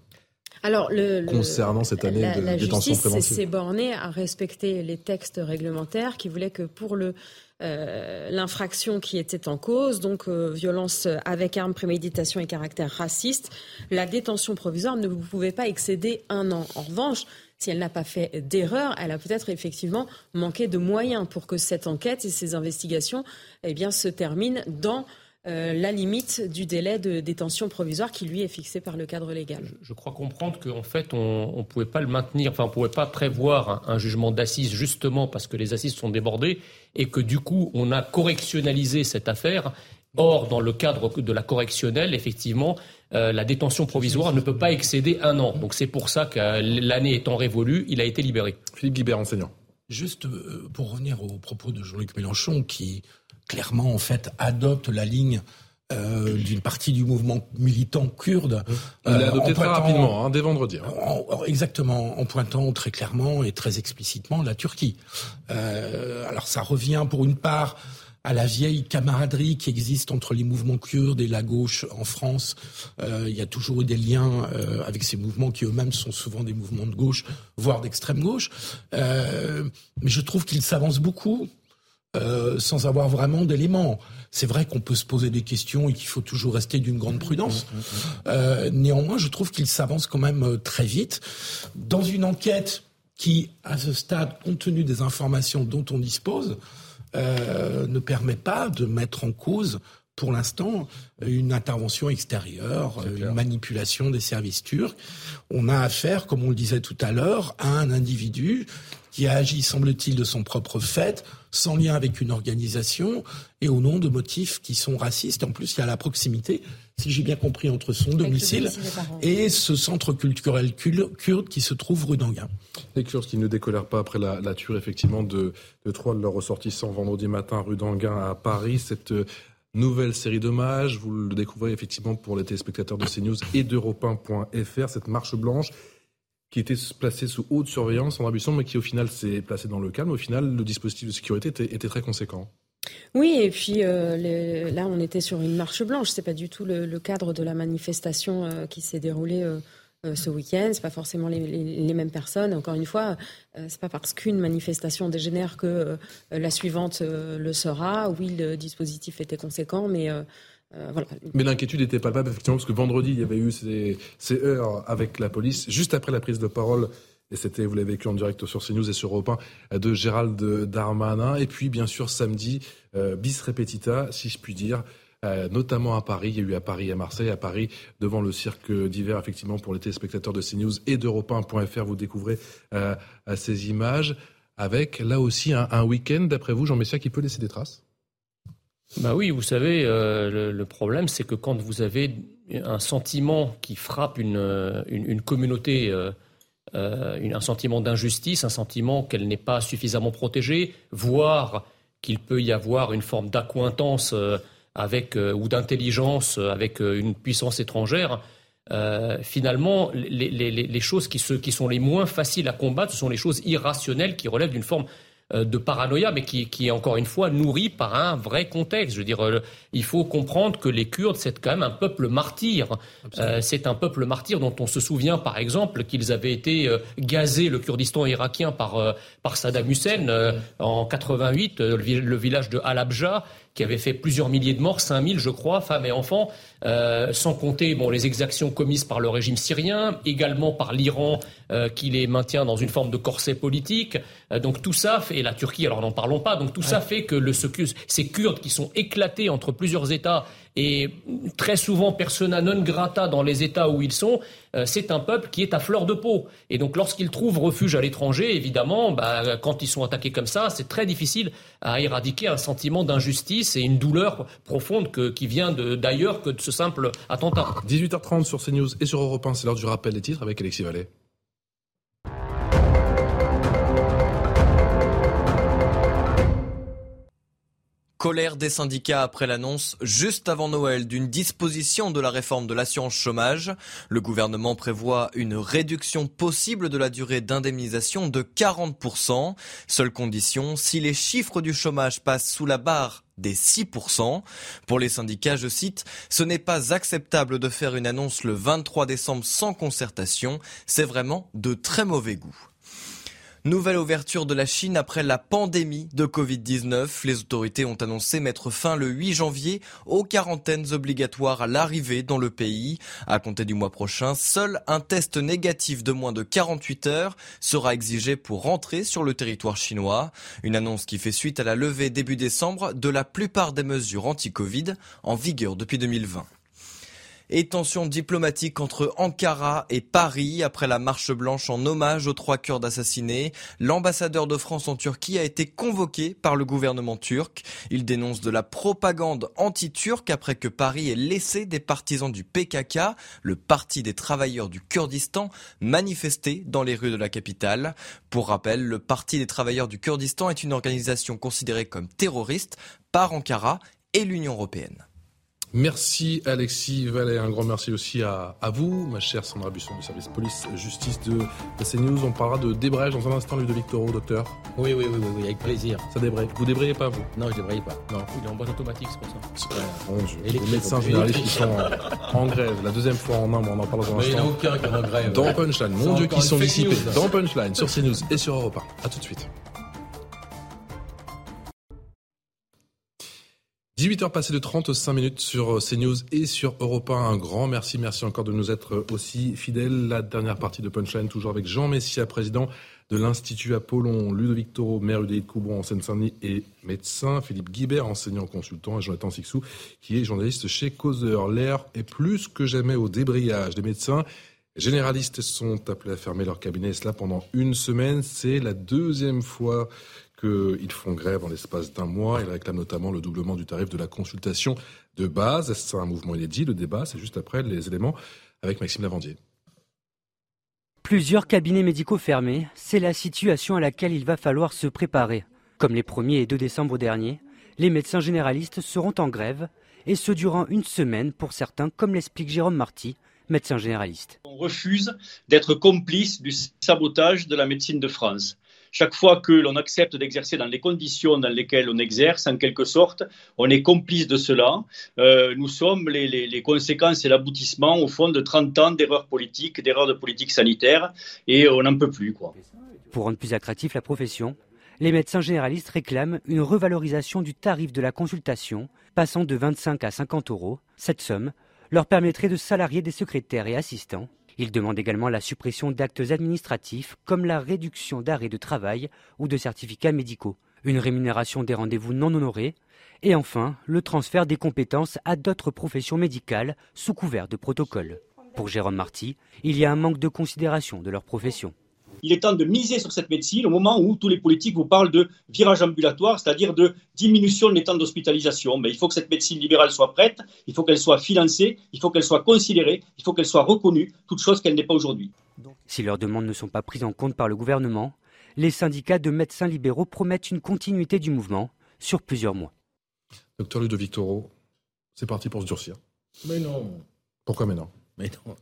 Alors, le, concernant cette année la, de la détention justice s'est bornée à respecter les textes réglementaires qui voulaient que pour le euh, l'infraction qui était en cause, donc euh, violence avec arme, préméditation et caractère raciste, la détention provisoire ne pouvait pas excéder un an. En revanche, si elle n'a pas fait d'erreur, elle a peut-être effectivement manqué de moyens pour que cette enquête et ces investigations eh bien, se terminent dans euh, la limite du délai de détention provisoire qui lui est fixé par le cadre légal. Je, crois comprendre qu'en fait on ne pouvait pas le maintenir, enfin on ne pouvait pas prévoir un, jugement d'assises justement parce que les assises sont débordées et que du coup on a correctionnalisé cette affaire. Or, dans le cadre de la correctionnelle, effectivement, euh, la détention provisoire ne peut pas excéder un an. Donc c'est pour ça que l'année étant révolue, il a été libéré. Philippe Guibert, enseignant. Juste euh, pour revenir aux propos de Jean-Luc Mélenchon, qui clairement, en fait, adopte la ligne euh, d'une partie du mouvement militant kurde. Il l'a adopté très rapidement, hein, dès vendredi. Hein. exactement, en pointant très clairement et très explicitement la Turquie. Euh, alors ça revient pour une part à la vieille camaraderie qui existe entre les mouvements kurdes et la gauche en France. Euh, il y a toujours eu des liens euh, avec ces mouvements qui eux-mêmes sont souvent des mouvements de gauche, voire d'extrême gauche. Euh, mais je trouve qu'ils s'avancent beaucoup euh, sans avoir vraiment d'éléments. C'est vrai qu'on peut se poser des questions et qu'il faut toujours rester d'une grande prudence. Mmh, mmh, mmh. Euh, néanmoins, je trouve qu'il s'avance quand même euh, très vite dans une enquête qui, à ce stade, compte tenu des informations dont on dispose, ne permet pas de mettre en cause pour l'instant une intervention extérieure, une manipulation des services turcs. On a affaire, comme on le disait tout à l'heure, à un individu qui a agi, semble-t-il, de son propre fait, sans lien avec une organisation et au nom de motifs qui sont racistes. En plus, il y a la proximité, si j'ai bien compris, entre son domicile, et ce centre culturel kurde qui se trouve rue d'Anguin. Les Kurdes qui ne décolèrent pas après la, la tuerie, effectivement, de, de, trois de leurs ressortissants vendredi matin rue d'Anguin à Paris. Cette euh, nouvelle série d'hommages, vous le découvrez effectivement pour les téléspectateurs de CNews et d'Europe 1.fr, cette marche blanche qui était placé sous haute surveillance en Arbusson, mais qui au final s'est placé dans le calme. Au final, le dispositif de sécurité était, très conséquent. Oui, et puis euh, là, on était sur une marche blanche. C'est pas du tout le, cadre de la manifestation euh, qui s'est déroulée euh, ce week-end. C'est pas forcément les, mêmes personnes. Encore une fois, c'est pas parce qu'une manifestation dégénère que la suivante le sera. Oui, le dispositif était conséquent, mais euh, Mais l'inquiétude était palpable, effectivement, parce que vendredi, il y avait eu ces, heures avec la police, juste après la prise de parole, et c'était, vous l'avez vécu en direct sur CNews et sur Europe 1, de Gérald Darmanin. Et puis, bien sûr, samedi, euh, bis repetita, si je puis dire, euh, notamment à Paris. Il y a eu à Paris, à Marseille, à Paris, devant le cirque d'hiver, effectivement, pour les téléspectateurs de CNews et d'Europe 1.fr, vous découvrez ces images, avec là aussi un, un week-end, d'après vous, Jean Messia, qui peut laisser des traces? Bah oui, vous savez, euh, le, problème, c'est que quand vous avez un sentiment qui frappe une, une, communauté, euh, un sentiment d'injustice, un sentiment qu'elle n'est pas suffisamment protégée, voire qu'il peut y avoir une forme d'accointance avec ou d'intelligence avec une puissance étrangère, finalement, les, les, les choses qui, se, qui, sont les moins faciles à combattre, ce sont les choses irrationnelles qui relèvent d'une forme euh, de paranoïa, mais qui, qui, est encore une fois nourri par un vrai contexte. Je veux dire, euh, il faut comprendre que les Kurdes, c'est quand même un peuple martyr. Euh, c'est un peuple martyr dont on se souvient, par exemple, qu'ils avaient été gazés, le Kurdistan irakien, par, par Saddam Hussein en 88, le, village de Halabja, qui avait fait plusieurs milliers de morts, 5000 je crois, femmes et enfants, euh, sans compter bon, les exactions commises par le régime syrien, également par l'Iran euh, qui les maintient dans une forme de corset politique. Euh, donc tout ça fait, et la Turquie, alors n'en parlons pas, donc tout ça fait que le, ces Kurdes qui sont éclatés entre plusieurs États et très souvent persona non grata dans les États où ils sont, euh, c'est un peuple qui est à fleur de peau. Et donc lorsqu'ils trouvent refuge à l'étranger, évidemment, bah, quand ils sont attaqués comme ça, c'est très difficile à éradiquer un sentiment d'injustice et une douleur profonde qui vient d'ailleurs que de ce simple attentat. 18h30 sur CNews et sur Europe 1, c'est l'heure du rappel des titres avec Alexis Vallée. Colère des syndicats après l'annonce juste avant Noël d'une disposition de la réforme de l'assurance chômage. Le gouvernement prévoit une réduction possible de la durée d'indemnisation de 40%. Seule condition, si les chiffres du chômage passent sous la barre des 6%. Pour les syndicats, je cite, ce n'est pas acceptable de faire une annonce le 23 décembre sans concertation. C'est vraiment de très mauvais goût. Nouvelle ouverture de la Chine après la pandémie de Covid-19. Les autorités ont annoncé mettre fin le 8 janvier aux quarantaines obligatoires à l'arrivée dans le pays. À compter du mois prochain, seul un test négatif de moins de 48 heures sera exigé pour rentrer sur le territoire chinois. Une annonce qui fait suite à la levée début décembre de la plupart des mesures anti-Covid en vigueur depuis 2020 et tensions diplomatiques entre Ankara et Paris après la marche blanche en hommage aux trois Kurdes assassinés. L'ambassadeur de France en Turquie a été convoqué par le gouvernement turc. Il dénonce de la propagande anti-turque après que Paris ait laissé des partisans du PKK, le Parti des travailleurs du Kurdistan, manifester dans les rues de la capitale. Pour rappel, le Parti des travailleurs du Kurdistan est une organisation considérée comme terroriste par Ankara et l'Union européenne. Merci Alexis Vallet, un grand merci aussi à, vous, ma chère Sandra Busson du service police-justice de, CNews. On parlera de débrayage dans un instant, Ludovic Toro, docteur. Oui, oui, oui, oui, avec plaisir. Ça débraye. Vous débrayez pas, vous? Non, je débraye pas. Non. Il est en boîte automatique, c'est pour ça. Et les médecins généralistes qui sont <laughs> en, grève, la deuxième fois en un mois, on en parle dans un instant. il n'y en a aucun qui est en grève. Dans Punchline, mon Dieu, qui sont dissipés. Dans Punchline, sur CNews et sur Europe 1. A tout de suite. 18h passées de 35 minutes sur euh, CNews et sur Europa. Un grand merci, merci encore de nous être aussi fidèles. La dernière partie de Punchline, toujours avec Jean Messia, président de l'Institut Apollon, Ludovic Toro, maire UDI de Coubron en Seine-Saint-Denis et médecin, Philippe Guibert, enseignant consultant, et Jonathan Sixou, qui est journaliste chez Causeur. L'air est plus que jamais au débrayage. Les médecins généralistes sont appelés à fermer leur cabinet, et cela pendant une semaine. C'est la deuxième fois qu'ils font grève en l'espace d'un mois. Ils réclament notamment le doublement du tarif de la consultation de base. C'est un mouvement inédit. Le débat, c'est juste après les éléments avec Maxime Lavandier. Plusieurs cabinets médicaux fermés, c'est la situation à laquelle il va falloir se préparer. Comme les 1er et 2 décembre dernier, les médecins généralistes seront en grève, et ce durant une semaine pour certains, comme l'explique Jérôme Marty, médecin généraliste. On refuse d'être complice du sabotage de la médecine de France. Chaque fois que l'on accepte d'exercer dans les conditions dans lesquelles on exerce, en quelque sorte, on est complice de cela. Euh, nous sommes les, conséquences et l'aboutissement, au fond, de 30 ans d'erreurs politiques, d'erreurs de politique sanitaire, et on n'en peut plus. Quoi. Pour rendre plus attractif la profession, les médecins généralistes réclament une revalorisation du tarif de la consultation, passant de 25 à 50 euros. Cette somme leur permettrait de salarier des secrétaires et assistants il demande également la suppression d'actes administratifs comme la réduction d'arrêts de travail ou de certificats médicaux, une rémunération des rendez-vous non honorés et enfin le transfert des compétences à d'autres professions médicales sous couvert de protocole. Pour Jérôme Marty, il y a un manque de considération de leur profession. Il est temps de miser sur cette médecine au moment où tous les politiques vous parlent de virage ambulatoire, c'est-à-dire de diminution des temps d'hospitalisation. Mais il faut que cette médecine libérale soit prête, il faut qu'elle soit financée, il faut qu'elle soit considérée, il faut qu'elle soit reconnue, toute chose qu'elle n'est pas aujourd'hui. Si leurs demandes ne sont pas prises en compte par le gouvernement, les syndicats de médecins libéraux promettent une continuité du mouvement sur plusieurs mois. Docteur Ludovic Toro, c'est parti pour se durcir. Mais non. Pourquoi mais non? Mais non.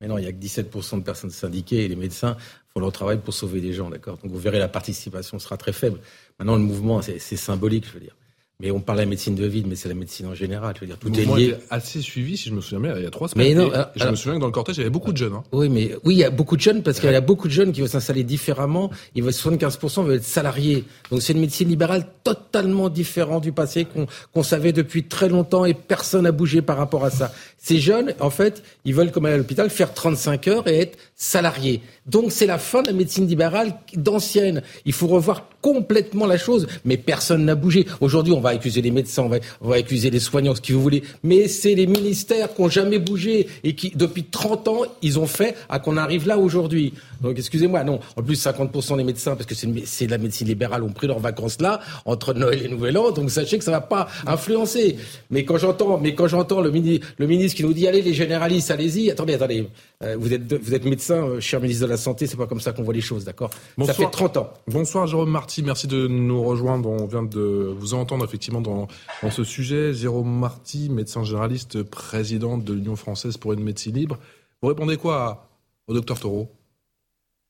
Mais non, il n'y a que 17% de personnes syndiquées et les médecins font leur travail pour sauver des gens, d'accord? Donc vous verrez, la participation sera très faible. Maintenant, le mouvement, c'est symbolique, je veux dire. Mais on parle de la médecine de ville, mais c'est la médecine en général. Je veux dire, tout est lié. assez suivi, si je me souviens bien, il y a trois semaines. Mais non, je me souviens que dans le cortège, il y avait beaucoup de jeunes. Hein. Oui, mais oui, il y a beaucoup de jeunes parce qu'il y a beaucoup de jeunes qui vont s'installer différemment. Il va 75% veulent être salariés. Donc c'est une médecine libérale totalement différente du passé qu'on savait depuis très longtemps et personne n'a bougé par rapport à ça. Ces jeunes, en fait, ils veulent, comme à l'hôpital, faire 35 heures et être salariés. Donc c'est la fin de la médecine libérale d'ancienne. Il faut revoir complètement la chose, mais personne n'a bougé. Aujourd'hui, on va accuser les médecins, on va, accuser les soignants, ce que vous voulez, mais c'est les ministères qui n'ont jamais bougé et qui, depuis 30 ans, ils ont fait à qu'on arrive là aujourd'hui. Donc, excusez-moi, non. En plus, 50% des médecins, parce que c'est la médecine libérale, ont pris leurs vacances là, entre Noël et Nouvel An, donc sachez que ça va pas influencer. Mais quand j'entends, mais quand j'entends le, le ministre qui nous dit, allez, les généralistes, allez-y, attendez, attendez, euh, vous êtes, vous êtes médecin, euh, cher ministre de la Santé, c'est pas comme ça qu'on voit les choses, d'accord? Ça fait 30 ans. Bonsoir, Jérôme Merci de nous rejoindre. On vient de vous entendre effectivement dans, dans ce sujet. Jérôme Marty, médecin généraliste, président de l'Union française pour une médecine libre. Vous répondez quoi au docteur Taureau?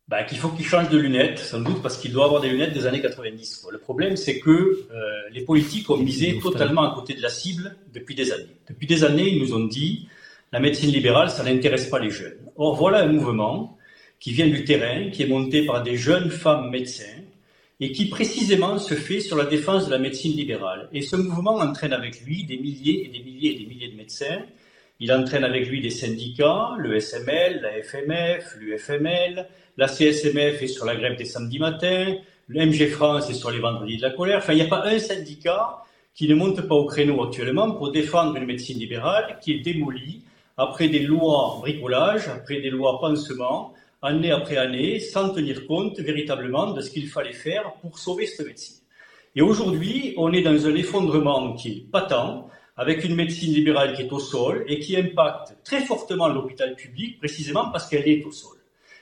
Bah, qu'il faut qu'il change de lunettes, sans doute parce qu'il doit avoir des lunettes des années 90. Le problème, c'est que euh, les politiques ont misé totalement à côté de la cible depuis des années. Depuis des années, ils nous ont dit la médecine libérale, ça n'intéresse pas les jeunes. Or, voilà un mouvement qui vient du terrain, qui est monté par des jeunes femmes médecins et qui précisément se fait sur la défense de la médecine libérale. Et ce mouvement entraîne avec lui des milliers et des milliers et des milliers de médecins. Il entraîne avec lui des syndicats, le SML, la FMF, l'UFML, la CSMF est sur la grève des samedis matins, le MG France est sur les vendredis de la colère. Enfin, il n'y a pas un syndicat qui ne monte pas au créneau actuellement pour défendre une médecine libérale qui est démolie après des lois bricolage, après des lois pansement, année après année, sans tenir compte véritablement de ce qu'il fallait faire pour sauver cette médecine. Et aujourd'hui, on est dans un effondrement qui est patent, avec une médecine libérale qui est au sol et qui impacte très fortement l'hôpital public, précisément parce qu'elle est au sol.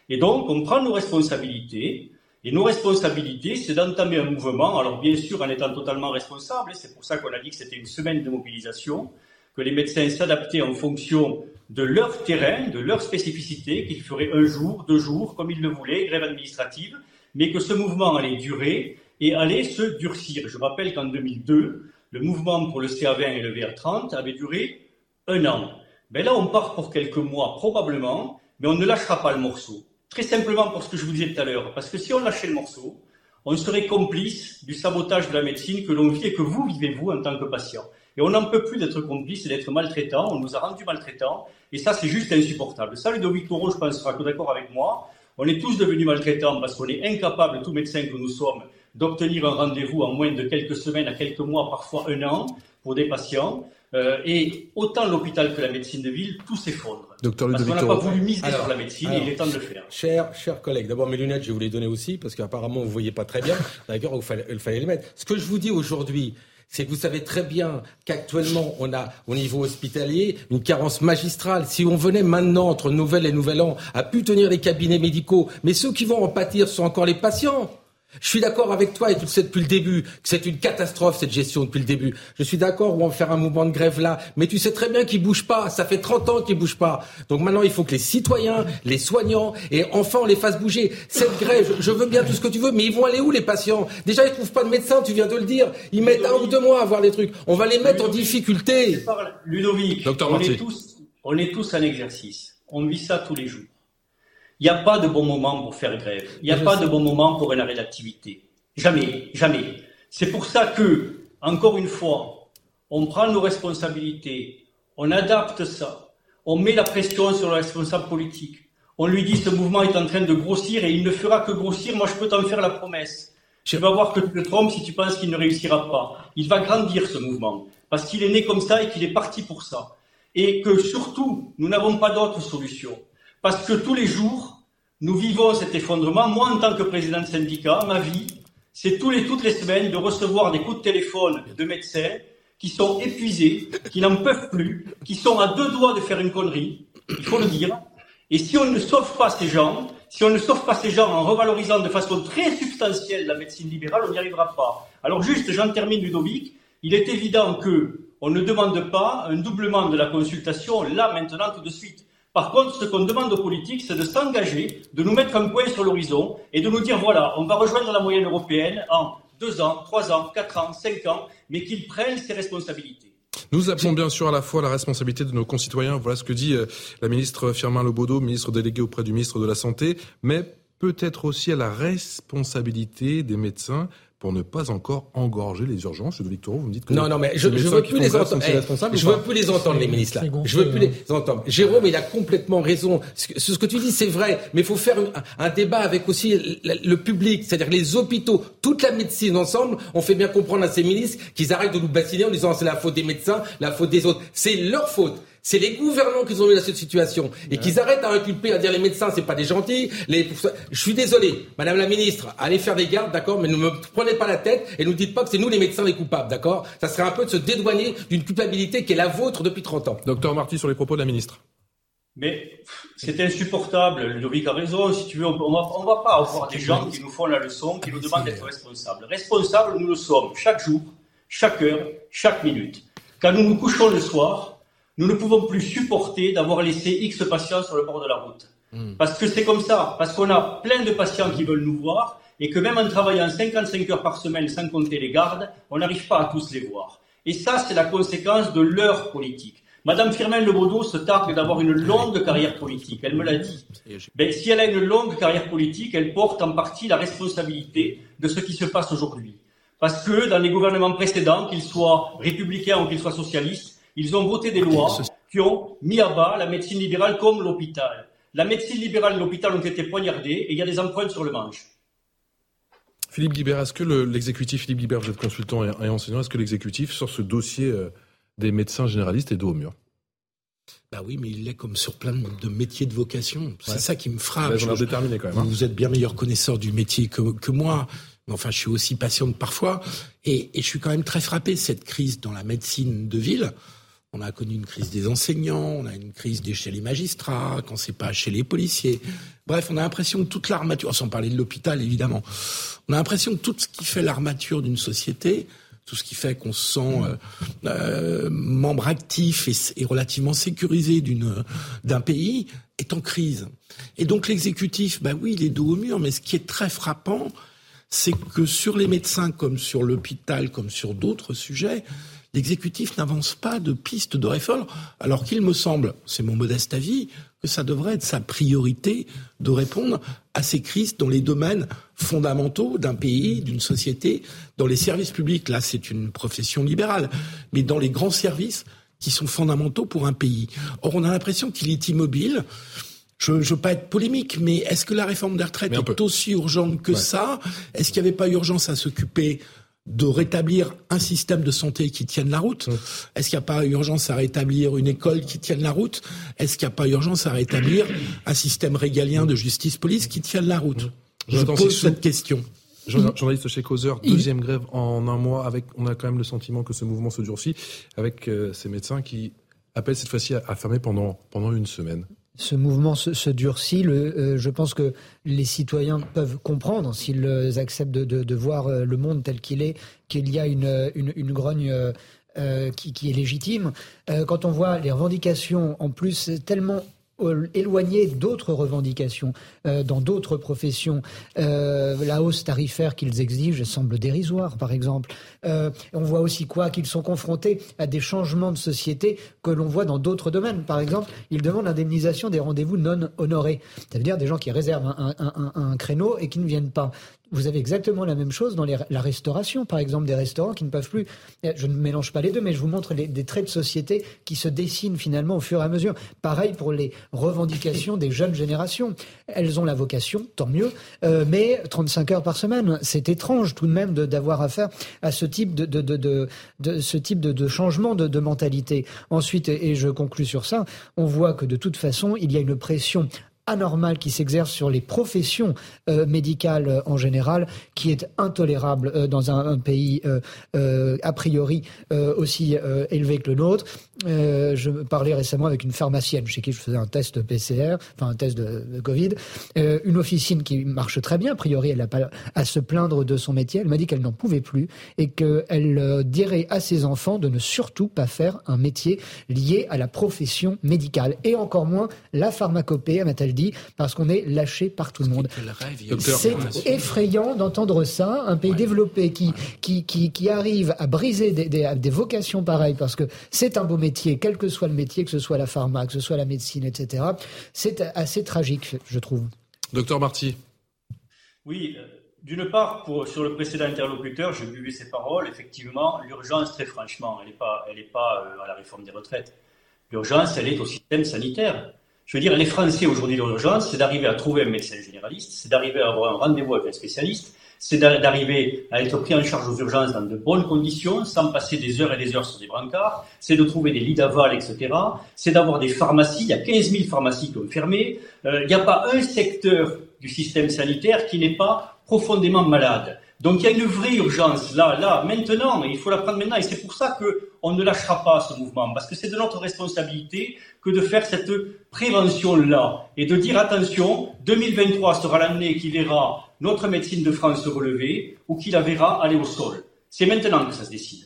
Et donc, on prend nos responsabilités. Et nos responsabilités, c'est d'entamer un mouvement, alors bien sûr en étant totalement responsable, c'est pour ça qu'on a dit que c'était une semaine de mobilisation, que les médecins s'adaptaient en fonction de leur terrain, de leur spécificité, qu'ils feraient un jour, deux jours, comme ils le voulaient, grève administrative, mais que ce mouvement allait durer et allait se durcir. Je rappelle qu'en 2002, le mouvement pour le CA20 et le VR30 avait duré un an. Ben là, on part pour quelques mois probablement, mais on ne lâchera pas le morceau. Très simplement pour ce que je vous disais tout à l'heure, parce que si on lâchait le morceau, on serait complice du sabotage de la médecine que l'on vit et que vous vivez, vous, en tant que patient. Et on n'en peut plus d'être complice et d'être maltraitant. On nous a rendu maltraitants. Et ça, c'est juste insupportable. Ça, Ludovic Toro, je pense, sera d'accord avec moi. On est tous devenus maltraitants parce qu'on est incapable, tous médecins que nous sommes, d'obtenir un rendez-vous en moins de quelques semaines à quelques mois, parfois un an, pour des patients. Euh, et autant l'hôpital que la médecine de ville, tout s'effondre. Docteur parce qu'on n'a pas voulu miser sur la médecine et il est temps de le faire. Cher, cher collègue, d'abord mes lunettes, je vous les donner aussi parce qu'apparemment vous ne voyez pas très bien. D'accord, il fallait, il fallait les mettre. Ce que je vous dis aujourd'hui, c'est que vous savez très bien qu'actuellement, on a au niveau hospitalier une carence magistrale. Si on venait maintenant, entre Nouvelle et Nouvel An, à pu tenir les cabinets médicaux, mais ceux qui vont en pâtir sont encore les patients. Je suis d'accord avec toi, et tu le sais depuis le début, que c'est une catastrophe cette gestion depuis le début. Je suis d'accord, on va faire un mouvement de grève là, mais tu sais très bien qu'il bouge pas. Ça fait 30 ans qu'il bouge pas. Donc maintenant, il faut que les citoyens, les soignants, et enfin on les fasse bouger. Cette grève, je veux bien tout ce que tu veux, mais ils vont aller où les patients? Déjà, ils trouvent pas de médecin, tu viens de le dire. Ils mettent un ou deux mois à voir les trucs. On va les mettre en difficulté. Ludovic, on est, tous, on est tous un exercice. On vit ça tous les jours. Il n'y a pas de bon moment pour faire grève. Il n'y a pas de bon moment pour un arrêt d'activité. Jamais, jamais. C'est pour ça que, encore une fois, on prend nos responsabilités, on adapte ça, on met la pression sur le responsable politique. On lui dit ce mouvement est en train de grossir et il ne fera que grossir. Moi, je peux t'en faire la promesse. Je vais voir que tu te trompes si tu penses qu'il ne réussira pas. Il va grandir ce mouvement parce qu'il est né comme ça et qu'il est parti pour ça. Et que surtout, nous n'avons pas d'autre solution. Parce que tous les jours, nous vivons cet effondrement. Moi, en tant que président de syndicat, ma vie, c'est tous les, toutes les semaines de recevoir des coups de téléphone de médecins qui sont épuisés, qui n'en peuvent plus, qui sont à deux doigts de faire une connerie, il faut le dire. Et si on ne sauve pas ces gens, si on ne sauve pas ces gens en revalorisant de façon très substantielle la médecine libérale, on n'y arrivera pas. Alors juste, j'en termine Ludovic, il est évident que on ne demande pas un doublement de la consultation là, maintenant, tout de suite. Par contre, ce qu'on demande aux politiques, c'est de s'engager, de nous mettre un point sur l'horizon et de nous dire, voilà, on va rejoindre la moyenne européenne en deux ans, trois ans, quatre ans, cinq ans, mais qu'ils prennent ses responsabilités. Nous appelons bien sûr à la fois la responsabilité de nos concitoyens, voilà ce que dit euh, la ministre Firmin Lebaudot, ministre délégué auprès du ministre de la Santé, mais peut-être aussi à la responsabilité des médecins pour ne pas encore engorger les urgences. De Victor, vous me dites que non, non, mais je, je veux plus les entendre. Eh, je veux plus les entendre les ministres là. Je veux plus les entendre. Jérôme, il a complètement raison. Ce que, tu dis, c'est vrai, mais il faut faire un, débat avec aussi le, public, c'est-à-dire les hôpitaux, toute la médecine ensemble. On fait bien comprendre à ces ministres qu'ils arrêtent de nous bassiner en disant c'est la faute des médecins, la faute des autres. C'est leur faute. C'est les gouvernants qui ont mis dans cette situation et qu'ils arrêtent à inculper, à dire les médecins, c'est pas des gentils. Les... Je suis désolé, Madame la Ministre, allez faire des gardes, d'accord, mais ne me prenez pas la tête et ne nous dites pas que c'est nous les médecins les coupables, d'accord Ça serait un peu de se dédouaner d'une culpabilité qui est la vôtre depuis 30 ans. Docteur Marty sur les propos de la ministre. Mais c'est insupportable. Ludovic a raison. Si tu veux, on ne va pas avoir des gens qui nous font la leçon, qui nous demandent d'être responsables. Responsables, nous le sommes chaque jour, chaque heure, chaque minute. Quand nous nous couchons le soir, nous ne pouvons plus supporter d'avoir laissé X patients sur le bord de la route. Hmm. Parce que c'est comme ça, parce qu'on a plein de patients qui veulent nous voir, et que même en travaillant 55 heures par semaine sans compter les gardes, on n'arrive pas à tous les voir. Et ça, c'est la conséquence de leur politique. Madame Firmin Lebaudot se targue d'avoir une longue carrière politique. Elle me l'a dit. Ben, si elle a une longue carrière politique, elle porte en partie la responsabilité de ce qui se passe aujourd'hui. Parce que dans les gouvernements précédents, qu'ils soient républicains ou qu'ils soient socialistes, ils ont voté des lois qui ont mis à bas la médecine libérale comme l'hôpital. La médecine libérale et l'hôpital ont été poignardés et il y a des empreintes sur le manche. Philippe Guibert, est-ce que l'exécutif, Philippe Guibert, vous êtes consultant et, enseignant, est-ce que l'exécutif, sur ce dossier euh, des médecins généralistes, est dos au mur? Bah oui, mais il est comme sur plein de métiers de vocation. C'est ça qui me frappe. Bah, déterminé quand même. Hein. Vous êtes bien meilleur connaisseur du métier que, que moi. Mais enfin, je suis aussi patiente parfois. Et, et, je suis quand même très frappé de cette crise dans la médecine de ville. On a connu une crise des enseignants, on a une crise chez les magistrats, quand c'est pas chez les policiers. Bref, on a l'impression que toute l'armature, sans parler de l'hôpital évidemment, on a l'impression que tout ce qui fait l'armature d'une société, tout ce qui fait qu'on se sent euh, euh, membre actif et, relativement sécurisé d'un pays, est en crise. Et donc l'exécutif, bah oui, il est dos au mur, mais ce qui est très frappant, c'est que sur les médecins, comme sur l'hôpital, comme sur d'autres sujets, l'exécutif n'avance pas de piste de réforme, alors qu'il me semble, c'est mon modeste avis, que ça devrait être sa priorité de répondre à ces crises dans les domaines fondamentaux d'un pays, d'une société, dans les services publics. Là, c'est une profession libérale, mais dans les grands services qui sont fondamentaux pour un pays. Or, on a l'impression qu'il est immobile. Je ne veux pas être polémique, mais est-ce que la réforme des retraites est aussi urgente que ça? Est-ce qu'il n'y avait pas urgence à s'occuper de rétablir un système de santé qui tienne la route. Est-ce qu'il n'y a pas urgence à rétablir une école qui tienne la route? Est-ce qu'il n'y a pas urgence à rétablir un système régalien de justice-police qui tienne la route? Je pose cette question. Journaliste chez Causeur, deuxième grève en un mois. Avec, on a quand même le sentiment que ce mouvement se durcit avec euh, ces médecins qui appellent cette fois-ci à fermer pendant, pendant une semaine ce mouvement se, durcit. Euh, je pense que les citoyens peuvent comprendre, s'ils acceptent de, voir euh, le monde tel qu'il est, qu'il y a une, une, grogne euh, qui, qui, est légitime. quand on voit les revendications, en plus, tellement euh, éloigné d'autres revendications euh, dans d'autres professions. Euh, la hausse tarifaire qu'ils exigent semble dérisoire, par exemple. on voit aussi quoi Qu'ils sont confrontés à des changements de société que l'on voit dans d'autres domaines. Par exemple, ils demandent l'indemnisation des rendez-vous non honorés. Ça veut dire des gens qui réservent un, un créneau et qui ne viennent pas. Vous avez exactement la même chose dans la restauration, par exemple, des restaurants qui ne peuvent plus. Je ne mélange pas les deux, mais je vous montre des traits de société qui se dessinent finalement au fur et à mesure. Pareil pour les revendications des jeunes générations. Elles ont la vocation, tant mieux, euh, mais 35 heures par semaine, c'est étrange tout de même d'avoir affaire à ce type de, de, de, de ce type de, changement de, mentalité. Ensuite, et je conclus sur ça, on voit que de toute façon, il y a une pression anormale qui s'exerce sur les professions euh, médicales euh, en général, qui est intolérable euh, dans un, pays a priori aussi élevé que le nôtre. Je parlais récemment avec une pharmacienne chez qui je faisais un test PCR, enfin un test de, Covid, une officine qui marche très bien. A priori, elle n'a pas à se plaindre de son métier. Elle m'a dit qu'elle n'en pouvait plus et qu'elle dirait à ses enfants de ne surtout pas faire un métier lié à la profession médicale et encore moins la pharmacopée, m'a-t-elle dit, parce qu'on est lâché par tout le monde. C'est effrayant d'entendre ça, un pays développé qui, qui, qui, arrive à briser des, des, vocations pareilles, parce que c'est un beau métier, quel que soit le métier, que ce soit la pharma, que ce soit la médecine, etc. C'est assez tragique, je trouve. Docteur Marty. Oui, euh, d'une part, pour, sur le précédent interlocuteur, j'ai vu ses paroles. Effectivement, l'urgence, très franchement, elle n'est pas, elle pas euh, à la réforme des retraites. L'urgence, elle est au système sanitaire. Je veux dire, les Français aujourd'hui, l'urgence, c'est d'arriver à trouver un médecin généraliste, c'est d'arriver à avoir un rendez-vous avec un spécialiste, c'est d'arriver à être pris en charge aux urgences dans de bonnes conditions, sans passer des heures et des heures sur des brancards, c'est de trouver des lits d'aval, etc. C'est d'avoir des pharmacies, il y a 15 000 pharmacies qui ont fermé, euh, il n'y a pas un secteur du système sanitaire qui n'est pas profondément malade. Donc il y a une vraie urgence là, là, maintenant, il faut la prendre maintenant, et c'est pour ça qu'on ne lâchera pas ce mouvement, parce que c'est de notre responsabilité que de faire cette prévention-là, et de dire attention, 2023 sera l'année qui verra notre médecine de France se relever, ou qui la verra aller au sol. C'est maintenant que ça se décide.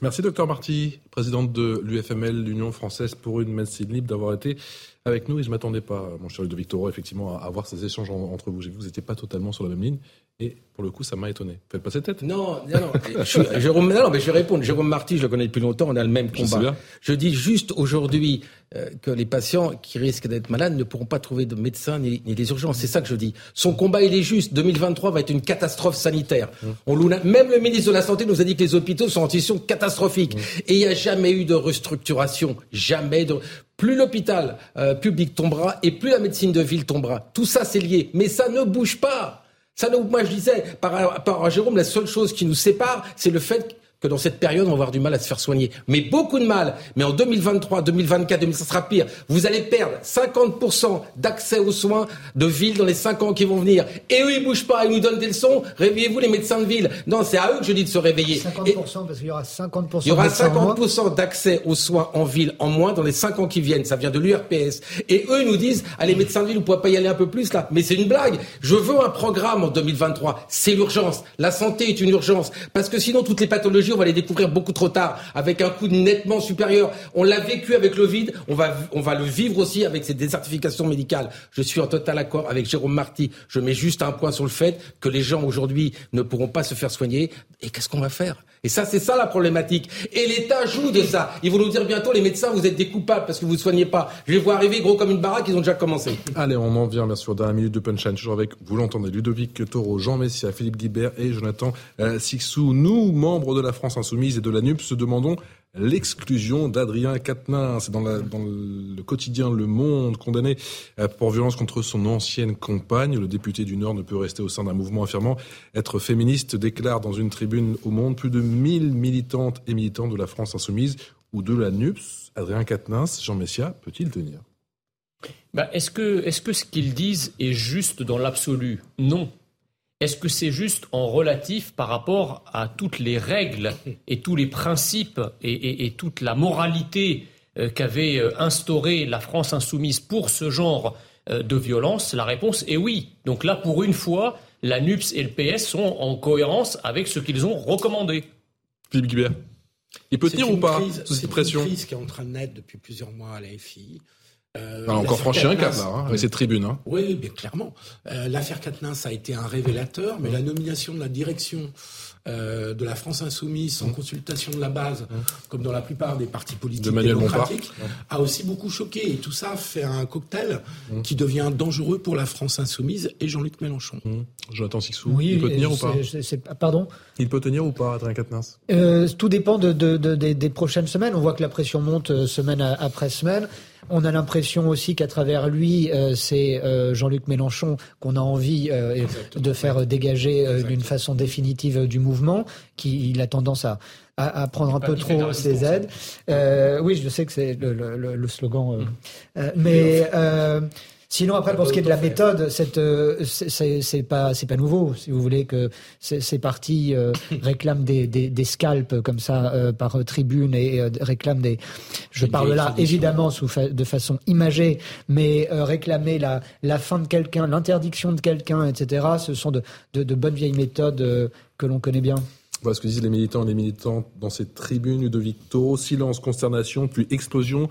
Merci, docteur Marty, présidente de l'UFML, l'Union française pour une médecine libre, d'avoir été avec nous. Et je ne m'attendais pas, mon cher de Victor, effectivement, à avoir ces échanges entre vous. Vous n'étiez pas totalement sur la même ligne. Et pour le coup, ça m'a étonné. Faites pas cette tête. Non, non, non. je, Jérôme, non, mais je vais répondre. Jérôme Marty, je le connais depuis longtemps, on a le même combat. Je, dis juste aujourd'hui euh, que les patients qui risquent d'être malades ne pourront pas trouver de médecin ni, ni des urgences. C'est ça que je dis. Son combat, il est juste. 2023 va être une catastrophe sanitaire. Mmh. On même le ministre de la Santé nous a dit que les hôpitaux sont en situation catastrophique. Mmh. Et il n'y a jamais eu de restructuration. Jamais de plus l'hôpital euh, public tombera et plus la médecine de ville tombera. Tout ça, c'est lié. Mais ça ne bouge pas. Ça ne, moi, je disais, par, par Jérôme, la seule chose qui nous sépare, c'est le fait que dans cette période, on va avoir du mal à se faire soigner. Mais beaucoup de mal. Mais en 2023, 2024, 2025, ça sera pire. Vous allez perdre 50% d'accès aux soins de ville dans les 5 ans qui vont venir. Et eux, ils bougent pas, ils nous donnent des leçons. Réveillez-vous les médecins de ville. Non, c'est à eux que je dis de se réveiller. 50% parce qu'il y aura 50%. Il y aura 50% d'accès aux soins en ville en moins dans les 5 ans qui viennent. Ça vient de l'URPS. Et eux, ils nous disent, allez, médecins de ville, vous pouvez pas y aller un peu plus là. Mais c'est une blague. Je veux un programme en 2023. C'est l'urgence. La santé est une urgence. Parce que sinon, toutes les pathologies, on va les découvrir beaucoup trop tard, avec un coût nettement supérieur. On l'a vécu avec le vide, on va, on va le vivre aussi avec ces désertifications médicales. Je suis en total accord avec Jérôme Marty. Je mets juste un point sur le fait que les gens aujourd'hui ne pourront pas se faire soigner. Et qu'est-ce qu'on va faire? Et ça, c'est ça la problématique. Et l'État joue de ça. Ils vont nous dire bientôt, les médecins, vous êtes des coupables parce que vous ne soignez pas. Je les vois arriver gros comme une baraque, ils ont déjà commencé. Allez, on en vient bien sûr la minute de punchline, toujours avec, vous l'entendez, Ludovic Toro, Jean Messia, Philippe Guibert et Jonathan euh, Sixou. Nous, membres de la France Insoumise et de la NUP, se demandons l'exclusion d'Adrien Quatennens. C'est dans, le quotidien Le Monde, condamné euh, pour violence contre son ancienne compagne. Le député du Nord ne peut rester au sein d'un mouvement affirmant être féministe, déclare dans une tribune au Monde plus de 1000 militantes et militants de la France Insoumise ou de la NUPS. Adrien Quatennens, Jean Messia, peut-il tenir? Bah, Est-ce que, est -ce que ce qu'ils disent est juste dans l'absolu? Non. Est-ce que c'est juste en relatif par rapport à toutes les règles et tous les principes et, toute la moralité euh, qu'avait euh, instauré la France insoumise pour ce genre euh, de violence? La réponse est oui. Donc là, pour une fois, la NUPS et le PS sont en cohérence avec ce qu'ils ont recommandé. Philippe Guibert. Il peut tenir ou pas sous cette pression C'est une crise qui est en train de naître depuis plusieurs mois à la FI. Euh, on a encore franchi un cap là, hein, avec cette tribune. Hein. Oui, bien clairement. Euh, L'affaire Quatennens a été un révélateur, mais la nomination de la direction euh, de la France insoumise sans consultation de la base, comme dans la plupart des partis politiques démocratiques, a aussi beaucoup choqué. Et tout ça fait un cocktail qui devient dangereux pour la France insoumise et Jean-Luc Mélenchon. Jonathan Sixou, oui, il peut tenir ou pas Pardon Il peut tenir ou pas, Adrien Quatennens Tout dépend de, des, prochaines semaines. On voit que la pression monte semaine après semaine. On a l'impression aussi qu'à travers lui, euh, c'est euh, Jean-Luc Mélenchon qu'on a envie euh, de faire dégager d'une façon définitive du mouvement, qui il a tendance à, à, prendre un peu trop ses aides. oui, je sais que c'est le, slogan, mm. mais Sinon, après, pour ce qui est de la méthode, cette, euh, c'est pas, c'est pas nouveau. Si vous voulez que ces ces partis euh, <laughs> réclament des, des, des scalps comme ça euh, par euh, tribune et euh, réclament des. Je parle là tradition. évidemment sous fa- de façon imagée, mais euh, réclamer la, la fin de quelqu'un, l'interdiction de quelqu'un, etc. Ce sont de, de, de bonnes vieilles méthodes euh, que l'on connaît bien. Voilà ce que disent les militants et les militantes dans cette tribune de Victo. Silence, consternation, puis explosion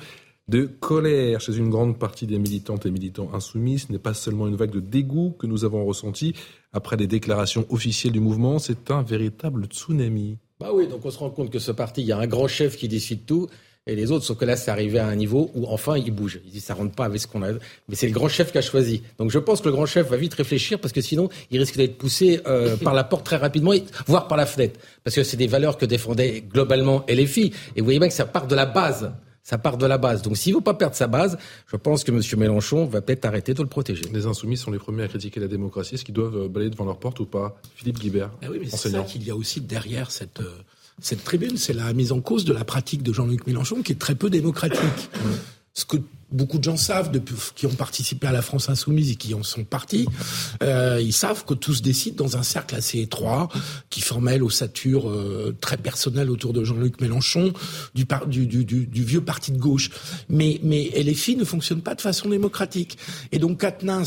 de colère chez une grande partie des militantes et militants insoumis. Ce n'est pas seulement une vague de dégoût que nous avons ressentie après les déclarations officielles du mouvement, c'est un véritable tsunami. Bah oui, donc on se rend compte que ce parti, il y a un grand chef qui décide tout. Et les autres, sauf que là, c'est arrivé à un niveau où enfin il bouge. Il dit ça rentre pas avec ce qu'on a. Mais c'est le grand chef qui a choisi. Donc je pense que le grand chef va vite réfléchir parce que sinon il risque d'être poussé euh, <laughs> par la porte très rapidement, voire par la fenêtre. Parce que c'est des valeurs que défendaient globalement et les filles. Et vous voyez bien que ça part de la base. Ça part de la base. Donc s'il ne veut pas perdre sa base, je pense que M. Mélenchon va peut-être arrêter de le protéger. Les insoumis sont les premiers à critiquer la démocratie. Est-ce qu'ils doivent euh, balayer devant leur porte ou pas? Philippe Guibert, Ah oui, mais c'est ça qu'il y a aussi derrière cette, euh, cette tribune, c'est la mise en cause de la pratique de Jean-Luc Mélenchon qui est très peu démocratique. Ce que beaucoup de gens savent, depuis, qui ont participé à la France Insoumise et qui en sont partis, euh, ils savent que tout se décide dans un cercle assez étroit, qui formait l'ossature euh, très personnelle autour de Jean-Luc Mélenchon, du, du, du, du vieux parti de gauche. Mais, mais LFI ne fonctionne pas de façon démocratique. Et donc Katnins,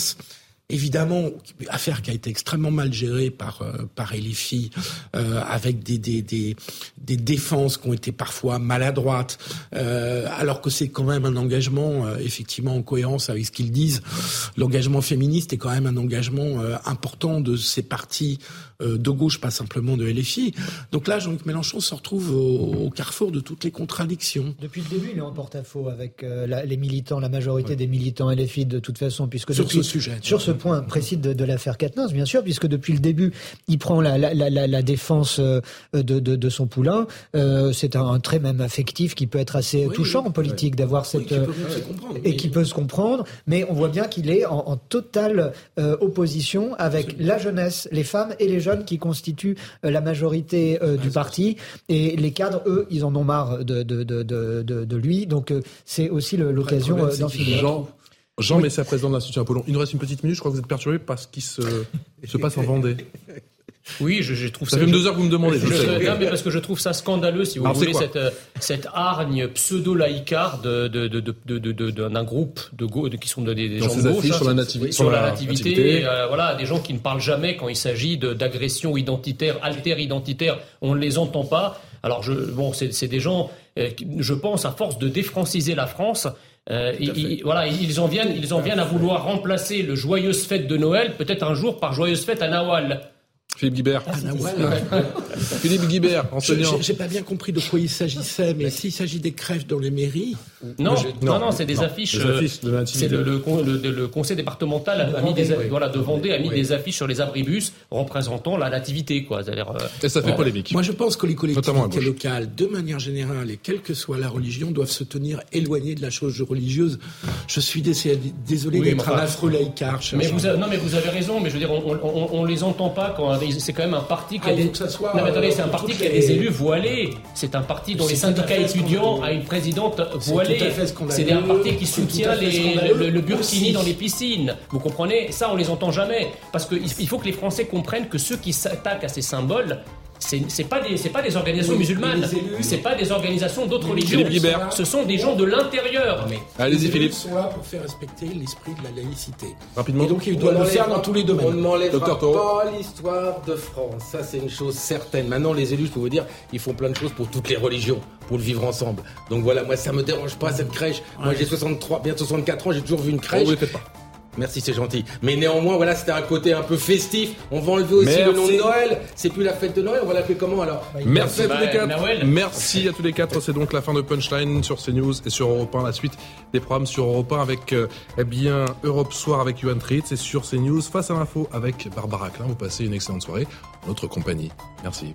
Évidemment, affaire qui a été extrêmement mal gérée par euh, par LFI, euh, avec des, des des des défenses qui ont été parfois maladroites, euh, alors que c'est quand même un engagement euh, effectivement en cohérence avec ce qu'ils disent. L'engagement féministe est quand même un engagement euh, important de ces partis de gauche, pas simplement de LFI. Donc là, Jean-Luc Mélenchon se retrouve au, au carrefour de toutes les contradictions. Depuis le début, il est en porte-à-faux avec euh, la- les militants, la majorité des militants LFI de toute façon, puisque Sur depuis- ce sujet. sur ce point précis de, de l'affaire Katnins, bien sûr, puisque depuis le début, il prend la, la, la, la- la défense euh, de, de, de son poulain. Euh, c'est un, un trait même affectif qui peut être assez Oui, touchant oui. en politique d'avoir cette qui peut euh, et qui peut se comprendre, mais on voit bien qu'il est en, en totale euh, opposition avec la jeunesse, les femmes et les jeunes qui constituent euh, la majorité euh, du parti. Et les cadres, eux, ils en ont marre de, de, de, de, de, de lui. Donc euh, c'est aussi l'occasion d'en finir. Jean, Jean Oui. Messia, président de l'Institut Apollon. Il nous reste une petite minute. Je crois que vous êtes perturbé par ce qui se, se passe en Vendée. <laughs> Oui, je, je trouve Ça fait deux heures que vous me demandez, je Je- non, mais parce que je trouve ça scandaleux, si vous Alors, voulez, cette, euh, cette hargne pseudo-laïcard de, de, de, de, d'un groupe de, de- qui sont de- des, gens de gauche, hein, sur la c'est- nativi- sur la nativité, nativité. euh, voilà, des gens qui ne parlent jamais quand il s'agit d'agressions identitaires, alter-identitaires, on ne les entend pas. Alors, je, bon, c'est des gens, euh, je pense, à force de défranciser la France, euh, ils- voilà, ils en viennent, ils en viennent à vouloir remplacer le joyeuse fête de Noël, peut-être un jour par joyeuse fête à Nawal. Philippe Guibert. Philippe Guibert, enseignant. J'ai j'ai pas bien compris de quoi il s'agissait, mais s'il s'agit des crèves dans les mairies. Non, non, non, c'est des affiches. des euh, affiches de la c'est le, le, con- le- le conseil départemental a, mis des, voilà, de Vendée a mis des affiches sur les abribus représentant la nativité, quoi. C'est-à-dire, euh, Et ça fait polémique. Moi, je pense que les collectivités locales, de manière générale, et quelle que soit la religion, doivent se tenir éloignées de la chose religieuse. Je suis dé- désolé Oui, d'être mais un affreux laïcard. Mais vous avez- non, mais vous avez raison. Mais je veux dire, on, les entend pas quand c'est quand même un parti qui Ah, a il des. Mais attendez, c'est un parti qui a des élus voilés. C'est un parti dont les syndicats étudiants a une présidente voilée. C'est un parti qui soutient le, burkini dans les piscines. Vous comprenez? Ça, on les entend jamais. Parce qu'il il faut que les Français comprennent que ceux qui s'attaquent à ces symboles. C'est pas des c'est pas des organisations Oui, musulmanes, c'est pas des organisations d'autres religions. Ce sont des gens de l'intérieur. Allez-y, Philippe. sont là pour faire respecter l'esprit de la laïcité. Rapidement. Et donc, ils doivent le faire dans tous les On domaines. ne m'enlèvera Docteur Taureau. pas l'histoire de France. Ça, c'est une chose certaine. Maintenant, les élus, je peux vous dire, ils font plein de choses pour toutes les religions, pour le vivre ensemble. Donc voilà, moi, ça me dérange pas, cette crèche. Moi, j'ai 63, bien 64 ans, j'ai toujours vu une Oh, crèche. faites pas. Merci, c'est gentil. Mais néanmoins, voilà, c'était un côté un peu festif. On va enlever aussi le nom de. Noël. C'est plus la fête de Noël, on va l'appeler comment alors Merci à tous les Bah, quatre. Merci à tous les quatre. C'est donc la fin de Punchline sur CNews et sur Europe 1. La suite des programmes sur Europe 1 avec euh, eh bien Europe Soir avec Yuan Tritz et sur CNews face à l'info avec Barbara Klein. Vous passez une excellente soirée en notre compagnie. Merci.